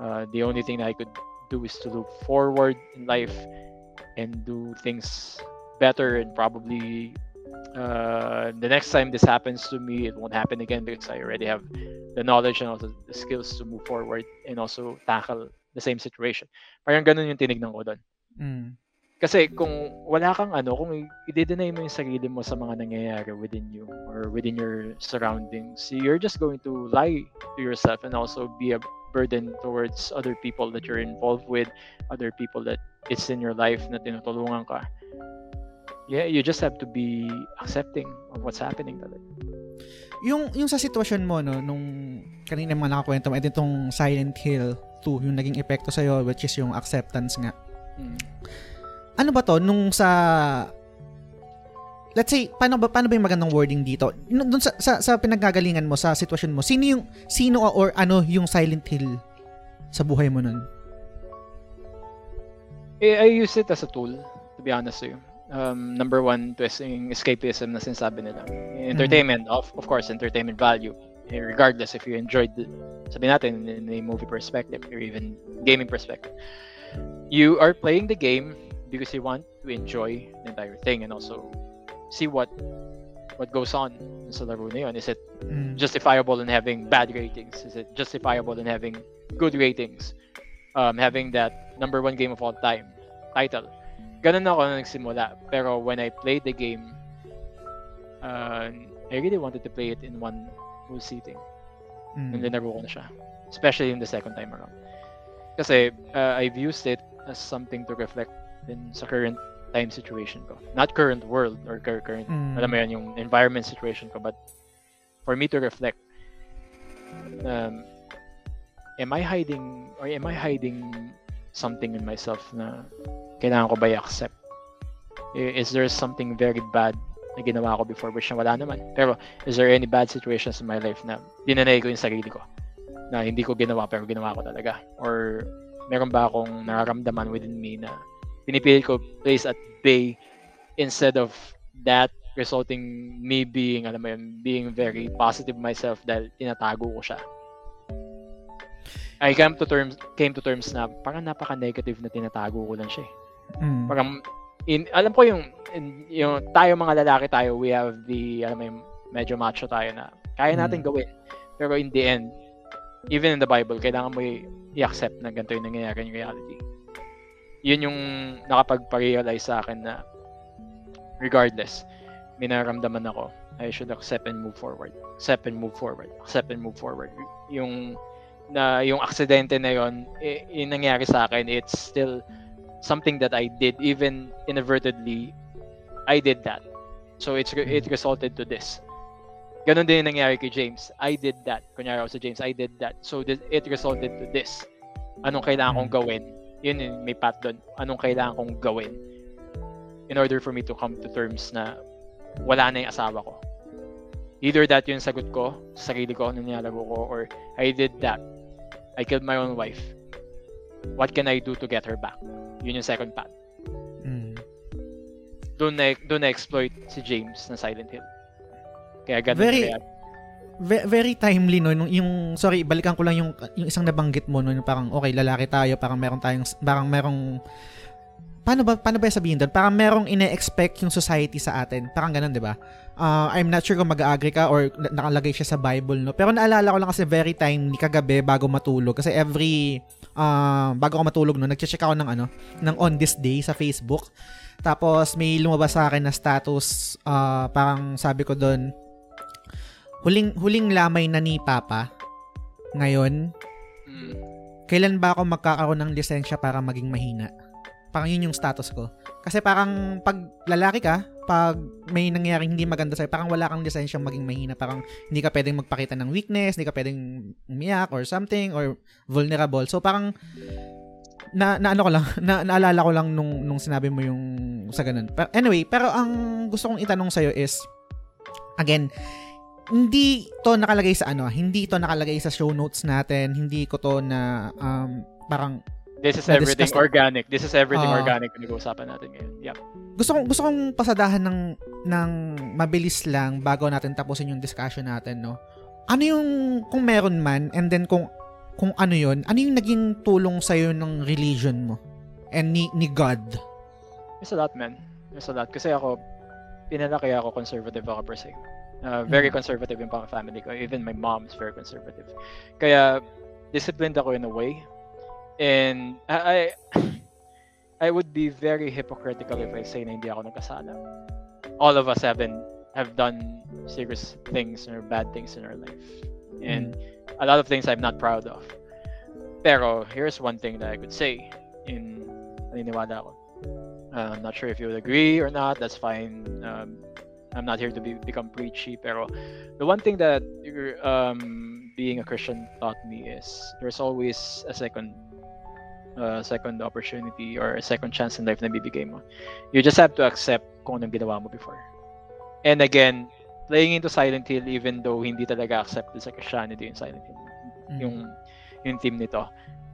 Uh, the only thing that I could do is to look forward in life and do things better and probably uh, the next time this happens to me it won't happen again because I already have the knowledge and also the skills to move forward and also tackle the same situation. Parang ganun yung tinignan ko doon. Mm. Kasi kung wala kang ano, kung i-deny mo yung sarili mo sa mga nangyayari within you or within your surroundings, you're just going to lie to yourself and also be a burden towards other people that you're involved with, other people that it's in your life na tinutulungan ka. Yeah, you just have to be accepting of what's happening talaga. Yung, yung sa sitwasyon mo, no, nung kanina mga nakakwento mo, ito itong Silent Hill 2, yung naging epekto sa'yo, which is yung acceptance nga. Mm. ano ba to nung sa let's say paano ba paano ba yung magandang wording dito dun sa, sa sa pinagagalingan mo sa sitwasyon mo sino yung sino or ano yung Silent Hill sa buhay mo nun? Eh, I use it as a tool, to be honest with you. Um, number one, to yung escapism na sinasabi nila. Entertainment, mm-hmm. of, of course, entertainment value. Eh, regardless if you enjoyed, the, sabi natin, in a movie perspective or even gaming perspective. You are playing the game because you want to enjoy the entire thing and also see what what goes on sa laro na yun. Is it mm. justifiable in having bad ratings? Is it justifiable in having good ratings? Um, having that number one game of all time title. Ganun ako na nagsimula. Pero when I played the game, uh, I really wanted to play it in one full seating. Mm. Nung linaro ko na siya. Especially in the second time around. Kasi uh, I've used it as something to reflect in sa current time situation ko. Not current world or current, mm. alam mo yan, yung environment situation ko, but for me to reflect, um, am I hiding, or am I hiding something in myself na kailangan ko ba i-accept? Is there something very bad na ginawa ko before which na wala naman? Pero is there any bad situations in my life na dinanay ko yung sarili ko? Na hindi ko ginawa pero ginawa ko talaga? Or meron ba akong nararamdaman within me na pinipilit ko place at bay instead of that resulting me being, alam mo yun, being very positive myself dahil tinatago ko siya. I came to terms came to terms na parang napaka-negative na tinatago ko lang siya. Eh. Mm. Parang in, alam ko yung in, yung tayo mga lalaki tayo, we have the alam mo yung medyo macho tayo na kaya natin mm. gawin. Pero in the end, even in the Bible, kailangan mo i-accept na ganito yung nangyayari in reality yun yung nakapagpa-realize sa akin na regardless, may nararamdaman ako, I should accept and move forward. Accept and move forward. Accept and move forward. Yung na yung aksidente na yon, eh, yung nangyari sa akin, it's still something that I did even inadvertently. I did that. So it's it resulted to this. Ganon din yung nangyari kay James. I did that. Kunyari ako sa James, I did that. So it resulted to this. Anong kailangan kong mm. gawin yun yun, may path doon. Anong kailangan kong gawin in order for me to come to terms na wala na yung asawa ko. Either that yung sagot ko sa sarili ko, ano nilalaro ko, or I did that. I killed my own wife. What can I do to get her back? Yun yung second path. Mm. Doon na, doon na exploit si James na Silent Hill. Kaya ganun Very, kaya, very timely no? Yung, yung sorry balikan ko lang yung yung isang nabanggit mo no? Yung parang okay lalaki tayo parang meron tayong parang merong paano ba paano ba sabihin doon? Parang merong ine-expect yung society sa atin. Parang ganun 'di ba? Uh, I'm not sure kung mag-agree ka or nakalagay siya sa Bible no? Pero naalala ko lang kasi very timely kagabi bago matulog. Kasi every uh, bago ako matulog no? Nagche-check ako ng ano ng on this day sa Facebook. Tapos may lumabas sa akin na status uh, parang sabi ko doon huling huling lamay na ni Papa ngayon. Mm. Kailan ba ako magkakaroon ng lisensya para maging mahina? Parang yun yung status ko. Kasi parang pag lalaki ka, pag may nangyaring hindi maganda sa'yo, parang wala kang lisensya maging mahina. Parang hindi ka pwedeng magpakita ng weakness, hindi ka pwedeng umiyak or something, or vulnerable. So parang na, na ano ko lang, na, naalala ko lang nung, nung sinabi mo yung sa ganun. Pero anyway, pero ang gusto kong itanong sa'yo is, again, hindi to nakalagay sa ano, hindi to nakalagay sa show notes natin, hindi ko to na um, parang This is everything organic. This is everything uh, organic na nag-uusapan natin ngayon. Yep. Gusto kong gusto kong pasadahan ng ng mabilis lang bago natin tapusin yung discussion natin, no. Ano yung kung meron man and then kung kung ano yon, ano yung naging tulong sa ng religion mo and ni, ni God? There's a lot, man. There's a lot. Kasi ako, pinalaki ako conservative ako per se. Uh, very conservative yung family ko. Even my mom is very conservative. Kaya disciplined ako in a way. And I I would be very hypocritical if I say na hindi ako nagkasala. All of us have been have done serious things or bad things in our life. And mm. a lot of things I'm not proud of. Pero here's one thing that I could say in naniniwala ako. Uh, I'm not sure if you would agree or not. That's fine. Um, I'm not here to be, become preachy, pero the one thing that um, being a Christian taught me is there's always a second uh, second opportunity or a second chance in life na bibigay mo. You just have to accept kung anong ginawa mo before. And again, playing into Silent Hill even though hindi talaga accepted sa Christianity yung Silent Hill. Mm-hmm. Yung yung team nito.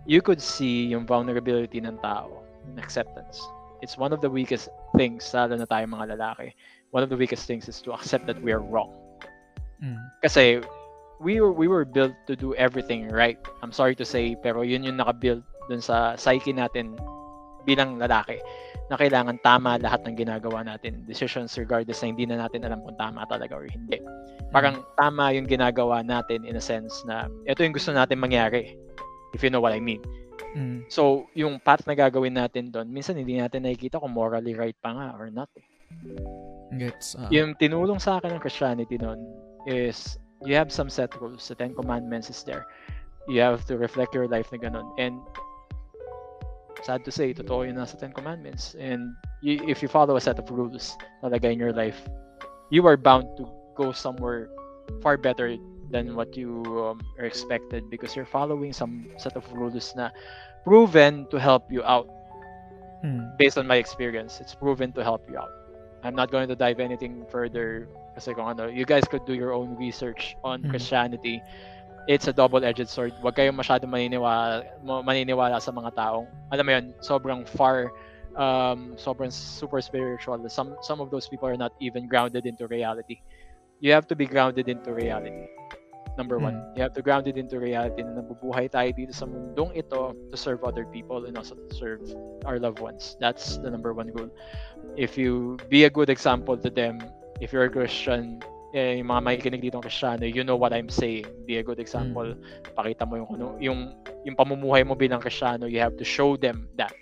you could see yung vulnerability ng tao, yung acceptance. It's one of the weakest things, lalo na tayo mga lalaki. One of the weakest things is to accept that we are wrong. Mm. Kasi we were we were built to do everything right. I'm sorry to say, pero yun yung naka-build dun sa psyche natin bilang lalaki na kailangan tama lahat ng ginagawa natin. Decisions regardless na hindi na natin alam kung tama talaga or hindi. Parang tama yung ginagawa natin in a sense na ito yung gusto natin mangyari. If you know what I mean. Mm. So, yung path na gagawin natin doon, minsan hindi natin nakikita kung morally right pa nga or not. eh. Gets. ah. Yung tinulong sa akin ng Christianity noon is you have some set rules. The Ten Commandments is there. You have to reflect your life na ganun. And sad to say, totoo yun nasa Ten Commandments. And you, if you follow a set of rules talaga in your life, you are bound to go somewhere far better than what you um, are expected because you're following some set of rules na proven to help you out Mm. based on my experience, it's proven to help you out. I'm not going to dive anything further kasi kung ano, you guys could do your own research on Mhm. Christianity. It's a double-edged sword. Huwag kayong masyadong maniniwala, ma- maniniwala sa mga taong, alam mo yun, sobrang far, um, sobrang super spiritual. Some, some of those people are not even grounded into reality. You have to be grounded into reality. Number one, you have to ground it into reality na nabubuhay tayo dito sa mundong ito to serve other people and also to serve our loved ones. That's the number one goal. If you be a good example to them, if you're a Christian, eh, yung mga makikinig dito ng Kristiyano, you know what I'm saying. Be a good example. Pakita mo yung, ano, yung, yung pamumuhay mo bilang Kristiyano, you have to show them that.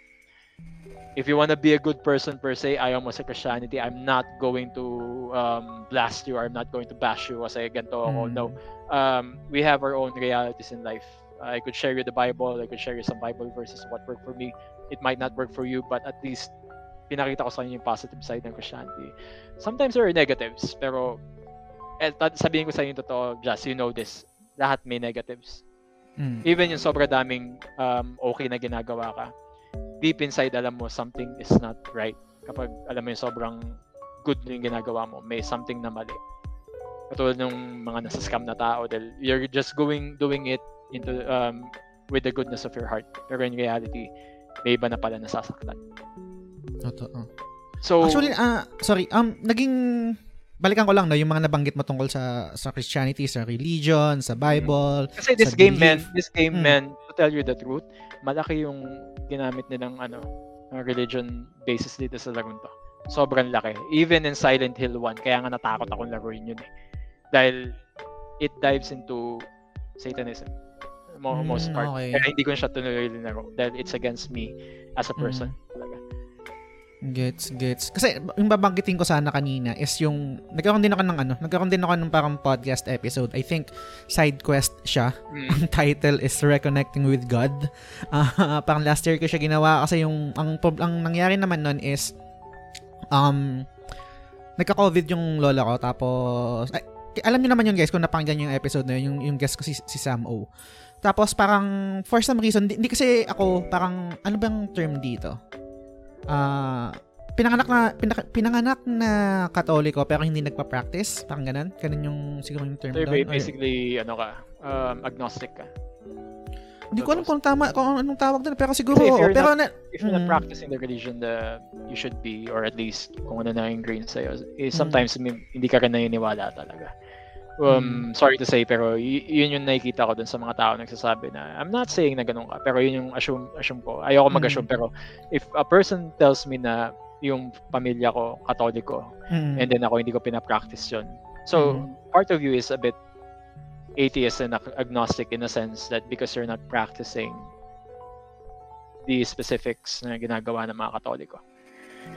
If you want to be a good person per se, ayaw mo sa Christianity, I'm not going to um, blast you or I'm not going to bash you kasi ganito ako. Mm. No. Um, we have our own realities in life. I could share you the Bible, I could share you some Bible verses what worked for me. It might not work for you, but at least pinakita ko sa inyo yung positive side ng Christianity. Sometimes there are negatives, pero eh, sabihin ko sa inyo totoo, just you know this, lahat may negatives. Mm. Even yung sobra daming um, okay na ginagawa ka, deep inside alam mo something is not right. Kapag alam mo yung sobrang good yung ginagawa mo, may something na mali. Katulad ng mga nasa scam na tao dahil you're just going doing it into um, with the goodness of your heart. Pero in reality, may iba na pala nasasaktan. Totoo. So, Actually, ah, sorry, um, naging, balikan ko lang, no, yung mga nabanggit mo tungkol sa, sa Christianity, sa religion, sa Bible. Kasi this sa game, belief. man, this game, Mm. man, to tell you the truth, malaki yung ginamit nilang ano, uh, religion basis dito sa larong to. Sobrang laki. Even in Silent Hill 1, kaya nga natakot akong laruin yun eh. Dahil it dives into Satanism. Mo, Mm, most part. okay. Kaya hindi ko siya tuloy linaro. Dahil it's against me as a person. Talaga. Gets, gets. Kasi yung babanggitin ko sana kanina is yung, nagkaroon din ako ng ano, nagkaroon din ako ng parang podcast episode. I think side quest siya. Mm. Ang title is Reconnecting with God. Ah, parang last year ko siya ginawa kasi yung, ang, ang nangyari naman nun is, um, nagka-COVID yung lola ko tapos, ay, alam niyo naman yung guys kung napakinggan niyo yung episode na yun, yung, yung guest ko si, si Sam O. Tapos parang for some reason, hindi kasi ako parang ano bang term dito? Ah, pinanganak na pinak- pinanganak na Katoliko pero hindi nagpa-practice, parang ganun. Ganun yung siguro yung term So, doon. Or- basically, ano ka, um, agnostic ka. hindi ko alam kung tama kung anong tawag doon pero siguro Kasi if pero na, if you're not Mm. practicing the religion that you should be, or at least kung ano na ingrained sa'yo, Mm. is sometimes may- hindi ka rin naniniwala talaga. Um, Mm. Sorry to say, pero y- yun yung nakikita ko dun sa mga tao nagsasabi na, I'm not saying na ganun ka, pero yun yung assume, assume ko. Ayoko mag-assume, Mm. pero if a person tells me na yung pamilya ko, katoliko, mm, and then ako hindi ko pinapractice yun. So, Mm. part of you is a bit atheist and ag- agnostic in a sense that because you're not practicing the specifics na ginagawa ng mga katoliko.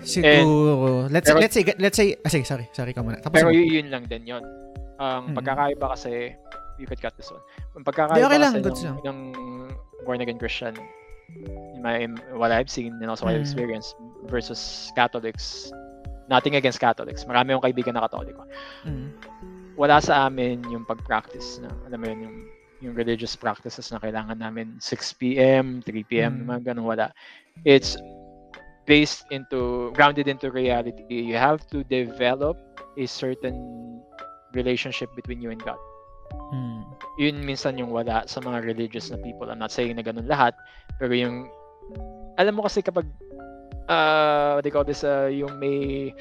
siguro let's pero- let's say let's say ah, sige, sorry sorry ka muna tapos Pero mo. yun lang din yun. Ang Mm. pagkakaiba kasi, you could cut this one. Ang pagkakaiba okay lang, kasi ng, ng born again Christian, in my, in what I've seen and also what I've Mm. experienced versus Catholics, nothing against Catholics. Marami akong kaibigan na Katoliko. Mm. wala sa amin yung pag-practice na, alam mo yun, yung, yung religious practices na kailangan namin 6 p.m., 3 p.m., Mm. mga ganun, wala. It's based into, grounded into reality. You have to develop a certain relationship between you and God. Mm. Yun minsan yung wala sa mga religious na people. I'm not saying na ganun lahat, pero yung alam mo kasi kapag uh, what they call this, uh, yung may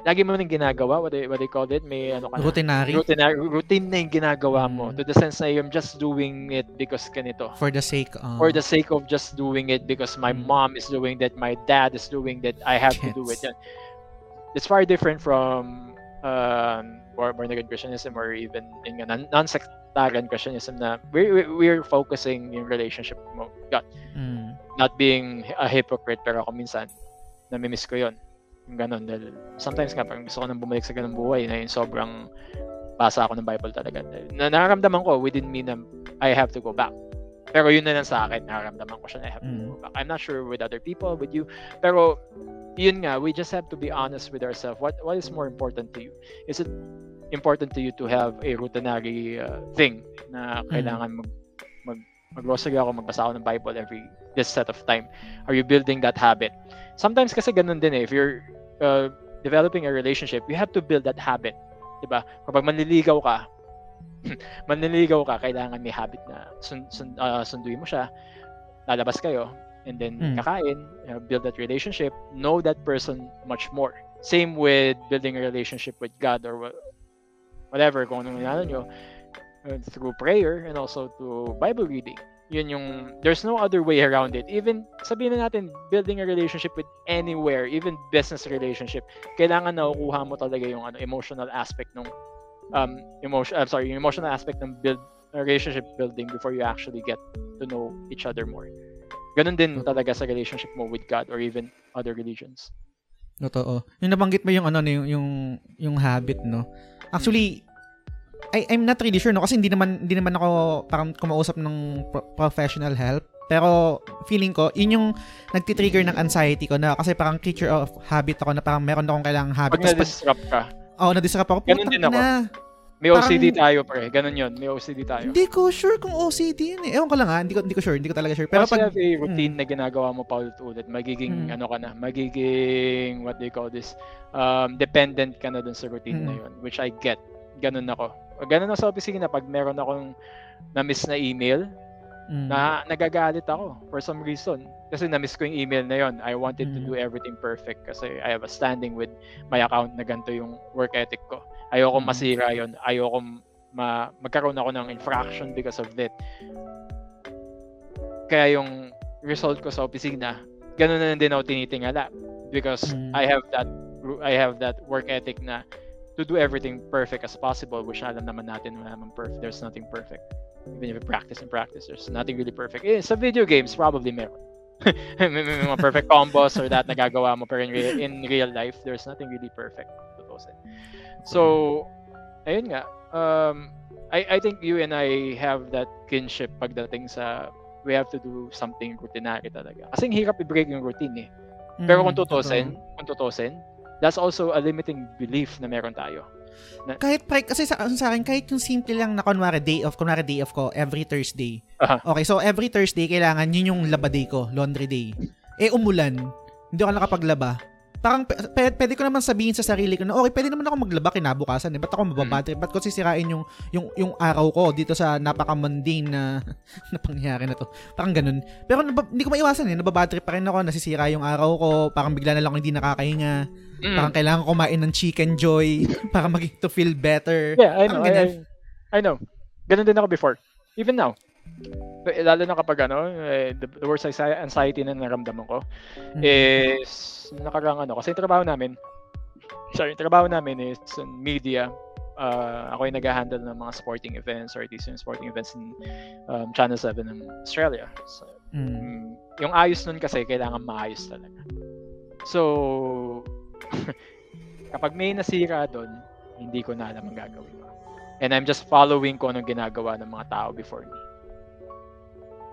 lagi mo nang ginagawa, what they, what they call it, may ano ka na, Routinary. routine, routine na yung ginagawa mo Mm. to the sense na you're just doing it because ganito. For the sake of... For the sake of just doing it because my Mm. mom is doing that, my dad is doing that, I have to do it. It's far different from um, born, born again Christianism or even in non- non-sectarian Christianism na we're, we're focusing yung relationship mo. God, Mm. not being a hypocrite pero ako minsan namimiss ko yon yung ganun dahil sometimes nga parang gusto ko nang bumalik sa ganung buhay na yung sobrang basa ako ng Bible talaga na nararamdaman ko within me na I have to go back pero yun na lang sa akin nararamdaman ko siya na I have to Mm. go back I'm not sure with other people with you pero yun nga we just have to be honest with ourselves what what is more important to you is it important to you to have a routinary uh, thing na kailangan mag mag mag-grocery ako, magbasa ako ng Bible every this set of time? Are you building that habit? Sometimes kasi ganun din eh. If you're uh, developing a relationship, you have to build that habit. 'Di ba? Kapag manliligaw ka, manliligaw ka, kailangan may habit na sun, sun, uh, sunduin mo siya, lalabas kayo, and then Mm. kakain, uh, build that relationship, know that person much more. Same with building a relationship with God or wha- whatever, kung anong inano nyo, uh, through prayer and also to Bible reading. Yun yung, there's no other way around it. Even, sabihin na natin, building a relationship with anywhere, even business relationship, kailangan na nakukuha mo talaga yung ano, emotional aspect ng, um, emotion, I'm sorry, yung emotional aspect ng build, relationship building before you actually get to know each other more. Ganun din talaga sa relationship mo with God or even other religions. Totoo. Yung nabanggit mo yung ano yung yung, yung habit, no. Actually, I I'm not really sure no kasi hindi naman hindi naman ako parang kumausap ng pro- professional help. Pero feeling ko, yun yung nagtitrigger ng anxiety ko na kasi parang creature of habit ako na parang meron akong kailangang habit. Pag, na-disrupt ka, oh, na-disrupt ako. Ganun putang din ako. ina. may Parang- OCD tayo pre. Ganun yun, may OCD tayo. Hindi ko sure kung OCD yun eh. Ewan ko lang ha. Hindi ko, hindi ko sure. Hindi ko talaga sure. Pero Pero pag... a routine na ginagawa mo paulit-ulit, magiging Mm. ano ka na, magiging what do you call this, um, dependent ka na dun sa routine na Mm. yun, which I get. Ganun ako. Ganun ako sa opisina pag meron akong na-miss na email, Mm. na nagagalit ako for some reason. Kasi na-miss ko yung email na yon. I wanted to Mm. do everything perfect kasi I have a standing with my account na ganito yung work ethic ko. Ayoko Mm. masira yon. Ayoko ma magkaroon ako ng infraction because of that. Kaya yung result ko sa opisina, ganun na din ako tinitingala because Mm. I have that I have that work ethic na to do everything perfect as possible which alam naman natin wala naman perfect there's nothing perfect even if you practice and practice there's nothing really perfect. Eh, sa video games probably meron. May, may, mga perfect combos or that nagagawa mo pero in real, in real life there's nothing really perfect tutusin. so ayun nga um I I think you and I have that kinship pagdating sa we have to do something routinary talaga. Kasi hirap i-break yung routine eh. Pero kung Mm, tutusin kung tutusin that's also a limiting belief na meron tayo Kahit pre, kasi sa, sa akin, kahit yung simple lang na kunwari day off, kunwari day off ko every Thursday. Aha. Okay, so every Thursday, kailangan yun yung laba day ko, laundry day. Eh, umulan. Hindi ako nakapaglaba. Parang p- p- pwede ko naman sabihin sa sarili ko na okay, pwede naman ako maglaba kinabukasan. Eh. Ba't ako mababate? Ba't ko sisirain yung, yung, yung araw ko dito sa napaka-mundane na, na pangyayari na to? Parang ganun. Pero naba, hindi ko maiwasan eh. Nababatrip pa rin ako, nasisira yung araw ko, parang bigla na lang hindi nakakahinga. Mm. Parang kailangan ko kumain ng chicken joy para maging to feel better. Yeah, I know. I. I, I know. Ganun din ako before. Even now. Lalo na kapag ano, eh, the, the worst anxi- anxiety na naramdaman ko Mm. is nakarang ano. Kasi yung trabaho namin, sorry, yung trabaho namin is media. Uh, ako yung nag-handle ng mga sporting events or these sporting events in um, Channel 7 ng Australia. So, Mm. Mm, yung ayos nun kasi kailangan maayos talaga. So, kapag may nasira doon, hindi ko na alam ang gagawin ko. And I'm just following ko anong ginagawa ng mga tao before me.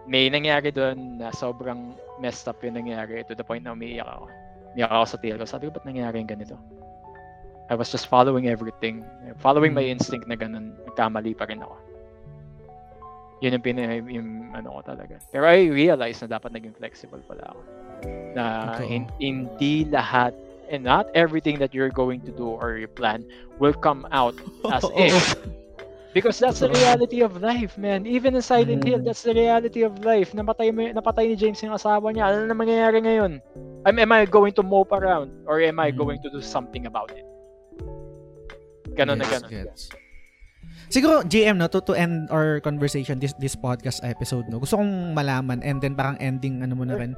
May nangyari doon na sobrang messed up yung nangyari to the point na umiiyak ako. Umiiyak ako sa tail ko. Sabi ko, ba't nangyari yung ganito? I was just following everything. Following my instinct na ganun. Nagkamali pa rin ako. Yun yung, pina, yung ano ko talaga. Pero I realized na dapat naging flexible pala ako. Na hin- hindi lahat and not everything that you're going to do or you plan will come out as if Because that's the reality of life, man. Even in Silent Hill, that's the reality of life. Napatay, mo, napatay ni James yung asawa niya. Ano na mangyayari ngayon? am, am I going to mope around? Or am I going to do something about it? Ganon yes, na ganon. Yes. Siguro, JM, no, to, to end our conversation, this this podcast episode, no, gusto kong malaman and then parang ending, ano mo na rin.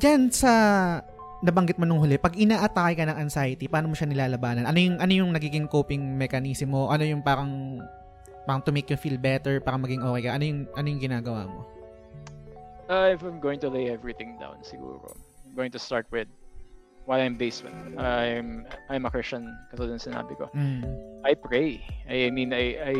Diyan sa nabanggit mo nung huli, pag ina-atake ka ng anxiety, paano mo siya nilalabanan? Ano yung ano yung nagiging coping mechanism mo? Ano yung parang parang to make you feel better, para maging okay ka? Ano yung ano yung ginagawa mo? Uh, if I'm going to lay everything down, siguro, I'm going to start with while I'm basement. I'm I'm a Christian katulad ng sinabi ko. Mm. I pray. I, I mean I I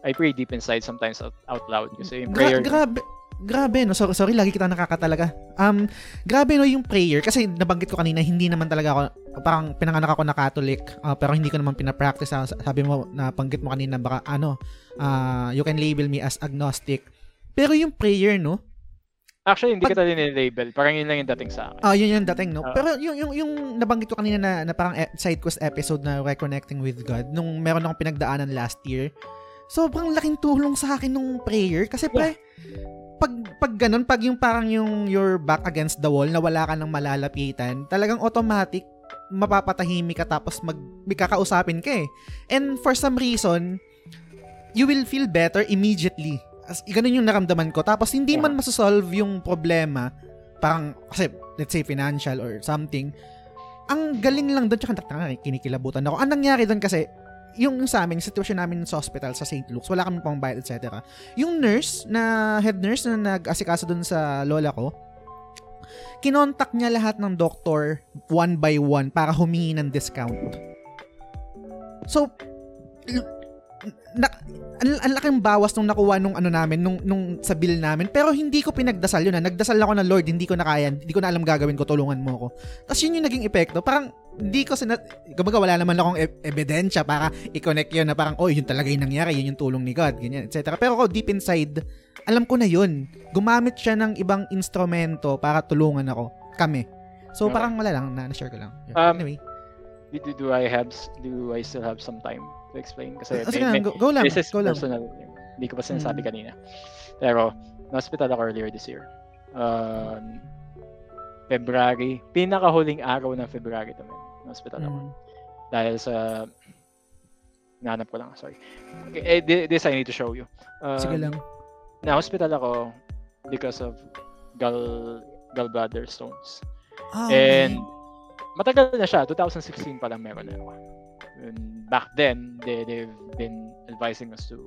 I pray deep inside sometimes out, out loud kasi yung prayer Gra- grabe grabe no? Sorry, sorry lagi kita nakakatalaga. Um grabe no yung prayer. Kasi nabanggit ko kanina hindi naman talaga ako parang pinanganak ako na Catholic uh, pero hindi ko naman pina-practice sabi mo na panggit mo kanina baka ano uh, you can label me as agnostic. Pero yung prayer no? Actually, hindi Pag, kita din label Parang yun lang yung dating sa akin. Ah, uh, yun yung dating, no? Uh, Pero yung, yung, yung nabanggit ko kanina na, na parang e, side quest episode na Reconnecting with God, nung meron akong pinagdaanan last year, sobrang laking tulong sa akin nung prayer. Kasi pre, pag, pag ganun, pag yung parang yung your back against the wall, na wala ka nang malalapitan, talagang automatic, mapapatahimik ka tapos mag, may kakausapin ka eh. And for some reason, you will feel better immediately as, ganun yung naramdaman ko. Tapos hindi man masosolve yung problema, parang, kasi, let's say, financial or something, ang galing lang doon, tsaka kinikilabutan ako. Ang nangyari doon kasi, yung sa amin, sitwasyon namin sa hospital sa St. Luke's, wala kami pang bayad, etc. Yung nurse, na head nurse na nag-asikaso doon sa lola ko, kinontak niya lahat ng doktor one by one para humingi ng discount. So, na, ang, ang laking bawas nung nakuha nung ano namin, nung, nung sa bill namin. Pero hindi ko pinagdasal yun. Ha. Nagdasal ako na Lord, hindi ko na kaya, hindi ko na alam gagawin ko, tulungan mo ako. Tapos yun yung naging epekto. Parang, hindi ko sina, kumbaga wala naman akong e- ebidensya para i-connect yun na parang, oh, yun talaga yung nangyari, yun yung tulong ni God, ganyan, etc. Pero ako, deep inside, alam ko na yun. Gumamit siya ng ibang instrumento para tulungan ako, kami. So, okay. parang wala lang, na-share ko lang. Um, anyway. Do, do I have, do I still have some time? to explain kasi oh, may, go, go lang, this is go personal. Lang. Hindi ko pa sinasabi mm. kanina. Pero, na-hospital ako earlier this year. Um, February, pinakahuling araw ng February to man. Na-hospital ako. Mm. Dahil sa Nanap ko lang, sorry. Okay, eh, this I need to show you. Um, Sige lang. Na-hospital ako because of gall gallbladder stones. Oh, And matagal na siya, 2016 pa lang meron na ako. And back then, they, they've been advising us to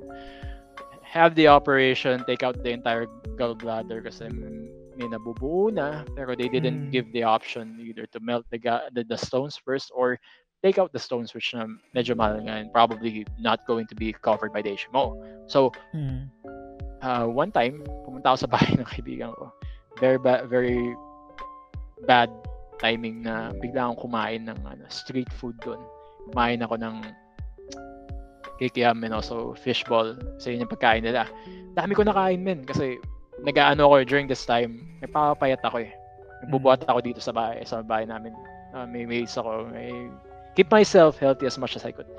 have the operation, take out the entire gallbladder kasi may nabubuo na, pero they didn't mm. give the option either to melt the, the, the stones first or take out the stones which na medyo mahal nga and probably not going to be covered by the HMO. So, mm. uh, one time, pumunta ako sa bahay ng kaibigan ko. Very, ba- very bad timing na bigla akong kumain ng ano, street food doon kumain ako ng kikiam and also fishball sa yun yung pagkain nila. Dami ko nakain men kasi nag-ano ako during this time, may papayat ako eh. Nagbubuhat ako dito sa bahay, sa bahay namin. Uh, may maze ako, may keep myself healthy as much as I could.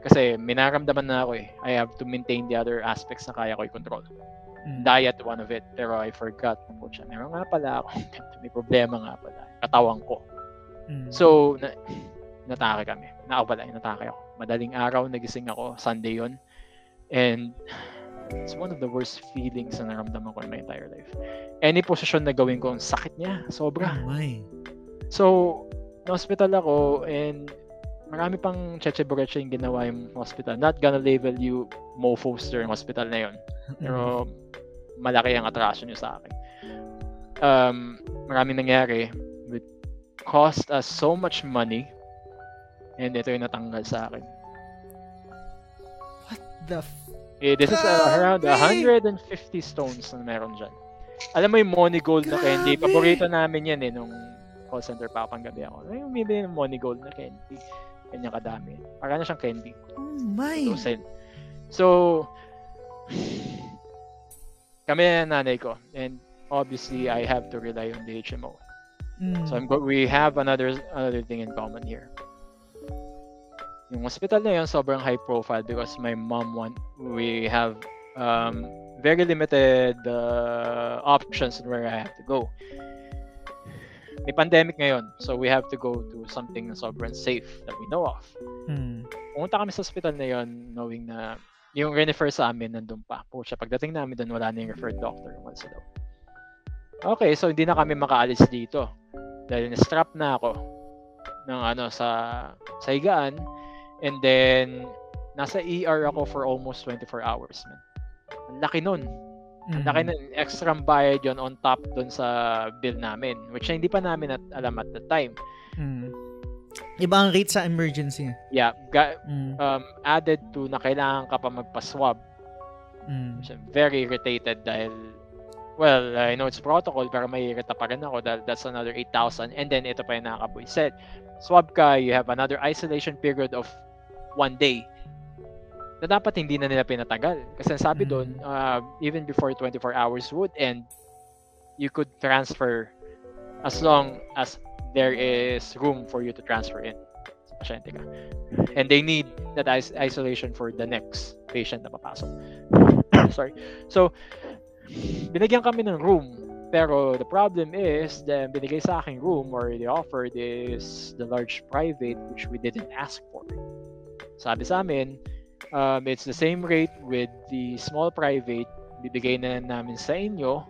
Kasi minaramdaman na ako eh. I have to maintain the other aspects na kaya ko i-control. Mm. Diet, one of it. Pero I forgot. Pucha, meron nga pala ako. may problema nga pala. Katawan ko. Mm. So, na, natake kami. Nakawala, natake ako. Madaling araw, nagising ako. Sunday yon And it's one of the worst feelings na naramdaman ko in my entire life. Any position na gawin ko, ang sakit niya. Sobra. Oh my. So, na-hospital ako and marami pang cheche boreche yung ginawa yung hospital. Not gonna label you mofos during hospital na yon. Pero malaki ang atraso niyo sa akin. Um, maraming nangyari. It cost us so much money And ito yung natanggal sa akin. What the eh, this is uh, around 150 stones na meron dyan. Alam mo yung money gold na candy? Paborito namin yan eh nung call center pa panggabi ako. Ay, umibili ng money gold na candy. Kanya kadami. Para na siyang candy. Oh my! So, so kami na nanay ko. And obviously, I have to rely on the HMO. Mm. So I'm go- we have another another thing in common here. Yung hospital na yun, sobrang high profile because my mom want, we have um, very limited uh, options where I have to go. May pandemic ngayon, so we have to go to something na sobrang safe that we know of. Mm. Pumunta kami sa hospital na yun knowing na yung refer sa amin nandun pa. Pucha, pagdating namin doon, wala na yung referred doctor. Sa loob. Okay, so hindi na kami makaalis dito. Dahil na-strap na ako ng ano sa sa higaan and then nasa ER ako for almost 24 hours man. Ang laki nun. Ang laki Mm. nun. Extra bayad yon on top dun sa bill namin which hindi pa namin at alam at the time. Mm. Iba ang rate sa emergency. Yeah, ga- Mm. um, added to na kailangan ka pa magpa-swab Mm. So, very irritated dahil well, I know it's protocol pero may irrita pa rin ako dahil that's another 8,000 and then ito pa yung nakakaboy said swab ka, you have another isolation period of one day na dapat hindi na nila pinatagal. Kasi sabi Mm. doon uh, even before 24 hours would end you could transfer as long as there is room for you to transfer in. Sa pasyente ka. And they need that is- isolation for the next patient na papasok. Sorry. So binigyan kami ng room. Pero the problem is the binigay sa aking room or the offered is the large private which we didn't ask for sabi sa amin um, it's the same rate with the small private bibigay na namin sa inyo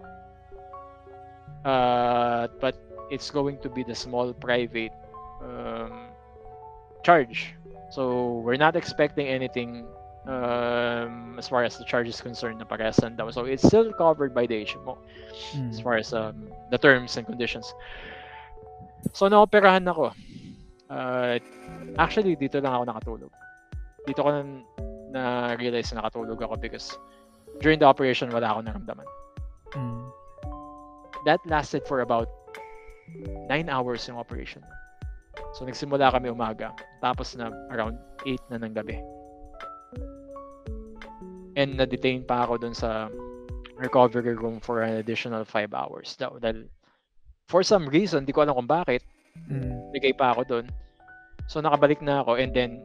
uh, but it's going to be the small private um, charge so we're not expecting anything um, as far as the charge is concerned na paresan daw. So it's still covered by the HMO Mm. as far as um, the terms and conditions. So naoperahan ako. Uh, actually, dito lang ako nakatulog. Dito ko na, na realize na nakatulog ako because during the operation wala akong naramdaman. Mm. That lasted for about 9 hours yung operation. So nagsimula kami umaga, tapos na around 8 na ng gabi. And na-detain pa ako dun sa recovery room for an additional 5 hours daw. Dahil for some reason, di ko alam kung bakit, Mm. nagay pa ako dun. So nakabalik na ako and then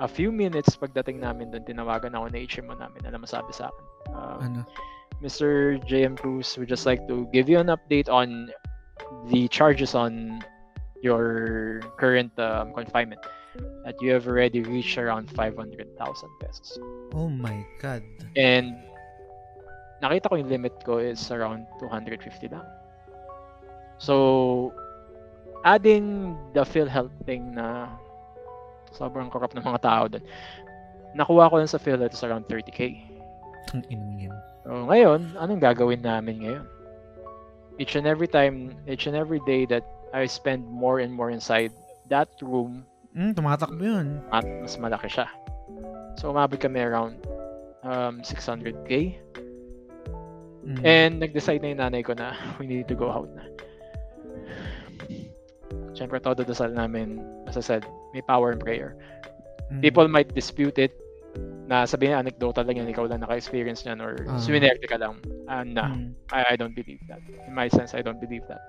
a few minutes pagdating namin dun, tinawagan ako na HMO namin. Alam mo sabi sa akin. Uh, Ano? Mr. JM Cruz would just like to give you an update on the charges on your current um, confinement. That you have already reached around 500,000 pesos. Oh my God. And nakita ko yung limit ko is around 250 lang. So, adding the PhilHealth thing na sobrang corrupt ng mga tao doon, nakuha ko lang sa is around 30k. Ang inang yan. So, ngayon, anong gagawin namin ngayon? Each and every time, each and every day that I spend more and more inside that room, Mm, tumatakbo yun. at mas malaki siya. So, umabot kami around um, 600k. Mm. And nag-decide na yung nanay ko na we need to go out na. Siyempre, todo dasal namin, as I said, may power in prayer. Mm. People might dispute it, na sabihin anecdotal lang yan, ikaw lang naka-experience niyan, or swinerte ka lang. And na, Mm. I, I don't believe that. In my sense, I don't believe that.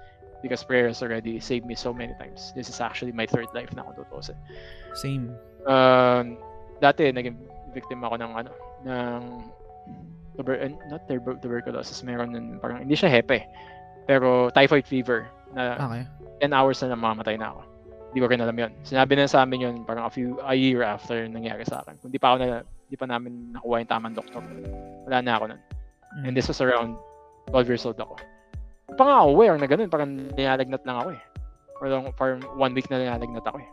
Because prayer has already saved me so many times. This is actually my third life na kung tutusin. Same. Um, dati, naging victim ako ng ano, ng tuber eh, not tuber- tuberculosis, meron nun, parang hindi siya hepe, pero typhoid fever na Okay. 10 hours na namamatay na ako. Hindi ko rin alam yun. Sinabi na sa amin yun parang a few, a year after nangyari sa akin. Kung di pa ako na, di pa namin nakuha yung tamang doktor. Wala na ako nun. Mm. And this was around 12 years old ako. Pa nga aware na ganun, parang nilalagnat lang ako eh. For, long, for one week na nilalagnat ako eh.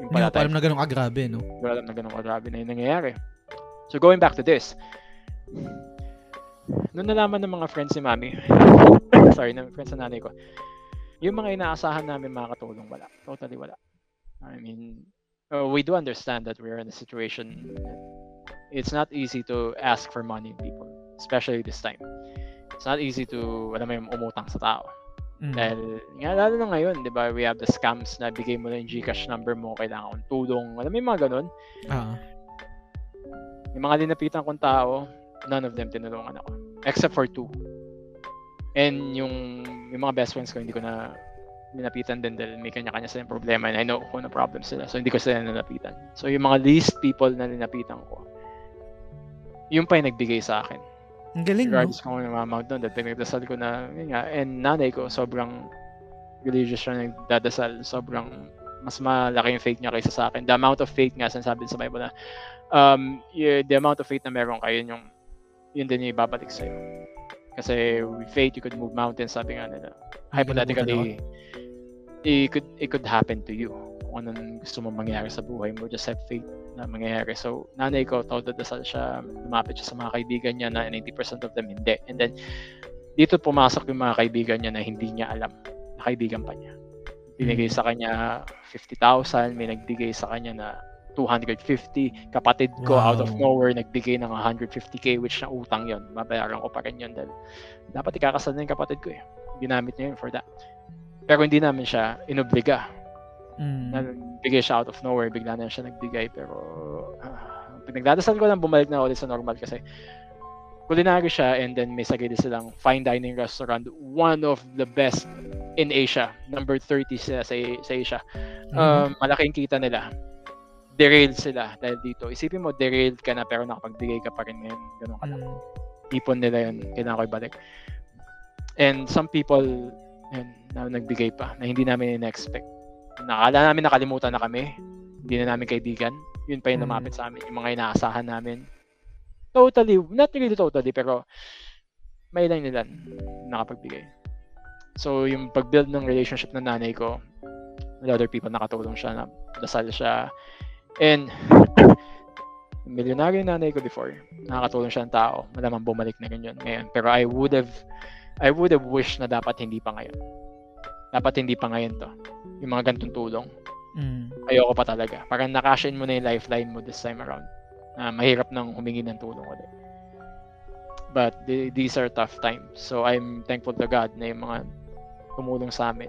Yung Hindi pala pa alam na ganun kagrabe, no? Hindi alam na ganun kagrabe na yung nangyayari. So going back to this, nung nalaman ng mga friends ni Mami, sorry, ng friends na nanay ko, yung mga inaasahan namin makakatulong, wala. Totally wala. I mean, uh, we do understand that we're in a situation it's not easy to ask for money people, especially this time. It's not easy to, alam mo yung umutang sa tao. Mm. Dahil, nga, lalo na ngayon, di ba, we have the scams na bigay mo na yung Gcash number mo, kailangan kong tulong, alam mo yung mga ganun. Ah. Yung mga linapitan kong tao, none of them tinulungan ako. Except for two. And yung, yung mga best friends ko, hindi ko na nilapitan din dahil may kanya-kanya silang problema and I know kung ano problem sila. So, hindi ko sila nalapitan. So, yung mga least people na nilapitan ko, yung pa yung nagbigay sa akin. Ang galing, no? Regardless kung ano mamag doon, dahil pinagdasal ko na, yun nga, and nanay ko, sobrang religious siya nagdadasal. Sobrang mas malaki yung faith niya kaysa sa akin. The amount of faith nga, sinasabi sa Bible na, um, the amount of faith na meron kayo, yung, yun din yung ibabalik sa'yo. Kasi with faith, you could move mountains, sabi nga nila. Hypothetically, it could, it could happen to you. Kung anong gusto mo mangyari sa buhay mo, just have faith na mangyayari. So, nanay ko, todo dasal siya, lumapit siya sa mga kaibigan niya na 90% of them hindi. And then, dito pumasok yung mga kaibigan niya na hindi niya alam na kaibigan pa niya. Binigay sa kanya 50,000, may nagbigay sa kanya na 250. Kapatid ko out of Wow. nowhere nagbigay ng 150k which na utang yon. Babayaran ko pa rin yun dahil dapat ikakasal na yung kapatid ko eh. Ginamit niya yun for that. Pero hindi namin siya inobliga. Mm. Nagbigay siya out of nowhere, bigla na siya nagbigay pero uh, pinagdadasal ko lang bumalik na ulit sa normal kasi kulinary siya and then may sarili silang fine dining restaurant one of the best in Asia number 30 sila sa, sa Asia um, malaking kita nila derailed sila dahil dito isipin mo derailed ka na pero nakapagbigay ka pa rin ngayon ganun ka lang Mm. ipon nila yun, kailangan ko ibalik. And some people, yun, na nagbigay pa, na hindi namin in-expect. Nakala namin nakalimutan na kami, hindi na namin kaibigan. Yun pa yung Mm. lumapit sa amin, yung mga inaasahan namin. Totally, not really totally, pero may ilang nilan nakapagbigay. So, yung pag-build ng relationship ng nanay ko, with other people, nakatulong siya, na dasal siya. And, milyonaryo yung nanay ko before. Nakakatulong siya ng tao. Malamang bumalik na rin yun ngayon. Pero I would have, I would have wished na dapat hindi pa ngayon. Dapat hindi pa ngayon to. Yung mga ganitong tulong. Mm. Ayoko pa talaga. Parang nakash in mo na yung lifeline mo this time around. Ah, mahirap nang humingi ng tulong ulit. But the- these are tough times. So I'm thankful to God na yung mga tumulong sa amin.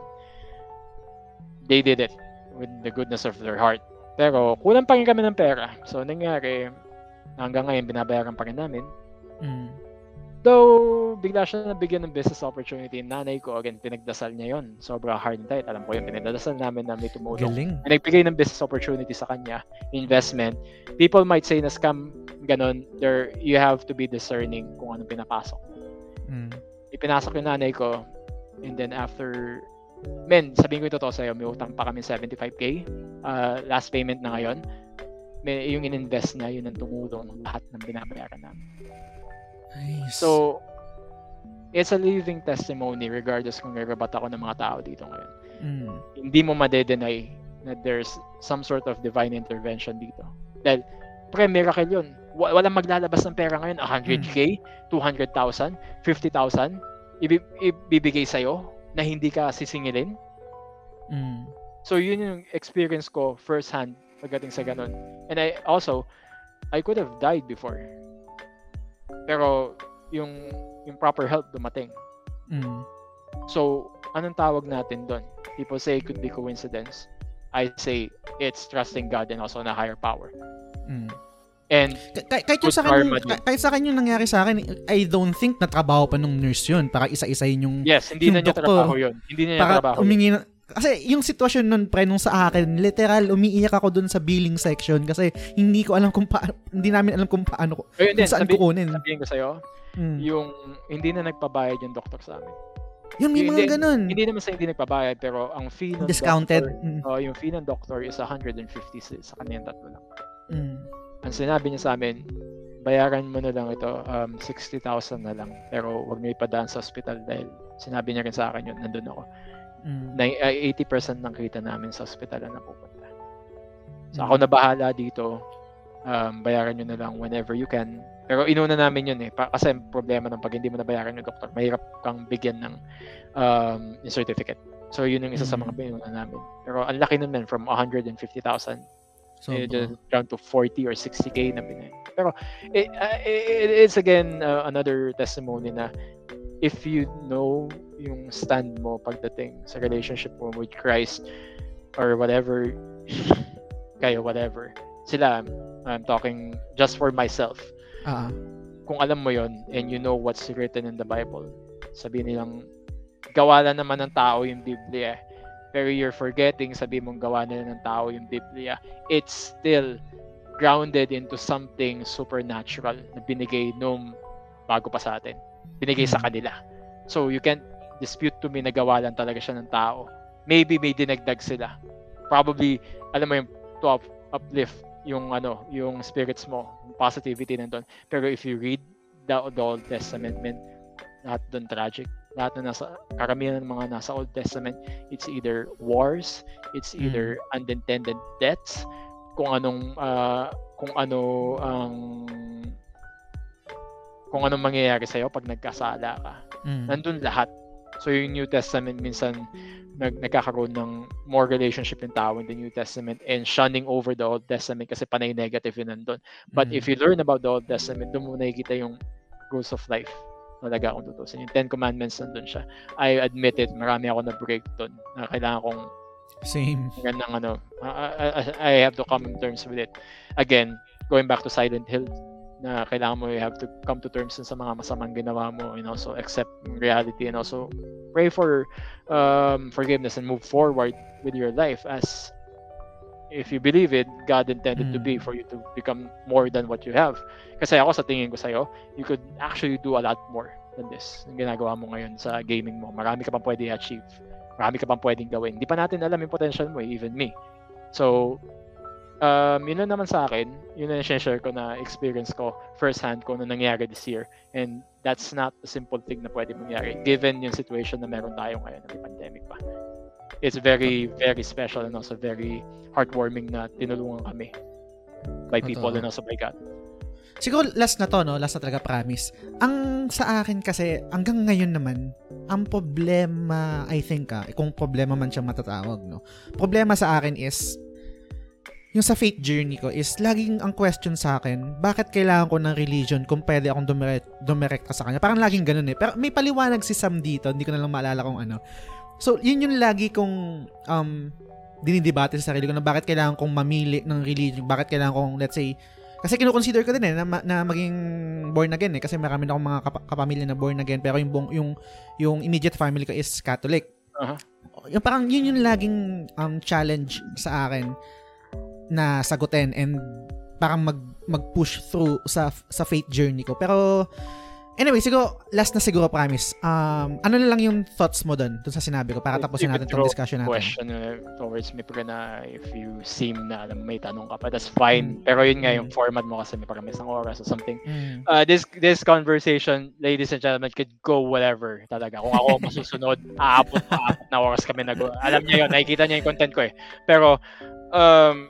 They did it with the goodness of their heart. Pero kulang pa rin kami ng pera. So nangyari, hanggang ngayon binabayaran pa rin namin. Mm. Though, bigla siya nabigyan ng business opportunity. Nanay ko, again, pinagdasal niya yon Sobrang hard and tight. Alam ko yun, pinagdasal namin na may tumulong. Galing. Nagbigay ng business opportunity sa kanya, investment. People might say na scam, ganun. There, you have to be discerning kung anong pinapasok. Mm. Ipinasok yung nanay ko, and then after, men, sabihin ko yung totoo sa'yo, may utang pa kami 75k. Uh, last payment na ngayon. May, yung in-invest niya, yun ang tumulong lahat ng binabayaran namin. Nice. So, it's a living testimony regardless kung nagrebat ako ng mga tao dito ngayon. mm. Hindi mo madedenay na there's some sort of divine intervention dito. Dahil, pre, miracle yun. Wa- Walang maglalabas ng pera ngayon. 100k, 200,000, 50,000, ibi- ibibigay sa'yo na hindi ka sisingilin. Mm. So, yun yung experience ko firsthand pagdating sa ganun. And I also, I could have died before. Pero, yung, yung proper help dumating. Mm. So, anong tawag natin doon? People say it could be coincidence. I say it's trusting God and also na higher power. Mm. And Ka- ka- kahit yung sa akin, kahit sa akin yung nangyari sa akin, I don't think na trabaho pa nung nurse yun para isa-isahin yung yes, hindi Yung na niya doktor, trabaho yun. Hindi na niya para trabaho. umingi na- kasi yung sitwasyon nun pre nung sa akin literal umiiyak ako dun sa billing section kasi hindi ko alam kung paano hindi namin alam kung paano ko Ayun kung saan sabi, kukunin sabihin ko sa'yo, Mm. yung hindi na nagpabayad yung doktor sa amin. yun may yung mga hindi- ganun Hindi naman sa hindi nagpabayad, pero ang fee ng discounted doctor, Mm. oh, yung fee ng doctor is 150 sa, sa kanyang tatlo lang. Mm. Ang sinabi niya sa amin, bayaran mo na lang ito, um, 60,000 na lang, pero wag mo ipadaan sa hospital dahil sinabi niya rin sa akin yun, nandun ako. Mm. na ay, 80% ng kita namin sa ospital na napupunta. So ako na bahala dito. Um, bayaran nyo na lang whenever you can. Pero inuna namin yun eh. Pa, kasi ang problema ng pag hindi mo nabayaran yung doktor, mahirap kang bigyan ng um, certificate. So yun yung isa sa mga pinuna namin. Pero ang laki nun men, from 150,000 so, eh, down to 40 or 60k na binay. Pero it, uh, it, it's again uh, another testimony na if you know yung stand mo pagdating sa relationship mo with Christ or whatever kayo whatever sila I'm talking just for myself ah, kung alam mo yon and you know what's written in the Bible sabihin nilang gawa lang naman ng tao yung Biblia eh. Pero you're forgetting, sabi mong gawa nila ng tao yung Biblia, it's still grounded into something supernatural na binigay nung bago pa sa atin. Binigay sa Mm. kanila. So you can't dispute to me na gawa lang talaga siya ng tao. Maybe may dinagdag sila. Probably, alam mo yung to up, uplift yung ano, yung spirits mo, yung positivity nandun. Pero if you read the, the Old Testament, man, lahat doon tragic. Lahat na nasa, karamihan ng mga nasa Old Testament, it's either wars, it's Mm. either unintended deaths, kung anong, ah, kung ano ang, kung anong mangyayari sa'yo pag nagkasala ka Mm. nandun lahat. So yung New Testament minsan nag nagkakaroon ng more relationship yung tao in the New Testament and shunning over the Old Testament kasi panay negative yun nandun. But Mm. if you learn about the Old Testament, doon mo nakikita yung rules of life. Talaga kung tutusin. Yung Ten Commandments nandun siya. I admit it, marami ako na break doon na kailangan kong Same. ganang ano, I, I- I have to come in terms with it. Again, going back to Silent Hill, na kailangan mo you have to come to terms sa mga masamang ginawa mo and also accept reality and also pray for um, forgiveness and move forward with your life as if you believe it, God intended to Mm. be for you to become more than what you have. Kasi ako sa tingin ko sa'yo, you could actually do a lot more than this. Yung ginagawa mo ngayon sa gaming mo. Marami ka pang pwede achieve. Marami ka pang pwedeng gawin. Hindi pa natin alam yung potential mo, eh, even me. So, um, yun lang naman sa akin. Yun na share ko na experience ko first hand ko na nangyari this year. And that's not a simple thing na pwede mangyari given yung situation na meron tayo ngayon na may pandemic pa. It's very, very special and also very heartwarming na tinulungan kami by people Totoo. and also by God. Siguro last na to, no? Last na talaga, promise. Ang sa akin kasi, hanggang ngayon naman, ang problema, I think ah, kung problema man siya matatawag, no? Problema sa akin is, yung sa faith journey ko is, laging ang question sa akin, bakit kailangan ko ng religion kung pwede akong dumire- dumirekta sa kanya? Parang laging ganun eh. Pero may paliwanag si Sam dito, hindi ko na lang maalala kung ano. So, yun yung lagi kong um, dinidebate sa sarili ko na bakit kailangan kong mamili ng religion, bakit kailangan kong, let's say, kasi kino-consider ko din eh na, na maging born again eh kasi marami na akong mga kap- kapamilya na born again pero yung buong, yung yung immediate family ko is Catholic. Aha. Yung parang yun yung laging um, challenge sa akin na sagutin and parang mag mag-push through sa sa faith journey ko. Pero anyway, siguro last na siguro promise. Um ano na lang yung thoughts mo doon dun sa sinabi ko para tapusin natin could tong throw discussion natin. question uh, towards me pero na if you seem na alam, may tanong ka pa, that's fine. Pero yun nga yung Mm. format mo kasi may parang isang oras or something. Mm. Uh, this this conversation, ladies and gentlemen, could go whatever talaga. Kung ako masusunod, aabot pa na oras kami nag Alam niyo yun, nakikita niyo yung content ko eh. Pero, um,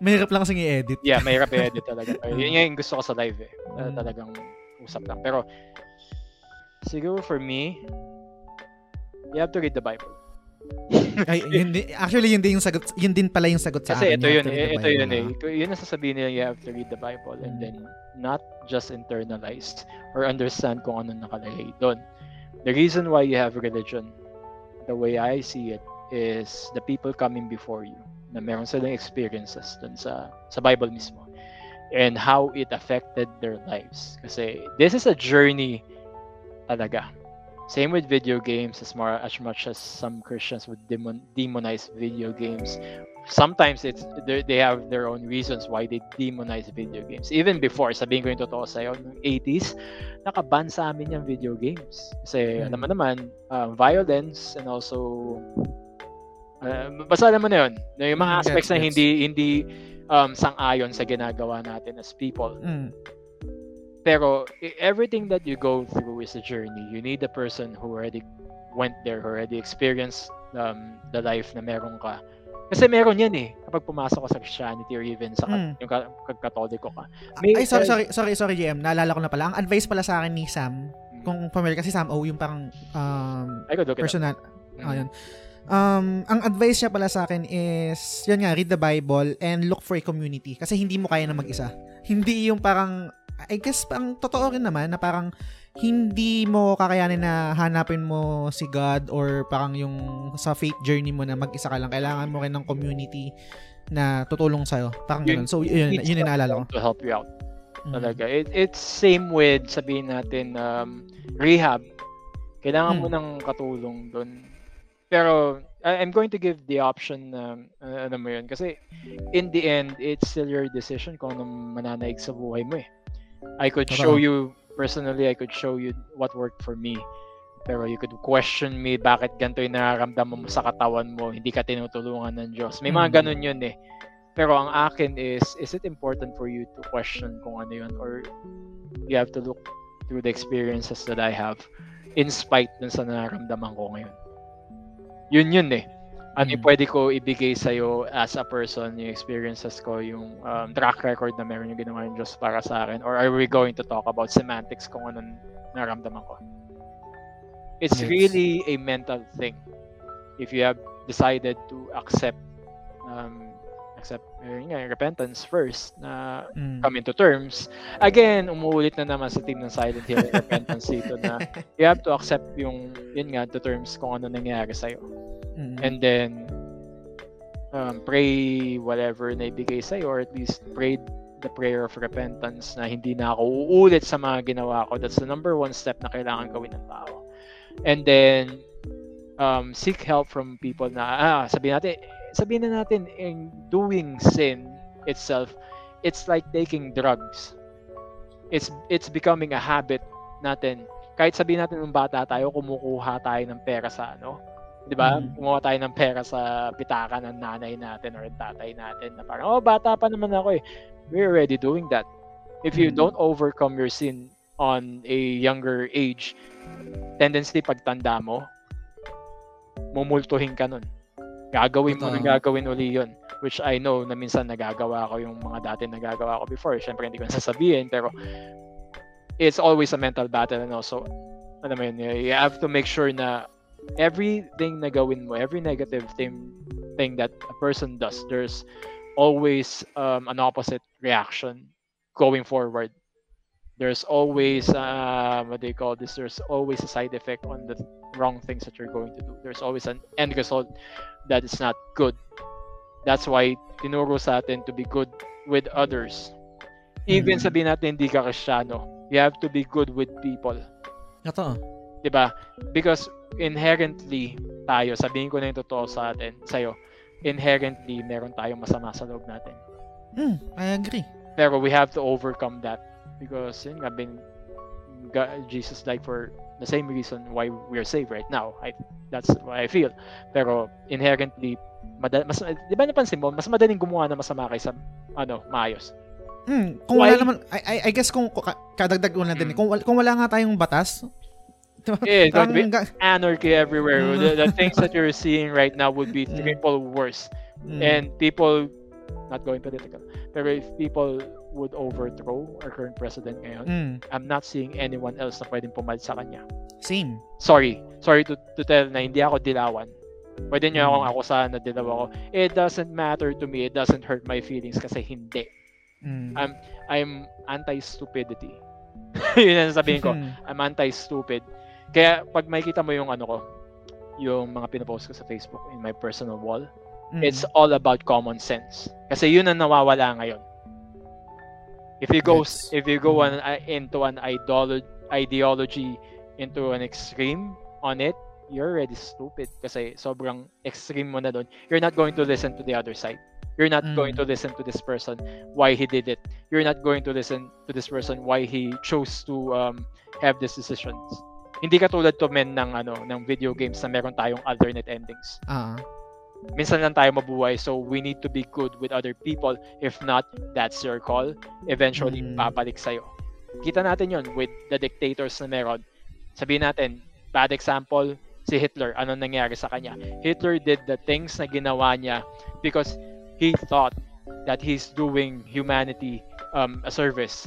Mahirap lang kasing i-edit. yeah, mahirap i-edit talaga. Pero yun nga yung gusto ko sa live eh. Uh, Mm. talagang usap lang. Pero, siguro for me, you have to read the Bible. Ay, yun din, actually yun din yung sagot yun din pala yung sagot sa Kasi akin. ito You yun, ito yun eh. Ito- Yun ang sasabihin nila, you have to read the Bible and Mm. then not just internalized or understand kung ano nakalagay doon. The reason why you have religion, the way I see it, is the people coming before you na meron silang experiences dun sa, sa Bible mismo and how it affected their lives. Kasi this is a journey talaga. Same with video games as more as much as some Christians would demon, demonize video games. Sometimes it's they have their own reasons why they demonize video games. Even before, sabihin ko yung totoo sa'yo, noong 80s, nakaban sa amin yung video games. Kasi Mm. mo naman, uh, violence and also uh, basta alam mo na yun. Yung mga Mm, aspects gets, na gets. hindi hindi um, sang-ayon sa ginagawa natin as people. Mm. Pero i- everything that you go through is a journey. You need a person who already went there, who already experienced um, the life na meron ka. Kasi meron yan eh. Kapag pumasok ka sa Christianity or even sa Mm. yung ka- ka- katoliko ka. May- Ay, sorry, sorry, sorry, sorry, GM. Naalala ko na pala. Ang advice pala sa akin ni Sam, Mm. kung familiar kasi Sam O, yung parang um, personal, Mm. ayun. Um, ang advice niya pala sa akin is, yun nga, read the Bible and look for a community. Kasi hindi mo kaya na mag-isa. Hindi yung parang, I guess, ang totoo rin naman na parang hindi mo kakayanin na hanapin mo si God or parang yung sa faith journey mo na mag-isa ka lang. Kailangan mo rin ng community na tutulong sa'yo. Parang Yun- ganun. So, yun, yun, yung naalala ko. to help you out. Mm. Talaga. It, it's same with, sabihin natin, um, rehab. Kailangan mo Mm. ng katulong doon. Pero I- I'm going to give the option na uh, ano mo yun kasi in the end it's still your decision kung anong mananaig sa buhay mo eh. I could show Totoo. you personally I could show you what worked for me. Pero you could question me bakit ganito yung nararamdaman mo sa katawan mo, hindi ka tinutulungan ng Diyos. May mga Mm. ganun yun eh. Pero ang akin is, is it important for you to question kung ano yun or you have to look through the experiences that I have in spite dun sa nararamdaman ko ngayon. Yun yun eh. Ano yung Mm. pwede ko ibigay sa'yo as a person, yung experiences ko, yung um, track record na meron yung ginawa yung Diyos para sa akin? Or are we going to talk about semantics kung anong naramdaman ko? It's Yes. really a mental thing. If you have decided to accept um, accept yun nga, repentance first na Mm. come into terms. Again, umuulit na naman sa team ng Silent Hill repentance dito na you have to accept yung, yun nga, the terms kung ano nangyari sa'yo. Mm. And then, um, pray whatever na ibigay sa'yo or at least pray the prayer of repentance na hindi na ako uulit sa mga ginawa ko. That's the number one step na kailangan gawin ng tao. And then, um, seek help from people na, ah, sabihin natin, sabihin na natin, in doing sin itself, it's like taking drugs. It's it's becoming a habit natin. Kahit sabihin natin nung bata tayo, kumukuha tayo ng pera sa ano, 'di ba? Mm. Kumuha tayo ng pera sa pitaka ng nanay natin or tatay natin na parang, oh, bata pa naman ako eh. We're already doing that. If you Mm. don't overcome your sin on a younger age, tendency pagtanda mo, mumultuhin ka nun. Gagawin mo na gagawin uli yun. Which I know na minsan nagagawa ko yung mga dati nagagawa ko before. Siyempre hindi ko nasasabihin pero it's always a mental battle and also ano mo yun, you have to make sure na everything na gawin mo, every negative thing thing that a person does, there's always um, an opposite reaction going forward. There's always uh, what they call this. There's always a side effect on the wrong things that you're going to do. There's always an end result that is not good. That's why tinuro sa atin to be good with others. Even Mhm. sabihin natin hindi ka kristyano, you have to be good with people. Totoo. 'di ba? Because inherently tayo, sabihin ko na yung totoo sa atin, sa'yo, inherently meron tayong masama sa loob natin. Mm, I agree. Pero we have to overcome that because yun nga, bin, God, Jesus died for the same reason why we're saved right now. I, that's what I feel. Pero inherently, mada, mas, di ba napansin mo, mas madaling gumawa ng masama kaysa ano, maayos. Mm, kung Why- wala naman, I, I, I guess kung kung ka- kadagdag ko na din, Mm. kung, kung wala nga tayong batas, diba? Be Parang ga- anarchy everywhere. Mm. The, the things that you're seeing right now would be Mm. triple worse. mm, and people not going political. Pero if people would overthrow our current president ngayon mm, I'm not seeing anyone else na pwedeng pumalit sa kanya. Same. sorry. Sorry to, to tell na hindi ako dilawan. Pwede niyo akong Mm. akusahan na dilaw ako. It doesn't matter to me. It doesn't hurt my feelings kasi hindi. Mm. I'm- I'm anti-stupidity. Yun ang sabihin ko. Mm, I'm anti-stupid. Kaya pag makikita mo yung ano ko yung mga pinopost ko sa Facebook in my personal wall mm, It's all about common sense. Kasi yun ang nawawala ngayon. If you go Yes. if you go on, uh, into an ideolo- ideology into an extreme on it, you're already stupid kasi sobrang extreme mo na doon. You're not going to listen to the other side. You're not Mm. going to listen to this person why he did it. You're not going to listen to this person why he chose to um, have these decisions. Hindi katulad to men ng ano ng video games na meron tayong alternate endings ah, minsan lang tayo mabuhay so we need to be good with other people. If not that's your call. Eventually Mm. babalik sa'yo. Kita natin yon with the dictators na meron. Sabihin natin bad example si Hitler. Ano nangyari sa kanya? Hitler did the things na ginawa niya because he thought that he's doing humanity um, a service.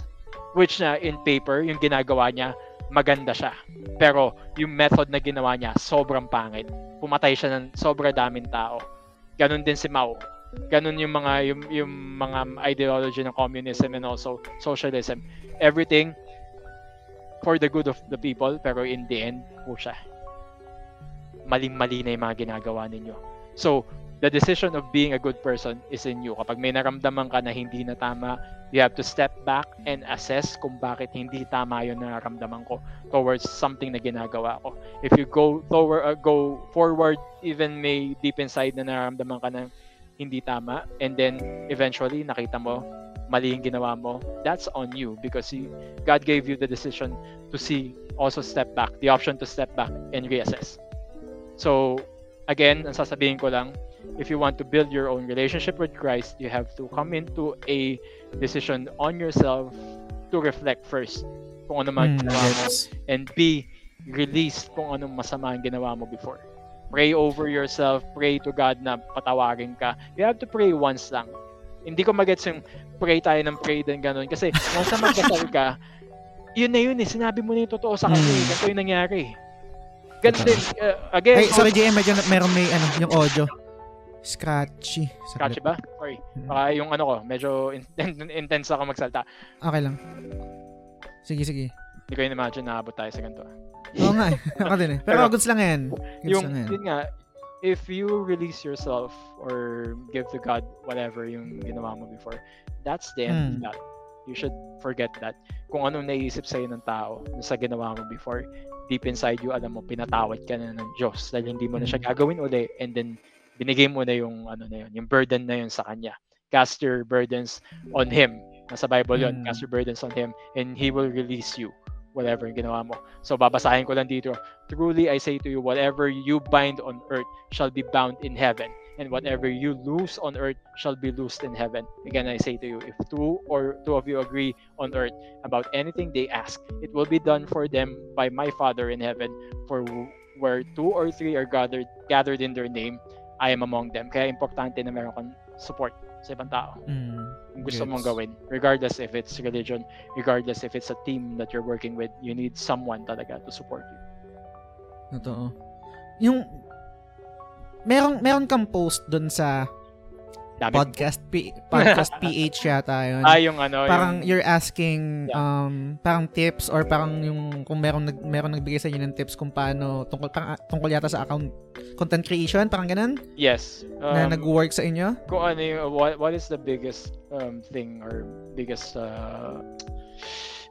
Which na in paper yung ginagawa niya maganda siya pero yung method na ginawa niya sobrang pangit pumatay siya ng sobra daming tao. Ganon din si Mao. Ganon yung mga yung, yung mga ideology ng communism and also socialism. Everything for the good of the people pero in the end po siya. Maling-mali na yung mga ginagawa ninyo. So, the decision of being a good person is in you. Kapag may naramdaman ka na hindi na tama, you have to step back and assess kung bakit hindi tama yung nararamdaman ko towards something na ginagawa ko. If you go toward, uh, go forward, even may deep inside na nararamdaman ka na hindi tama, and then eventually nakita mo mali yung ginawa mo, that's on you because you, God gave you the decision to see, also step back, the option to step back and reassess. So, again, ang sasabihin ko lang, if you want to build your own relationship with Christ, you have to come into a decision on yourself to reflect first kung ano man Mm, ginawa mo and be released kung anong masama ang ginawa mo before. Pray over yourself, pray to God na patawarin ka. You have to pray once lang. Hindi ko magets yung pray tayo ng pray din ganun. Kasi once na magdasal ka, yun na yun eh. Sinabi mo na yung totoo sa kanya. Mm. Ganito yung nangyari. Ganun din. uh, again, Ay, sorry JM, medyo na- meron may ano, yung audio. Scratchy. Catchy ba? Sorry. Baka yung ano ko, medyo in- intense ako magsalta. Okay lang. Sige, sige. Hindi ko in-imagine na abot tayo sa ganito. Oo nga eh. Ako din eh. Pero Pero- goods lang yan. Goods yung, lang yan. yun nga, if you release yourself or give to God whatever yung ginawa mo before, that's the end of Mm. that. You should forget that. Kung anong naiisip sa'yo ng tao sa ginawa mo before, deep inside you, alam mo, pinatawad ka na ng Diyos dahil hindi mo na siya Mm. gagawin uli and then binigay mo na yung ano na yun, yung burden na yun sa kanya. Cast your burdens on Him. Nasa Bible yun. Mm. Cast your burdens on Him and He will release you whatever yung ginawa mo. So babasahin ko lang dito. Truly I say to you, whatever you bind on earth shall be bound in heaven, and whatever you loose on earth shall be loosed in heaven. Again, I say to you, if two or two of you agree on earth about anything they ask, it will be done for them by my Father in heaven. For where two or three are gathered gathered in their name, I am among them. Kaya importante na meron kang support sa ibang tao. Mm. Kung gusto mong Gets. gawin. Regardless if it's religion, regardless if it's a team that you're working with, you need someone talaga to support you. Totoo. Yung meron meron kang post doon sa Dami. podcast P, podcast PH yata yun. ah, yung ano, parang yung, you're asking Yeah. um parang tips or parang yung kung meron nag meron nagbigay sa inyo ng tips kung paano tungkol parang, tungkol yata sa account content creation parang ganun yes. na Um, nag-work sa inyo. kung ano yung, what, what is the biggest um, thing or biggest uh,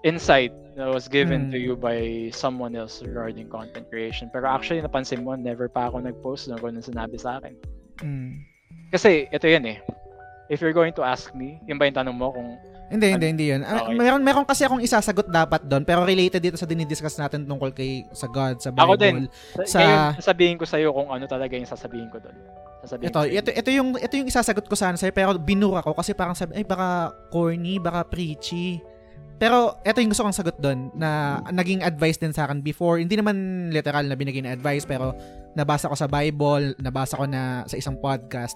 insight that was given Hmm. to you by someone else regarding content creation. Pero actually, napansin mo, never pa ako nag-post ng kung ano sinabi sa akin. Mm. Kasi, ito yan eh. If you're going to ask me, yun ba yung tanong mo kung Hindi, hindi, hindi yun. Ah, Okay. Meron, meron kasi akong isasagot dapat doon, pero related dito sa dinidiscuss natin tungkol kay sa God, sa Bible. Ako din. Sa- ngayon, sasabihin ko sa'yo kung ano talaga yung sasabihin ko doon. Sasabihin Ito, ito, ito yung ito yung isasagot ko sana sa'yo, pero binura ko kasi parang sabi, ay baka corny, baka preachy. Pero ito yung gusto kong sagot doon na naging advice din sa akin before. Hindi naman literal na binigay na advice pero nabasa ko sa Bible, nabasa ko na sa isang podcast.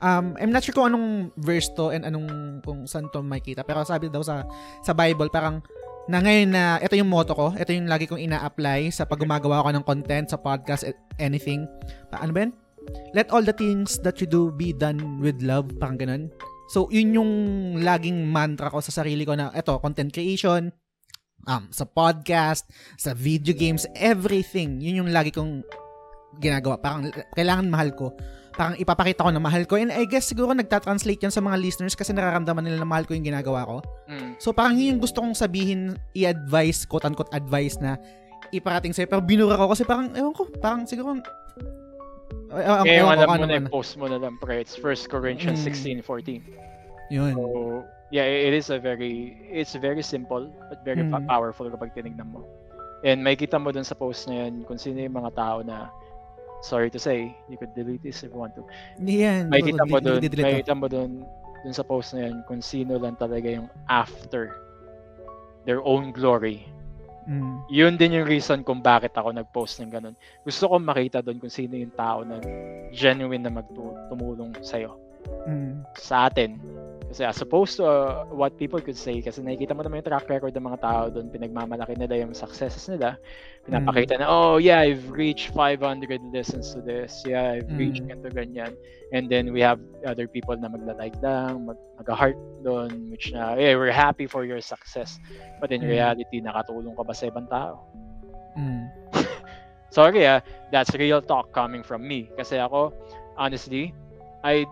Um, I'm not sure kung anong verse to and anong kung saan to makita. Pero sabi daw sa sa Bible parang na ngayon na ito yung motto ko, ito yung lagi kong ina-apply sa pag gumagawa ko ng content sa podcast, anything. Pa- Ano ba yan? Let all the things that you do be done with love, parang ganun. So, yun yung laging mantra ko sa sarili ko na, eto, content creation, um, sa podcast, sa video games, everything. Yun yung lagi kong ginagawa. Parang, kailangan mahal ko. Parang ipapakita ko na mahal ko. And I guess siguro nagtatranslate yan sa mga listeners kasi nararamdaman nila na mahal ko yung ginagawa ko. Mm. So, parang yun yung gusto kong sabihin, i-advise, quote-unquote advice na iparating sa'yo. Pero binura ko kasi parang, ewan ko, parang siguro, ewan ko alam mo ano na, post mo na lang, pre. It's 1 Corinthians Mm. 16:14. Yun. So, yeah, it is a very, it's very simple, but very Mm. powerful kapag tinignan mo. And may kita mo dun sa post na yun kung sino yung mga tao na, sorry to say, you could delete this if you want to. Yan. May Oo, kita mo dun, di- delete may ko. kita mo dun, dun sa post na yun kung sino lang talaga yung after their own glory. Mm. Yun din yung reason kung bakit ako nag-post ng ganun. Gusto ko makita doon kung sino yung tao na genuine na magtumulong sa'yo. Mm. Sa atin. Kasi as opposed to uh, what people could say, kasi nakikita mo naman yung track record ng mga tao doon, pinagmamalaki nila yung successes nila. Pinapakita na, oh yeah, I've reached 500 listens to this. Yeah, I've reached Mm. ganito, ganyan. And then we have other people na magla-like lang, mag- mag-heart doon, which na, yeah, we're happy for your success. But in Mm. reality, nakatulong ka ba sa ibang tao? Mm. Sorry ah, that's real talk coming from me. Kasi ako, honestly, I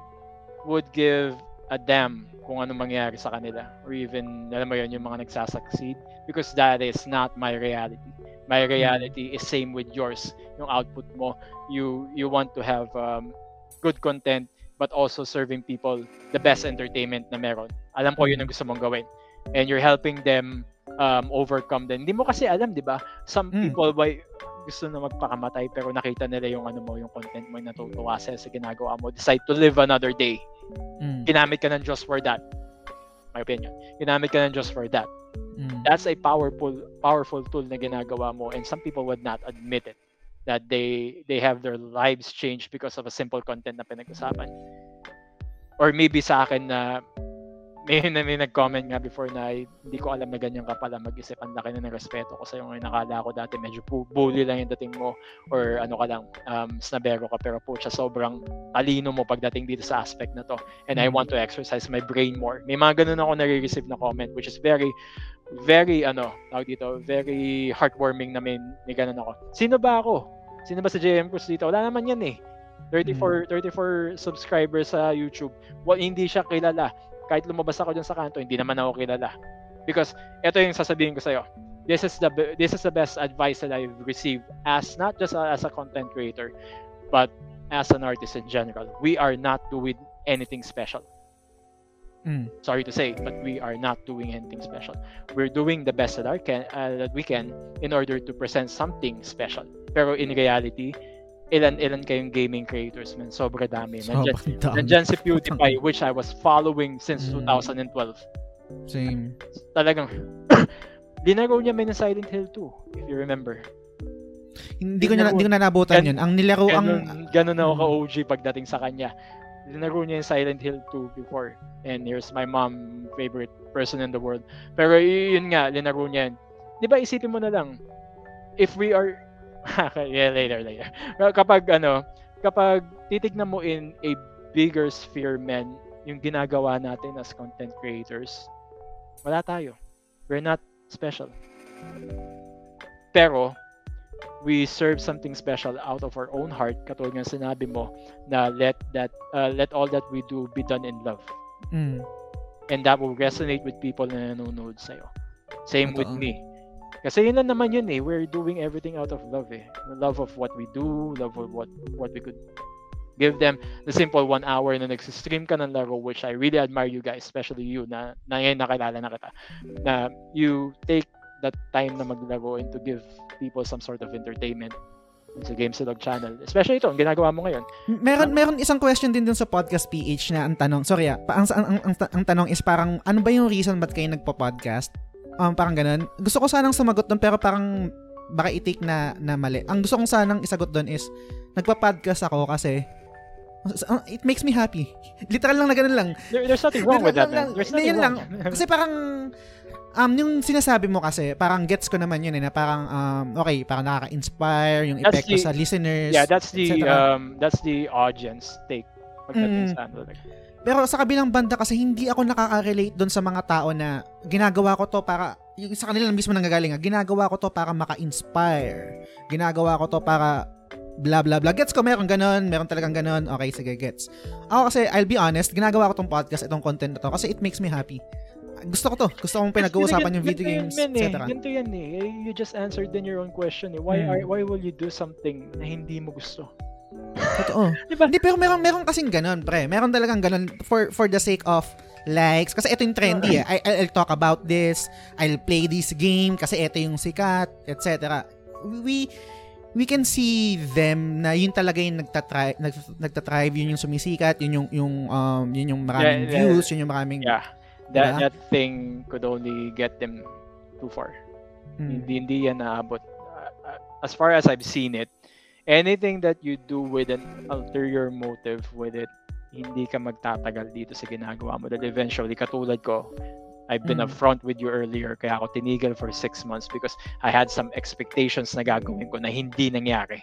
would give a damn kung ano mangyari sa kanila or even alam mo yun yung mga nagsasucceed because that is not my reality. My reality is same with yours yung output mo. You you want to have um, good content but also serving people the best entertainment na meron. Alam ko yun ang gusto mong gawin. And you're helping them um, overcome din. Hindi mo kasi alam di ba? Some Mm. people by gusto na magpakamatay pero nakita nila yung ano mo yung content mo yung natutuwa sila sa ginagawa mo decide to live another day Mm. ginamit ka ng Diyos for that. My opinion. Ginamit ka ng Diyos for that. Mm. That's a powerful powerful tool na ginagawa mo and some people would not admit it that they they have their lives changed because of a simple content na pinag-usapan. Or maybe sa akin na may, na may nag-comment nga before na hindi ko alam na ganyan ka pala mag-isip. Ang laki na ng respeto ko sa'yo ngayon. Nakala ko dati medyo bu- bully lang yung dating mo or ano ka lang, um, snabero ka. Pero po siya sobrang talino mo pagdating dito sa aspect na to. And I Mm. want to exercise my brain more. May mga ganun ako nare-receive na comment which is very, very, ano, tawag dito, very heartwarming na may, may ganun ako. Sino ba ako? Sino ba sa JM Cruz dito? Wala naman yan eh. 34, 34 subscribers sa YouTube. Well, hindi siya kilala kahit lumabas ako dyan sa kanto, hindi naman ako kilala. Because ito yung sasabihin ko sa'yo. This is the this is the best advice that I've received as not just as a content creator, but as an artist in general. We are not doing anything special. Mm. Sorry to say, but we are not doing anything special. We're doing the best that, our can, uh, that we can in order to present something special. Pero in reality, ilan-ilan kayong gaming creators man, sobra dami. Nandiyan, Sobrang dami. Nandyan si PewDiePie, which I was following since Mm. 2012. Same. Talagang, linaro niya may na Silent Hill 2, if you remember. Hindi ko na hindi ko na nabutan Gan- yun. Ang nilaro ang Ganun, ganun ako Mm. ka-OG pagdating sa kanya. Linaro niya yung Silent Hill 2 before. And here's my mom, favorite person in the world. Pero yun nga, linaro niya. Di ba isipin mo na lang, if we are, yeah, later, later. Kapag ano, kapag titignan mo in a bigger sphere, man, yung ginagawa natin as content creators, wala tayo. We're not special. Pero, we serve something special out of our own heart katulad ng sinabi mo na let that uh, let all that we do be done in love mm, and that will resonate with people na nanonood sa'yo same with Totoo. me kasi yun lang naman yun eh we're doing everything out of love eh love of what we do love of what what we could give them the simple one hour na nagsistream ka ng laro which I really admire you guys especially you na, na ngayon nakilala na kita na you take that time na maglaro and to give people some sort of entertainment sa Game Silog channel. Especially ito, ang ginagawa mo ngayon. meron meron isang question din dun sa podcast PH na ang tanong, sorry ah, ang, ang, ang, ang tanong is parang ano ba yung reason ba't kayo nagpo-podcast? Um, parang ganun. Gusto ko sanang sumagot doon pero parang baka i-take na, na mali. Ang gusto kong sanang isagot doon is nagpa-podcast ako kasi uh, it makes me happy. Literal lang na ganun lang. There, there's nothing wrong with that, Lang-. There's nothing yun lang. wrong. Kasi parang um yung sinasabi mo kasi parang gets ko naman yun eh na parang um okay parang nakaka-inspire yung That's epekto the- sa listeners yeah, that's the um that's the audience take pagdating Mm. sa ano. like, Pero sa kabilang banda kasi hindi ako nakaka-relate doon sa mga tao na ginagawa ko to para yung sa kanila mismo nanggagaling, ah, ginagawa ko to para maka-inspire. Ginagawa ko to para blah blah blah. Gets ko meron ganun, meron talagang ganun. Okay, sige, gets. Ako kasi I'll be honest, ginagawa ko tong podcast, itong content na to kasi it makes me happy. Gusto ko to. Gusto kong pinag-uusapan yung video games, eh. etc. Ganito yan eh. You just answered in your own question eh. Why Hmm. are why will you do something na hindi mo gusto? Totoo. Di ba? Hindi, pero meron, meron kasing ganun, pre. Meron talagang ganun for, for the sake of likes. Kasi ito yung trendy eh. I, I'll talk about this. I'll play this game kasi ito yung sikat, etc. We, we can see them na yun talaga yung nagtatry, nag, nagtatrive, yun yung sumisikat, yun yung, yung, um, yun yung maraming Yeah, yeah. views, yun yung maraming... Yeah. That Diba? that thing could only get them too far. Mm. Hindi hindi yan naabot. Uh, uh, as far as I've seen it, anything that you do with an ulterior motive with it, hindi ka magtatagal dito sa ginagawa mo. Dahil eventually, katulad ko, I've been Mm. upfront with you earlier, kaya ako tinigil for six months because I had some expectations na gagawin ko na hindi nangyari.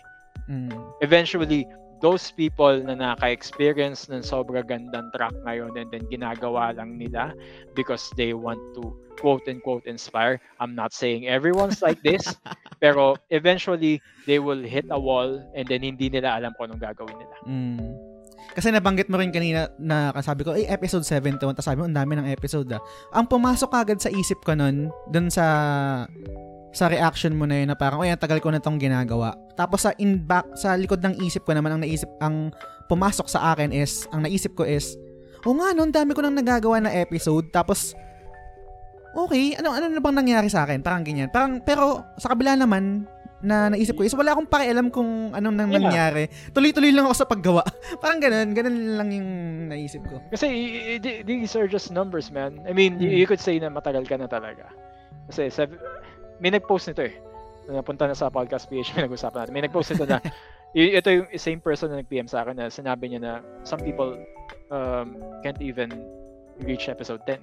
Mm. Eventually, those people na naka-experience ng sobra gandang track ngayon and then ginagawa lang nila because they want to quote and quote inspire. I'm not saying everyone's like this, pero eventually they will hit a wall and then hindi nila alam kung anong gagawin nila. Mm. Kasi nabanggit mo rin kanina na sabi ko, eh, episode 71. Tapos sabi mo, ang dami ng episode ah. Ang pumasok agad sa isip ko nun, dun sa sa reaction mo na yun na parang, oy, ang tagal ko na tong ginagawa. Tapos sa in back, sa likod ng isip ko naman, ang naisip, ang pumasok sa akin is, ang naisip ko is, o nga, no, ang dami ko nang nagagawa na episode. Tapos, okay, ano, ano na bang nangyari sa akin? Parang ganyan. Parang, pero, sa kabila naman, na naisip ko is wala akong pakialam kung anong nang Yeah. nangyari. Tuloy-tuloy lang ako sa paggawa. Parang ganun, ganun lang yung naisip ko. Kasi these are just numbers, man. I mean, you, Hmm. you could say na matagal ka na talaga. Kasi sabi, may nag-post nito eh. Na Napunta na sa podcast PH, may nag-usapan natin. May nag-post nito na, ito yung same person na nag-PM sa akin na sinabi niya na some people um, can't even reach episode 10.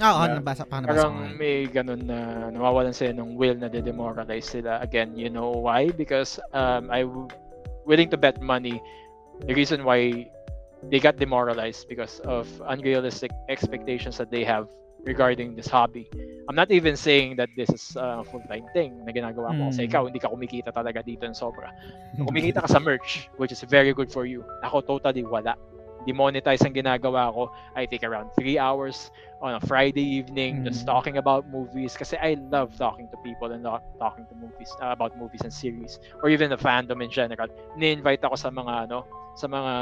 Oo, Yeah. nabasa pa, nabasa. Parang may ganun na nawawalan sila ng will na de-demoralize sila. Again, you know why? Because um, I w- willing to bet money the reason why they got demoralized because of unrealistic expectations that they have regarding this hobby. I'm not even saying that this is a full-time thing na ginagawa mo. Kasi Mm. ikaw, hindi ka kumikita talaga dito ng sobra. Kumikita ka sa merch, which is very good for you. Ako, totally wala. Demonetize ang ginagawa ko. I take around 3 hours on a Friday evening just Mm. talking about movies kasi I love talking to people and lo- talking to movies uh, about movies and series or even the fandom in general. Ni-invite ako sa mga ano sa mga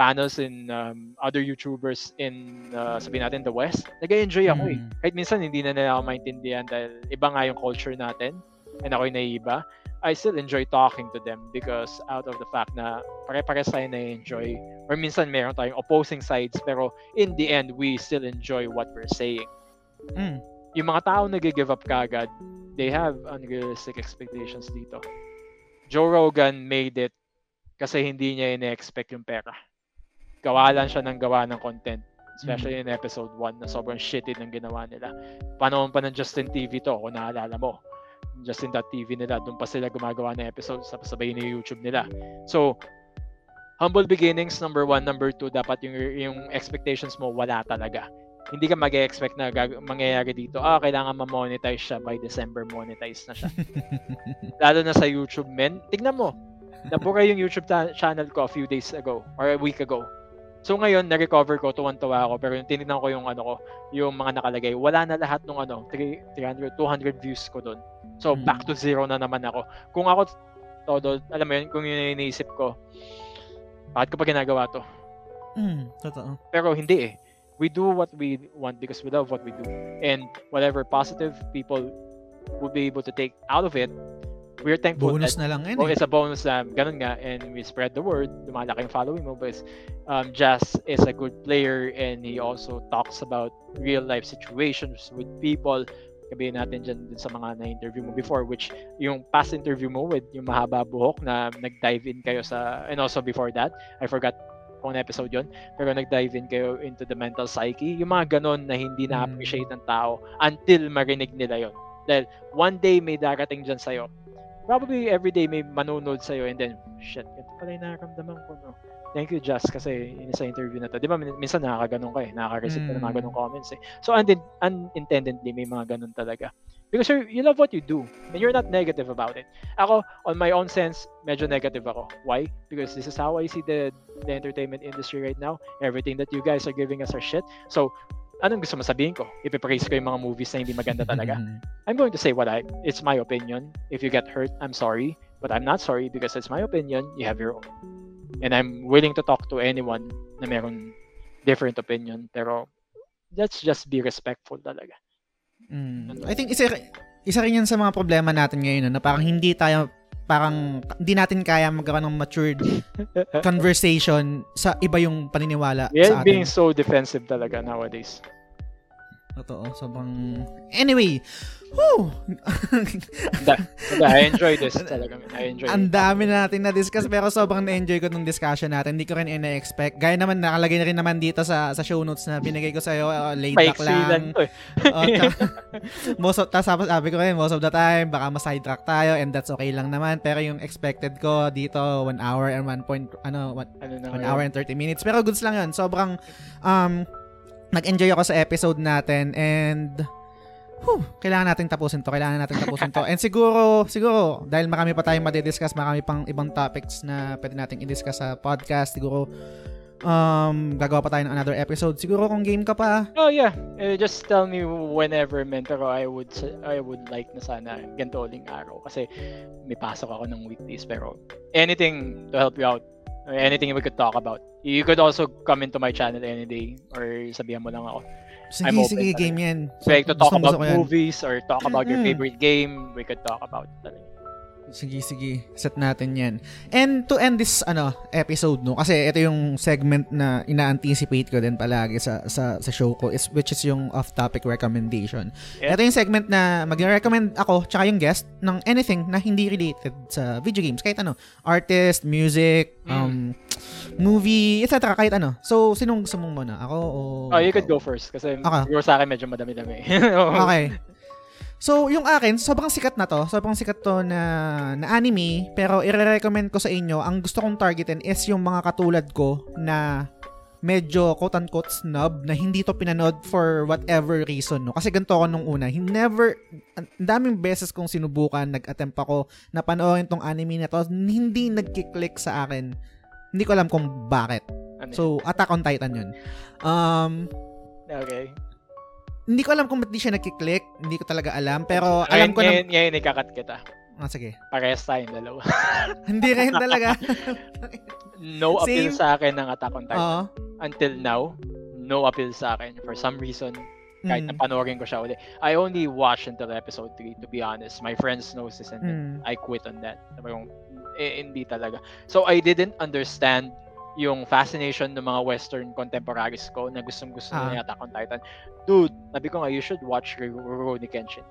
panels in um, other YouTubers in uh, sabihin natin the West. Nag-enjoy ako eh. Mm. Kahit minsan hindi na nila ako maintindihan dahil iba nga yung culture natin and ako'y naiiba. I still enjoy talking to them because out of the fact na pare-pares tayo na-enjoy or minsan meron tayong opposing sides pero in the end we still enjoy what we're saying. Mm. Yung mga tao nag-give up kagad, they have unrealistic expectations dito. Joe Rogan made it kasi hindi niya ine-expect yung pera. Gawa lang siya ng gawa ng content. Especially in episode 1 na sobrang shitty ng ginawa nila. Panahon pa ng Justin TV to, kung naalala mo. Justin.tv nila, doon pa sila gumagawa ng episodes sa sabay ni YouTube nila. So, humble beginnings, number one. Number two, dapat yung, yung expectations mo wala talaga. Hindi ka mag-expect na gag- mangyayari dito, ah, kailangan ma-monetize siya by December, monetize na siya. Lalo na sa YouTube, men. Tignan mo, nabura yung YouTube ta- channel ko a few days ago or a week ago. So ngayon, na-recover ko, tuwan-tuwa ako, pero yung tinignan ko yung ano ko, yung mga nakalagay, wala na lahat ng ano, 300, 200 views ko doon. So Mm. back to zero na naman ako. Kung ako, todo, alam mo yun, kung yun yung iniisip ko, bakit ko pa ginagawa to? Mm, totoo. Pero hindi eh. We do what we want because we love what we do. And whatever positive people will be able to take out of it, we're thankful Bonus that na lang yun Oh, eh. it's a bonus na ganun nga and we spread the word, lumalaki yung following mo because um, Jazz is a good player and he also talks about real life situations with people. Sabihin natin dyan din sa mga na-interview mo before which yung past interview mo with yung mahaba buhok na nag-dive in kayo sa and also before that, I forgot kung episode yon pero nag-dive in kayo into the mental psyche. Yung mga ganun na hindi na-appreciate ng tao until marinig nila yon Dahil one day may darating dyan sa'yo probably every day may manunod sa'yo and then, shit, ito pala yung nakaramdaman ko, no? Thank you, Just, kasi yun sa interview na to. Di ba, min- minsan nakakaganon ka eh, nakaka-receive ka ng mga Mm. ganong comments eh. So, unin- unintendedly, may mga ganon talaga. Because you're, you love what you do, and you're not negative about it. Ako, on my own sense, medyo negative ako. Why? Because this is how I see the, the entertainment industry right now. Everything that you guys are giving us are shit. So, anong gusto mo sabihin ko? Ipipraise ko yung mga movies na hindi maganda talaga. I'm going to say what I it's my opinion. If you get hurt, I'm sorry, but I'm not sorry because it's my opinion. You have your own. And I'm willing to talk to anyone na meron different opinion, pero let's just be respectful talaga. Mm. I think isa isa rin yan sa mga problema natin ngayon no, na parang hindi tayo parang hindi natin kaya magkaroon ng matured conversation sa iba yung paniniwala Yeah, sa being atin. so defensive talaga nowadays. Totoo. Sobrang... Anyway. Whew! I enjoy this talaga. I enjoy Ang dami na natin na-discuss pero sobrang na-enjoy ko nung discussion natin. Hindi ko rin ina-expect. Gaya naman, nakalagay na rin naman dito sa sa show notes na binigay ko sa'yo. Uh, laid back lang eh. Tsaka- most of, tas sabi ko rin, most of the time, baka ma-sidetrack tayo and that's okay lang naman. Pero yung expected ko dito, 1 hour and 1 point, ano, what, Ano na 1 ngayon? hour and 30 minutes. Pero goods lang yun. Sobrang, um, nag-enjoy ako sa episode natin and Whew, kailangan nating tapusin to, kailangan nating tapusin to. And siguro, siguro, dahil marami pa tayong madidiscuss, marami pang ibang topics na pwede nating i-discuss sa podcast, siguro, um, gagawa pa tayo ng another episode. Siguro kung game ka pa. Oh yeah, uh, just tell me whenever man, pero I would, I would like na sana ganito uling araw kasi may pasok ako ng weekdays, pero anything to help you out, anything we could talk about. You could also come into my channel any day or sabihan mo lang ako. Sige, I'm open sige, talaga. game yan. So, like to talk about gusto movies or talk about your Mm-mm. favorite game, we could talk about it talaga. Sige, sige. Set natin yan. And to end this ano episode, no? Kasi ito yung segment na ina-anticipate ko din palagi sa, sa, sa show ko, is, which is yung off-topic recommendation. Yeah. Ito yung segment na mag-recommend ako, tsaka yung guest, ng anything na hindi related sa video games. Kahit ano, artist, music, Mm. um, movie, etc. Kahit ano. So, sinong gusto mong muna? Ako o... Oh, you could go first kasi Okay. siguro sa akin medyo madami-dami. Okay. So, yung akin, sobrang sikat na to. Sobrang sikat to na, na anime. Pero, i-recommend ko sa inyo, ang gusto kong targetin is yung mga katulad ko na medyo quote-unquote snub na hindi to pinanood for whatever reason. No? Kasi ganito ako nung una. He never, ang daming beses kong sinubukan, nag-attempt ako na panoorin tong anime na to. Hindi nagkiklik sa akin. Hindi ko alam kung bakit. Ano yun? So, Attack on Titan yun. Um, okay. hindi ko alam kung ba't di siya nagkiklik. Hindi ko talaga alam. Pero alam ko na... ngayon, ngayon ikakat kita. Ah, sige. Parehas tayong dalawa. Hindi rin talaga. no appeal Same. sa akin ng Attack on Titan. Oo. Until now, no appeal sa akin. For some reason, kahit Mm. na panoorin ko siya ulit. I only watched until episode 3, to be honest. My friends knows this and Mm. I quit on that. Sabi ko, eh, hindi talaga. So, I didn't understand yung fascination ng mga Western contemporaries ko na gustong gusto Ah. yung Attack on Titan. Dude, sabi ko nga, you should watch Rurouni Kenshin.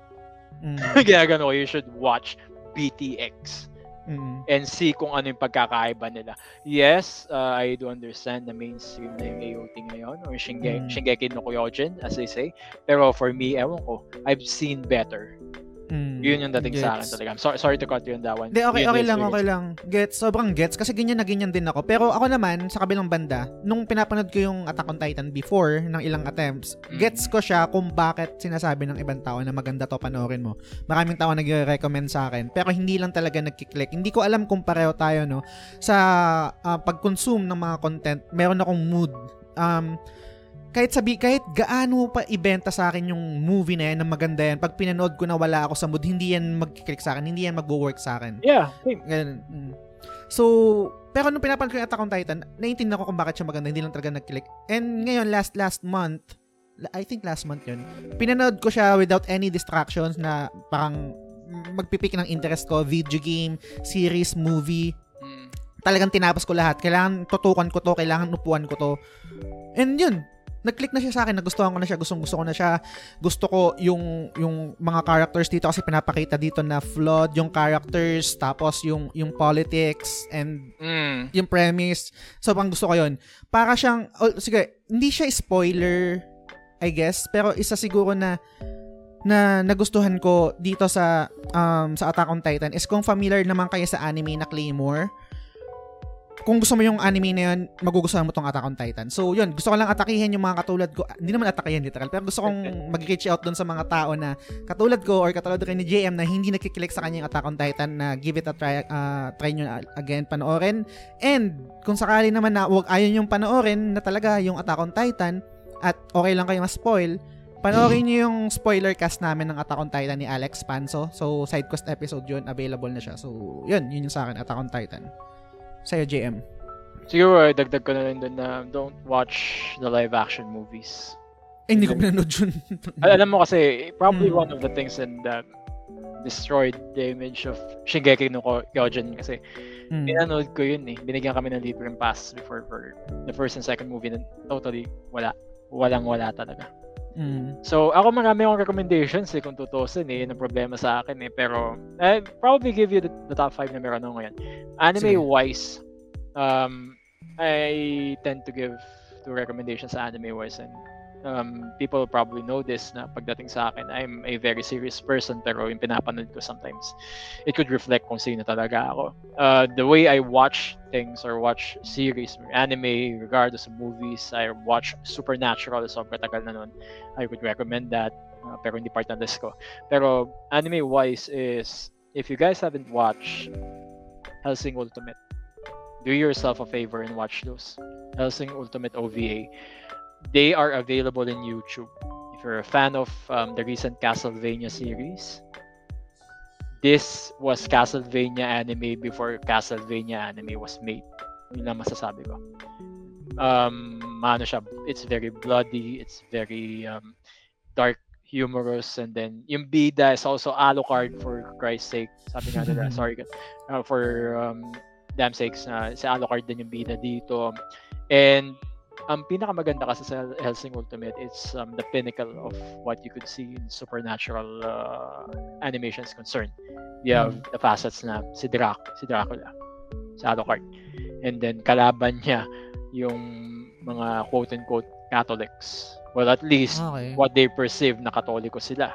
Mm. Ginagano ko, you should watch BTX Mm. and see kung ano yung pagkakaiba nila. Yes, uh, I do understand na mainstream na yung AOT ngayon or Shinge- Mm. Shingeki no Kyojin, as they say. Pero for me, ewan ko, I've seen better. Mm. Yun yung dating sa akin Gets. talaga. I'm sorry, sorry to cut you on that one. Hindi, okay, Yun okay lang, okay lang. Gets, sobrang gets. Kasi ganyan na ganyan din ako. Pero ako naman, sa kabilang banda, nung pinapanood ko yung Attack on Titan before ng ilang attempts, Mm. gets ko siya kung bakit sinasabi ng ibang tao na maganda to panoorin mo. Maraming tao nagre-recommend sa akin. Pero hindi lang talaga nagkiklik. Hindi ko alam kung pareho tayo, no? Sa ah, pag-consume ng mga content, meron akong mood. Um, kahit sabi, kahit gaano pa ibenta sa akin yung movie na yan, na maganda yan, pag pinanood ko na wala ako sa mood, hindi yan mag-click sa akin, hindi yan mag-work sa akin. Yeah, same. Ganun. Mm. So, pero nung pinapanood ko yung Attack on Titan, naiintindihan ko kung bakit siya maganda, hindi lang talaga nag-click. And ngayon, last last month, I think last month yun, pinanood ko siya without any distractions na parang magpipik ng interest ko, video game, series, movie, Mm. talagang tinapos ko lahat. Kailangan tutukan ko to, kailangan upuan ko to. And yun, nag-click na siya sa akin, nagustuhan ko na siya, gustong gusto ko na siya. Gusto ko yung yung mga characters dito kasi pinapakita dito na flawed yung characters, tapos yung yung politics and Mm. yung premise. So, pang gusto ko yun. Para siyang, oh, sige, hindi siya spoiler, I guess, pero isa siguro na na nagustuhan ko dito sa um, sa Attack on Titan is kung familiar naman kayo sa anime na Claymore, kung gusto mo yung anime na yun, magugustuhan mo tong Attack on Titan. So, yun, gusto ko lang atakihin yung mga katulad ko. Hindi naman atakihin literal, pero gusto kong mag-reach out doon sa mga tao na katulad ko or katulad rin ni JM na hindi nakiklik sa kanya yung Attack on Titan na give it a try, uh, try nyo again, panoorin. And, kung sakali naman na wag ayaw yung panoorin na talaga yung Attack on Titan at okay lang kayo ma-spoil, panoorin nyo yung spoiler cast namin ng Attack on Titan ni Alex Panso. So, side quest episode yun, available na siya. So, yun, yun yung sa akin, Attack on Titan. Sa'yo, JM. Siguro, dagdag ko na rin doon na don't watch the live action movies. Eh, hindi ko pinanood yun. Al- alam mo kasi, probably Mm. one of the things that that destroyed the image of Shingeki no Kyojin kasi Mm. pinanood ko yun eh. Binigyan kami ng libreng pass before for the first and second movie na totally wala. Walang wala talaga. Mm. So, ako marami akong recommendations eh kung tutusin eh. Yun ang problema sa akin eh. Pero, I probably give you the, the top 5 na meron ako ngayon. Anime-wise, um, I tend to give two recommendations sa anime-wise and um, people probably know this na pagdating sa akin, I'm a very serious person pero yung pinapanood ko sometimes, it could reflect kung sino talaga ako. Uh, the way I watch things or watch series anime, regardless of movies, I watch Supernatural, sobrang tagal na nun. I would recommend that. uh, pero hindi part ng list ko. Pero anime-wise is, if you guys haven't watched Helsing Ultimate, do yourself a favor and watch those. Helsing Ultimate OVA. They are available in YouTube. If you're a fan of um, the recent Castlevania series, this was Castlevania anime before Castlevania anime was made. Yun lang masasabi ko. Um, ano siya, it's very bloody, it's very um, dark, humorous, and then yung bida is also Alucard for Christ's sake. Sabi nga nila, sorry, uh, for um, damn sakes, uh, si Alucard din yung bida dito. And ang pinakamaganda kasi sa Helsing Ultimate, it's um, the pinnacle of what you could see in supernatural uh, animations concerned. You have mm. the facets na si Drac, si Dracula, si Alucard. And then kalaban niya yung mga quote-unquote Catholics. Well, at least okay. what they perceive na katoliko sila.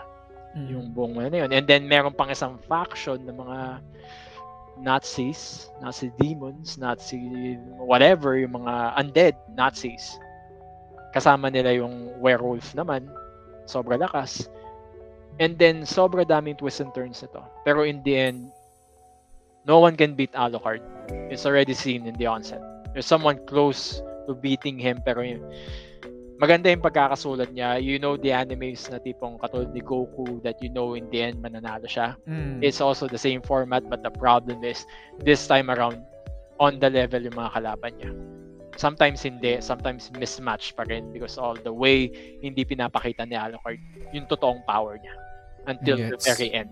Mm. Yung buong ano yun. And then meron pang isang faction ng mga Nazis, Nazi demons, Nazi whatever, yung mga undead Nazis. Kasama nila yung werewolf naman, sobra lakas. And then, sobra daming twists and turns nito. Pero in the end, no one can beat Alucard. It's already seen in the onset. There's someone close to beating him, pero maganda yung pagkakasulat niya. You know the animes na tipong katulad ni Goku that you know in the end mananalo siya. Mm. It's also the same format but the problem is this time around on the level yung mga kalaban niya. Sometimes hindi, sometimes mismatch pa rin because all the way hindi pinapakita ni Alucard yung totoong power niya until the very end.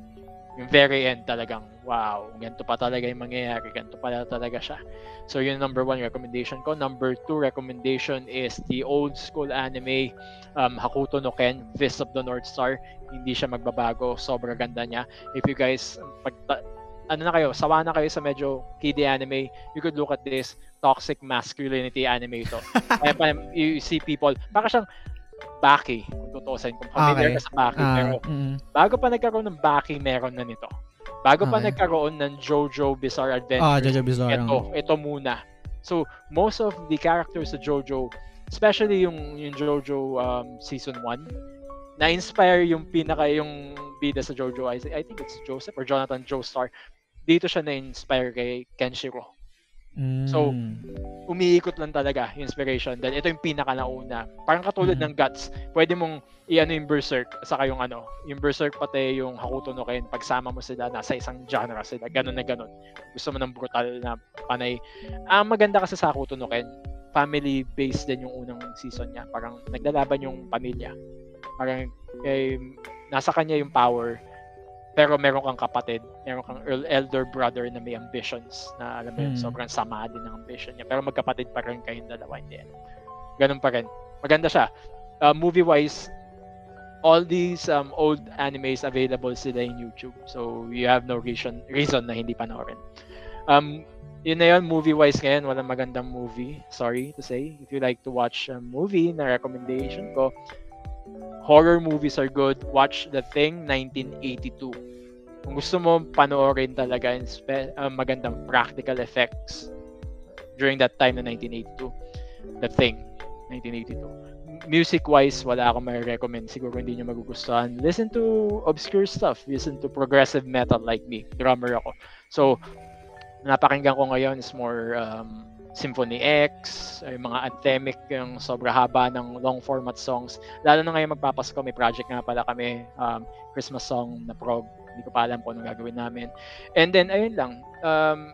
Yung very end talagang, wow, ganito pa talaga yung mangyayari, ganito pa talaga siya. So yun number one recommendation ko. Number two recommendation is the old school anime um, Hakuto no Ken, Fist of the North Star. Hindi siya magbabago, sobrang ganda niya. If you guys, pag, ano na kayo, sawa na kayo sa medyo kiddie anime, you could look at this toxic masculinity anime ito. Kaya you see people, baka siyang Baki, kung tutusin, kung familiar okay. ka sa Baki. Uh, pero mm. bago pa nagkaroon ng Baki, meron na nito. Bago okay. pa nagkaroon ng Jojo Bizarre Adventure, ah, Jojo Bizarre. ito, ito muna. So, most of the characters sa Jojo, especially yung, yung Jojo um, Season 1, na-inspire yung pinaka, yung bida sa Jojo, I, I think it's Joseph or Jonathan Joestar. Dito siya na-inspire kay Kenshiro. Mm. So, umiikot lang talaga yung inspiration. Then, ito yung pinaka nauna. Parang katulad mm. ng Guts. Pwede mong i-ano yung Berserk, saka yung ano, yung Berserk pati yung Hakuto no Ken, pagsama mo sila, nasa isang genre sila. Ganun na ganun. Gusto mo ng brutal na panay. Ang maganda kasi sa Hakuto no Ken, family-based din yung unang season niya. Parang naglalaban yung pamilya. Parang eh, nasa kanya yung power pero meron kang kapatid, meron kang elder brother na may ambitions na alam mo yun, mm. sobrang sama din ng ambition niya. Pero magkapatid pa rin kayong dalawa in the end. Ganun pa rin. Maganda siya. Uh, movie-wise, all these um, old animes available sila in YouTube. So, you have no reason, reason na hindi panoorin. Um, yun na yun, movie-wise ngayon, walang magandang movie. Sorry to say. If you like to watch a movie na recommendation ko, horror movies are good. Watch The Thing 1982. Kung gusto mo panoorin talaga in spe- uh, magandang practical effects during that time na 1982. The Thing 1982. Music-wise, wala akong may recommend. Siguro hindi nyo magugustuhan. Listen to obscure stuff. Listen to progressive metal like me. Drummer ako. So, napakinggan ko ngayon is more um, Symphony X, yung mga anthemic, yung sobra haba ng long format songs. Lalo na ngayon magpapasko, may project nga pala kami, um, Christmas song na prog. Hindi ko pa alam kung anong gagawin namin. And then, ayun lang. Um,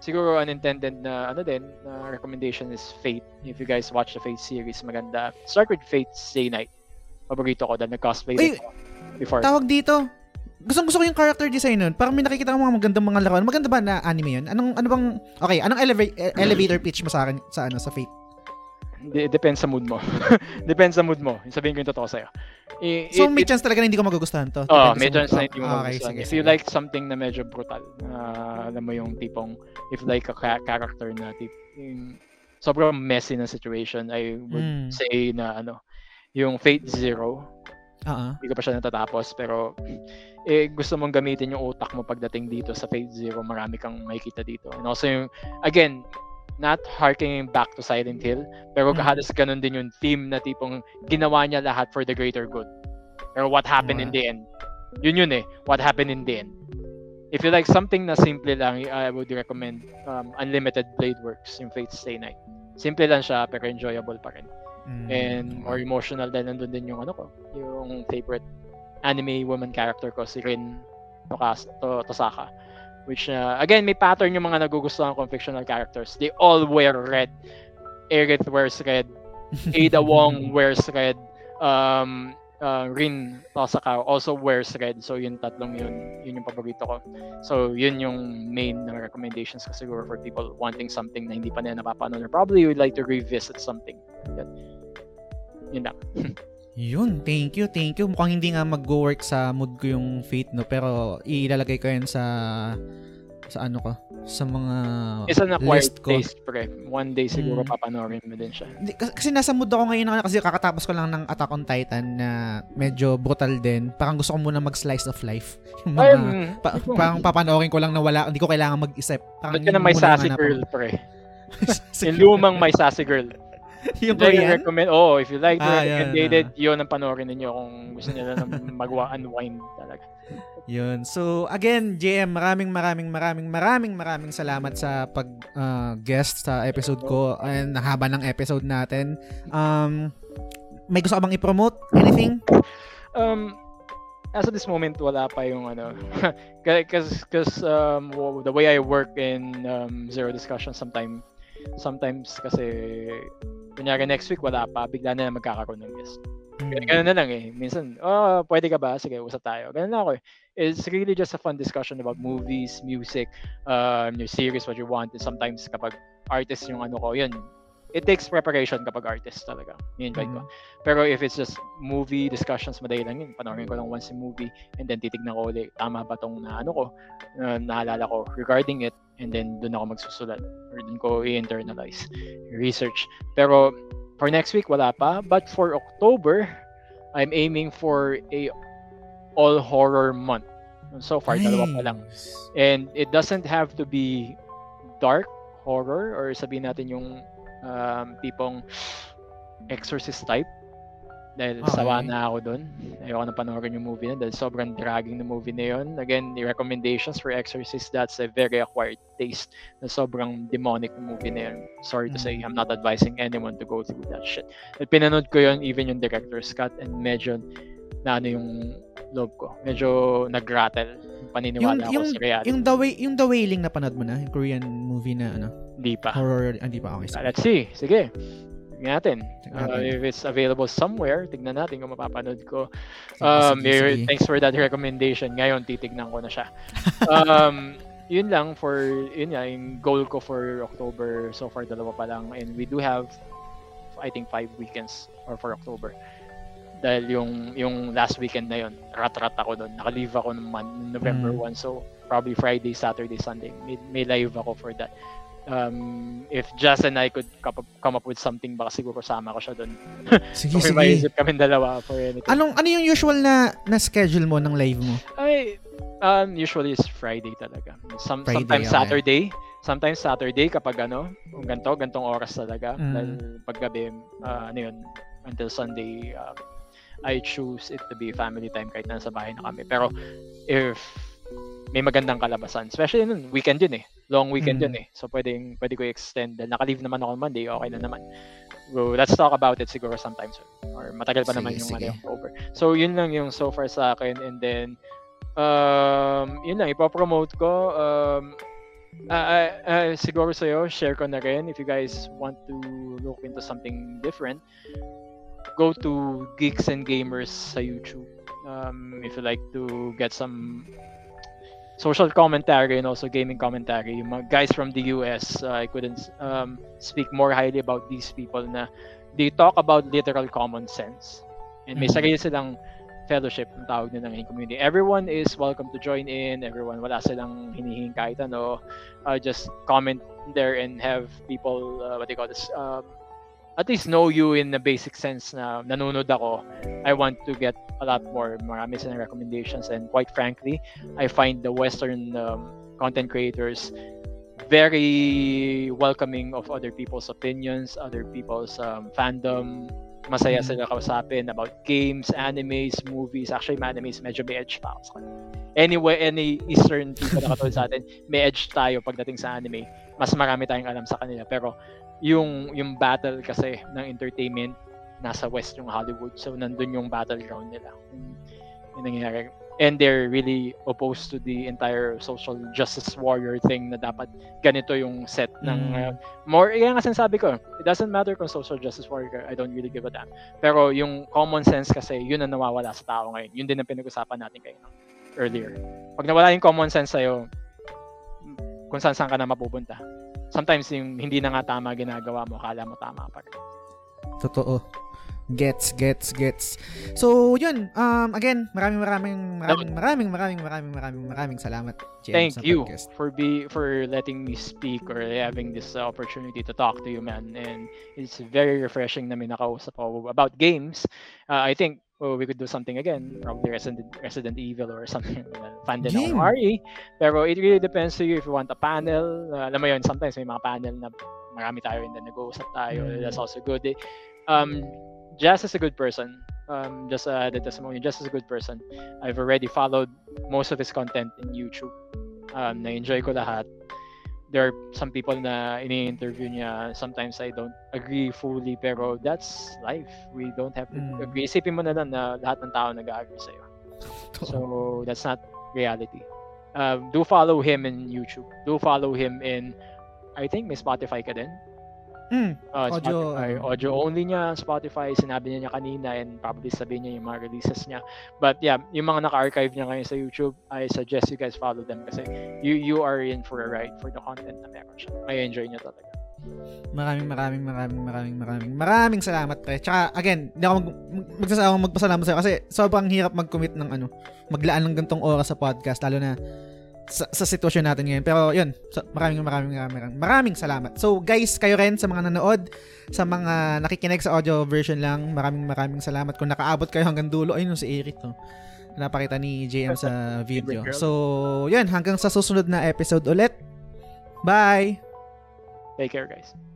siguro unintended na ano din, na recommendation is Fate. If you guys watch the Fate series, maganda. Start with Fate Stay Night. Paborito ko dahil nag-cosplay Ay, before. Tawag dito, Gustong gusto ko yung character design nun. Parang may nakikita ko mga magandang mga laruan. Maganda ba na anime yun? Anong ano bang Okay, anong eleva- e, elevator pitch mo sa akin sa ano sa Fate? De- depends sa mood mo. depends sa mood mo. Sabihin ko yung totoo sa'yo. I- so, it, may chance talaga na hindi ko magugustuhan to? Oo, oh, may chance na hindi mo okay, magugustuhan. Sige, if you like something na medyo brutal, uh, alam mo yung tipong, if like a ca- character na tip, yung sobrang messy na situation, I would mm. say na ano, yung Fate Zero, Uh-huh. Hindi ko pa siya natatapos pero eh, gusto mong gamitin yung utak mo pagdating dito sa Fate Zero, marami kang makikita dito. And also yung, again, not harking back to Silent Hill, pero mm-hmm. halos ganun din yung theme na tipong ginawa niya lahat for the greater good. Pero what happened in Wow. the end? Yun yun eh. What happened in the end? If you like something na simple lang, I would recommend um, Unlimited Blade Works, yung Fate Stay Night. Simple lang siya, pero enjoyable pa rin. Mm. And more emotional dahil nandun din yung ano ko, yung favorite anime woman character ko, si Rin Tokas, to, Tosaka. Which, uh, again, may pattern yung mga nagugustuhan kong fictional characters. They all wear red. Aerith wears red. Ada Wong wears red. Um, uh, Rin Tosaka also wears red. So, yun tatlong yun, yun yung paborito ko. So, yun yung main na recommendations ko siguro for people wanting something na hindi pa nila napapanood probably would like to revisit something. Yun, yun lang. Yun, thank you, thank you. Mukhang hindi nga mag-work sa mood ko yung Fate, no? Pero ilalagay ko yan sa sa ano ko, sa mga It's an acquired list ko. taste, pre. One day siguro Mm. papanoorin mo din siya. Kasi, kasi nasa mood ako ngayon ano, kasi kakatapos ko lang ng Attack on Titan na medyo brutal din. Parang gusto ko muna mag-slice of life. Yung mga, Ay, pa- parang papanoorin ko lang na wala, hindi ko kailangan mag-isip. Parang Ba't ka na may sassy girl, pre? Yung lumang may sassy girl. yung you like Korean? recommend, oh, if you like the Ah, recommended, yun ang panoorin ninyo kung gusto nila na mag-unwind talaga. Yun. So, again, JM, maraming maraming maraming maraming maraming salamat sa pag uh, guest sa episode ko and haba ng episode natin. Um, may gusto ka bang i-promote? Anything? Um, as of this moment, wala pa yung ano. Because cause, um, the way I work in um, Zero Discussion, sometime, sometimes kasi, kunyari next week, wala pa, bigla na lang magkakaroon ng guest. Ganun, ganun na lang eh. Minsan, oh, pwede ka ba? Sige, usap tayo. Ganun lang ako eh. It's really just a fun discussion about movies, music, um, your series, what you want. And sometimes kapag artist yung ano ko, yun, it takes preparation kapag artist talaga. I-invite ko. Pero if it's just movie discussions, madali lang yun. Panoorin ko lang once yung movie and then titignan ko ulit, tama ba tong na ano ko, na naalala ko regarding it and then doon ako magsusulat or doon ko i-internalize research. Pero for next week, wala pa. But for October, I'm aiming for a all horror month. So far, dalawa pa lang. Nice. And it doesn't have to be dark horror or sabihin natin yung um, tipong exorcist type. Dahil Okay. sawa na ako doon. Ayoko na panoorin yung movie na dahil sobrang dragging na movie na yun. Again, the recommendations for Exorcist, that's a very acquired taste na sobrang demonic na movie na yun. Sorry to say, I'm not advising anyone to go through that shit. At pinanood ko yun, even yung director's cut, and medyo na ano yung loob ko. Medyo nag-rattle. Paniniwala Yung, ako yung, sa reality. yung, the, way, yung The Wailing na panood mo na? Yung Korean movie na ano? Hindi pa. Horror, ah, hindi pa. Okay. Uh, sige. let's see. Sige. Tignan natin. Tignan Uh, natin. if it's available somewhere, tignan natin kung mapapanood ko. Um, sige, eh, sige. Thanks for that recommendation. Ngayon, titignan ko na siya. um, yun lang for, yun nga, yung goal ko for October. So far, dalawa pa lang. And we do have, I think, five weekends or for October. Dahil yung yung last weekend na yun, rat-rat ako doon. Naka-leave ako ng month, November Mm. 1. So, probably Friday, Saturday, Sunday. May, may live ako for that. Um, if Jazz and I could come up, with something, baka siguro sama ko siya doon. Sige, Kung sige. maisip kami dalawa for anything. Anong, ano yung usual na, na schedule mo ng live mo? Ay, um, usually it's Friday talaga. Some, Friday, sometimes okay. Saturday. Sometimes Saturday kapag ano, kung ganito, gantong oras talaga. Mm. Dahil paggabi, uh, ano yun, until Sunday, um, I choose it to be family time kahit nasa bahay na kami. Pero if may magandang kalabasan, especially nun, weekend yun eh. Long weekend Mm. yun eh. So pwedeng, pwede ko i-extend. Dahil naka-leave naman ako on Monday, okay na naman. So, let's talk about it siguro sometime soon. Or matagal pa Sige, naman yung sige. ano, October. So, yun lang yung so far sa akin. And then, um, yun lang, ipopromote ko. Um, ah, ah, siguro sa'yo, share ko na rin. If you guys want to look into something different, go to Geeks and Gamers sa YouTube. Um, if you like to get some social commentary and also gaming commentary. Yung mga guys from the US, uh, I couldn't um, speak more highly about these people na they talk about literal common sense. And may Mhm. sarili silang fellowship ang tawag nila ng community. Everyone is welcome to join in. Everyone, wala silang hinihing kahit ano. Uh, just comment there and have people, uh, what they call this, um, at least know you in the basic sense na nanonood ako. I want to get a lot more. Marami silang recommendations and quite frankly, I find the Western um, content creators very welcoming of other people's opinions, other people's um, fandom, masaya Mm. sila kausapin about games, animes, movies. Actually, mga animes medyo may edge pa ako sa kanila. Anyway, any Eastern people na katulad sa atin, may edge tayo pagdating sa anime. Mas marami tayong alam sa kanila. Pero yung yung battle kasi ng entertainment nasa West yung Hollywood. So nandun yung battleground nila. Yung, yung nangyayari. And they're really opposed to the entire social justice warrior thing na dapat ganito yung set ng Mm. uh, more, yan nga sinasabi ko, it doesn't matter kung social justice warrior, I don't really give a damn. Pero yung common sense kasi, yun ang nawawala sa tao ngayon. Yun din ang pinag-usapan natin kayo earlier. Pag nawala yung common sense sa'yo, kung saan saan ka na mapupunta. Sometimes yung hindi na nga tama ginagawa mo, akala mo tama pa rin. Totoo. Gets, gets, gets. So, yun. Um, again, maraming maraming maraming maraming maraming maraming maraming maraming salamat. James, Thank you podcast. for be for letting me speak or having this uh, opportunity to talk to you, man. And it's very refreshing na may nakausap ako about games. Uh, I think well, we could do something again, probably Resident, Resident Evil or something. Fan din ako ng Game. RE. Pero it really depends to you if you want a panel. Uh, alam mo yun, sometimes may mga panel na marami tayo and then nag-uusap tayo. Mm. That's also good. Eh, Um, Jazz is a good person. Um, just uh, the testimony, Jazz is a good person. I've already followed most of his content in YouTube. Um, na-enjoy ko lahat. There are some people na ini-interview niya. Sometimes I don't agree fully, pero that's life. We don't have to Mm. agree. Isipin mo na lang na lahat ng tao nag-agree sa'yo. So, that's not reality. Um, do follow him in YouTube. Do follow him in, I think may Spotify ka din. Mm, Uh, Audio, Spotify, audio only niya, Spotify, sinabi niya niya kanina and probably sabihin niya yung mga releases niya. But yeah, yung mga naka-archive niya ngayon sa YouTube, I suggest you guys follow them kasi you you are in for a ride for the content na meron siya. May enjoy niya talaga. maraming maraming maraming maraming maraming maraming salamat pre. Tsaka again, hindi ako mag, mag, magsasawang magpasalamat sa'yo kasi sobrang hirap mag-commit ng ano, maglaan ng gantong oras sa podcast lalo na sa, sa sitwasyon natin ngayon. Pero yun, so, maraming maraming maraming maraming salamat. So guys, kayo rin sa mga nanood, sa mga nakikinig sa audio version lang, maraming maraming salamat kung nakaabot kayo hanggang dulo. Ayun si Eric to. Napakita ni JM sa video. So, yun, hanggang sa susunod na episode ulit. Bye! Take care guys.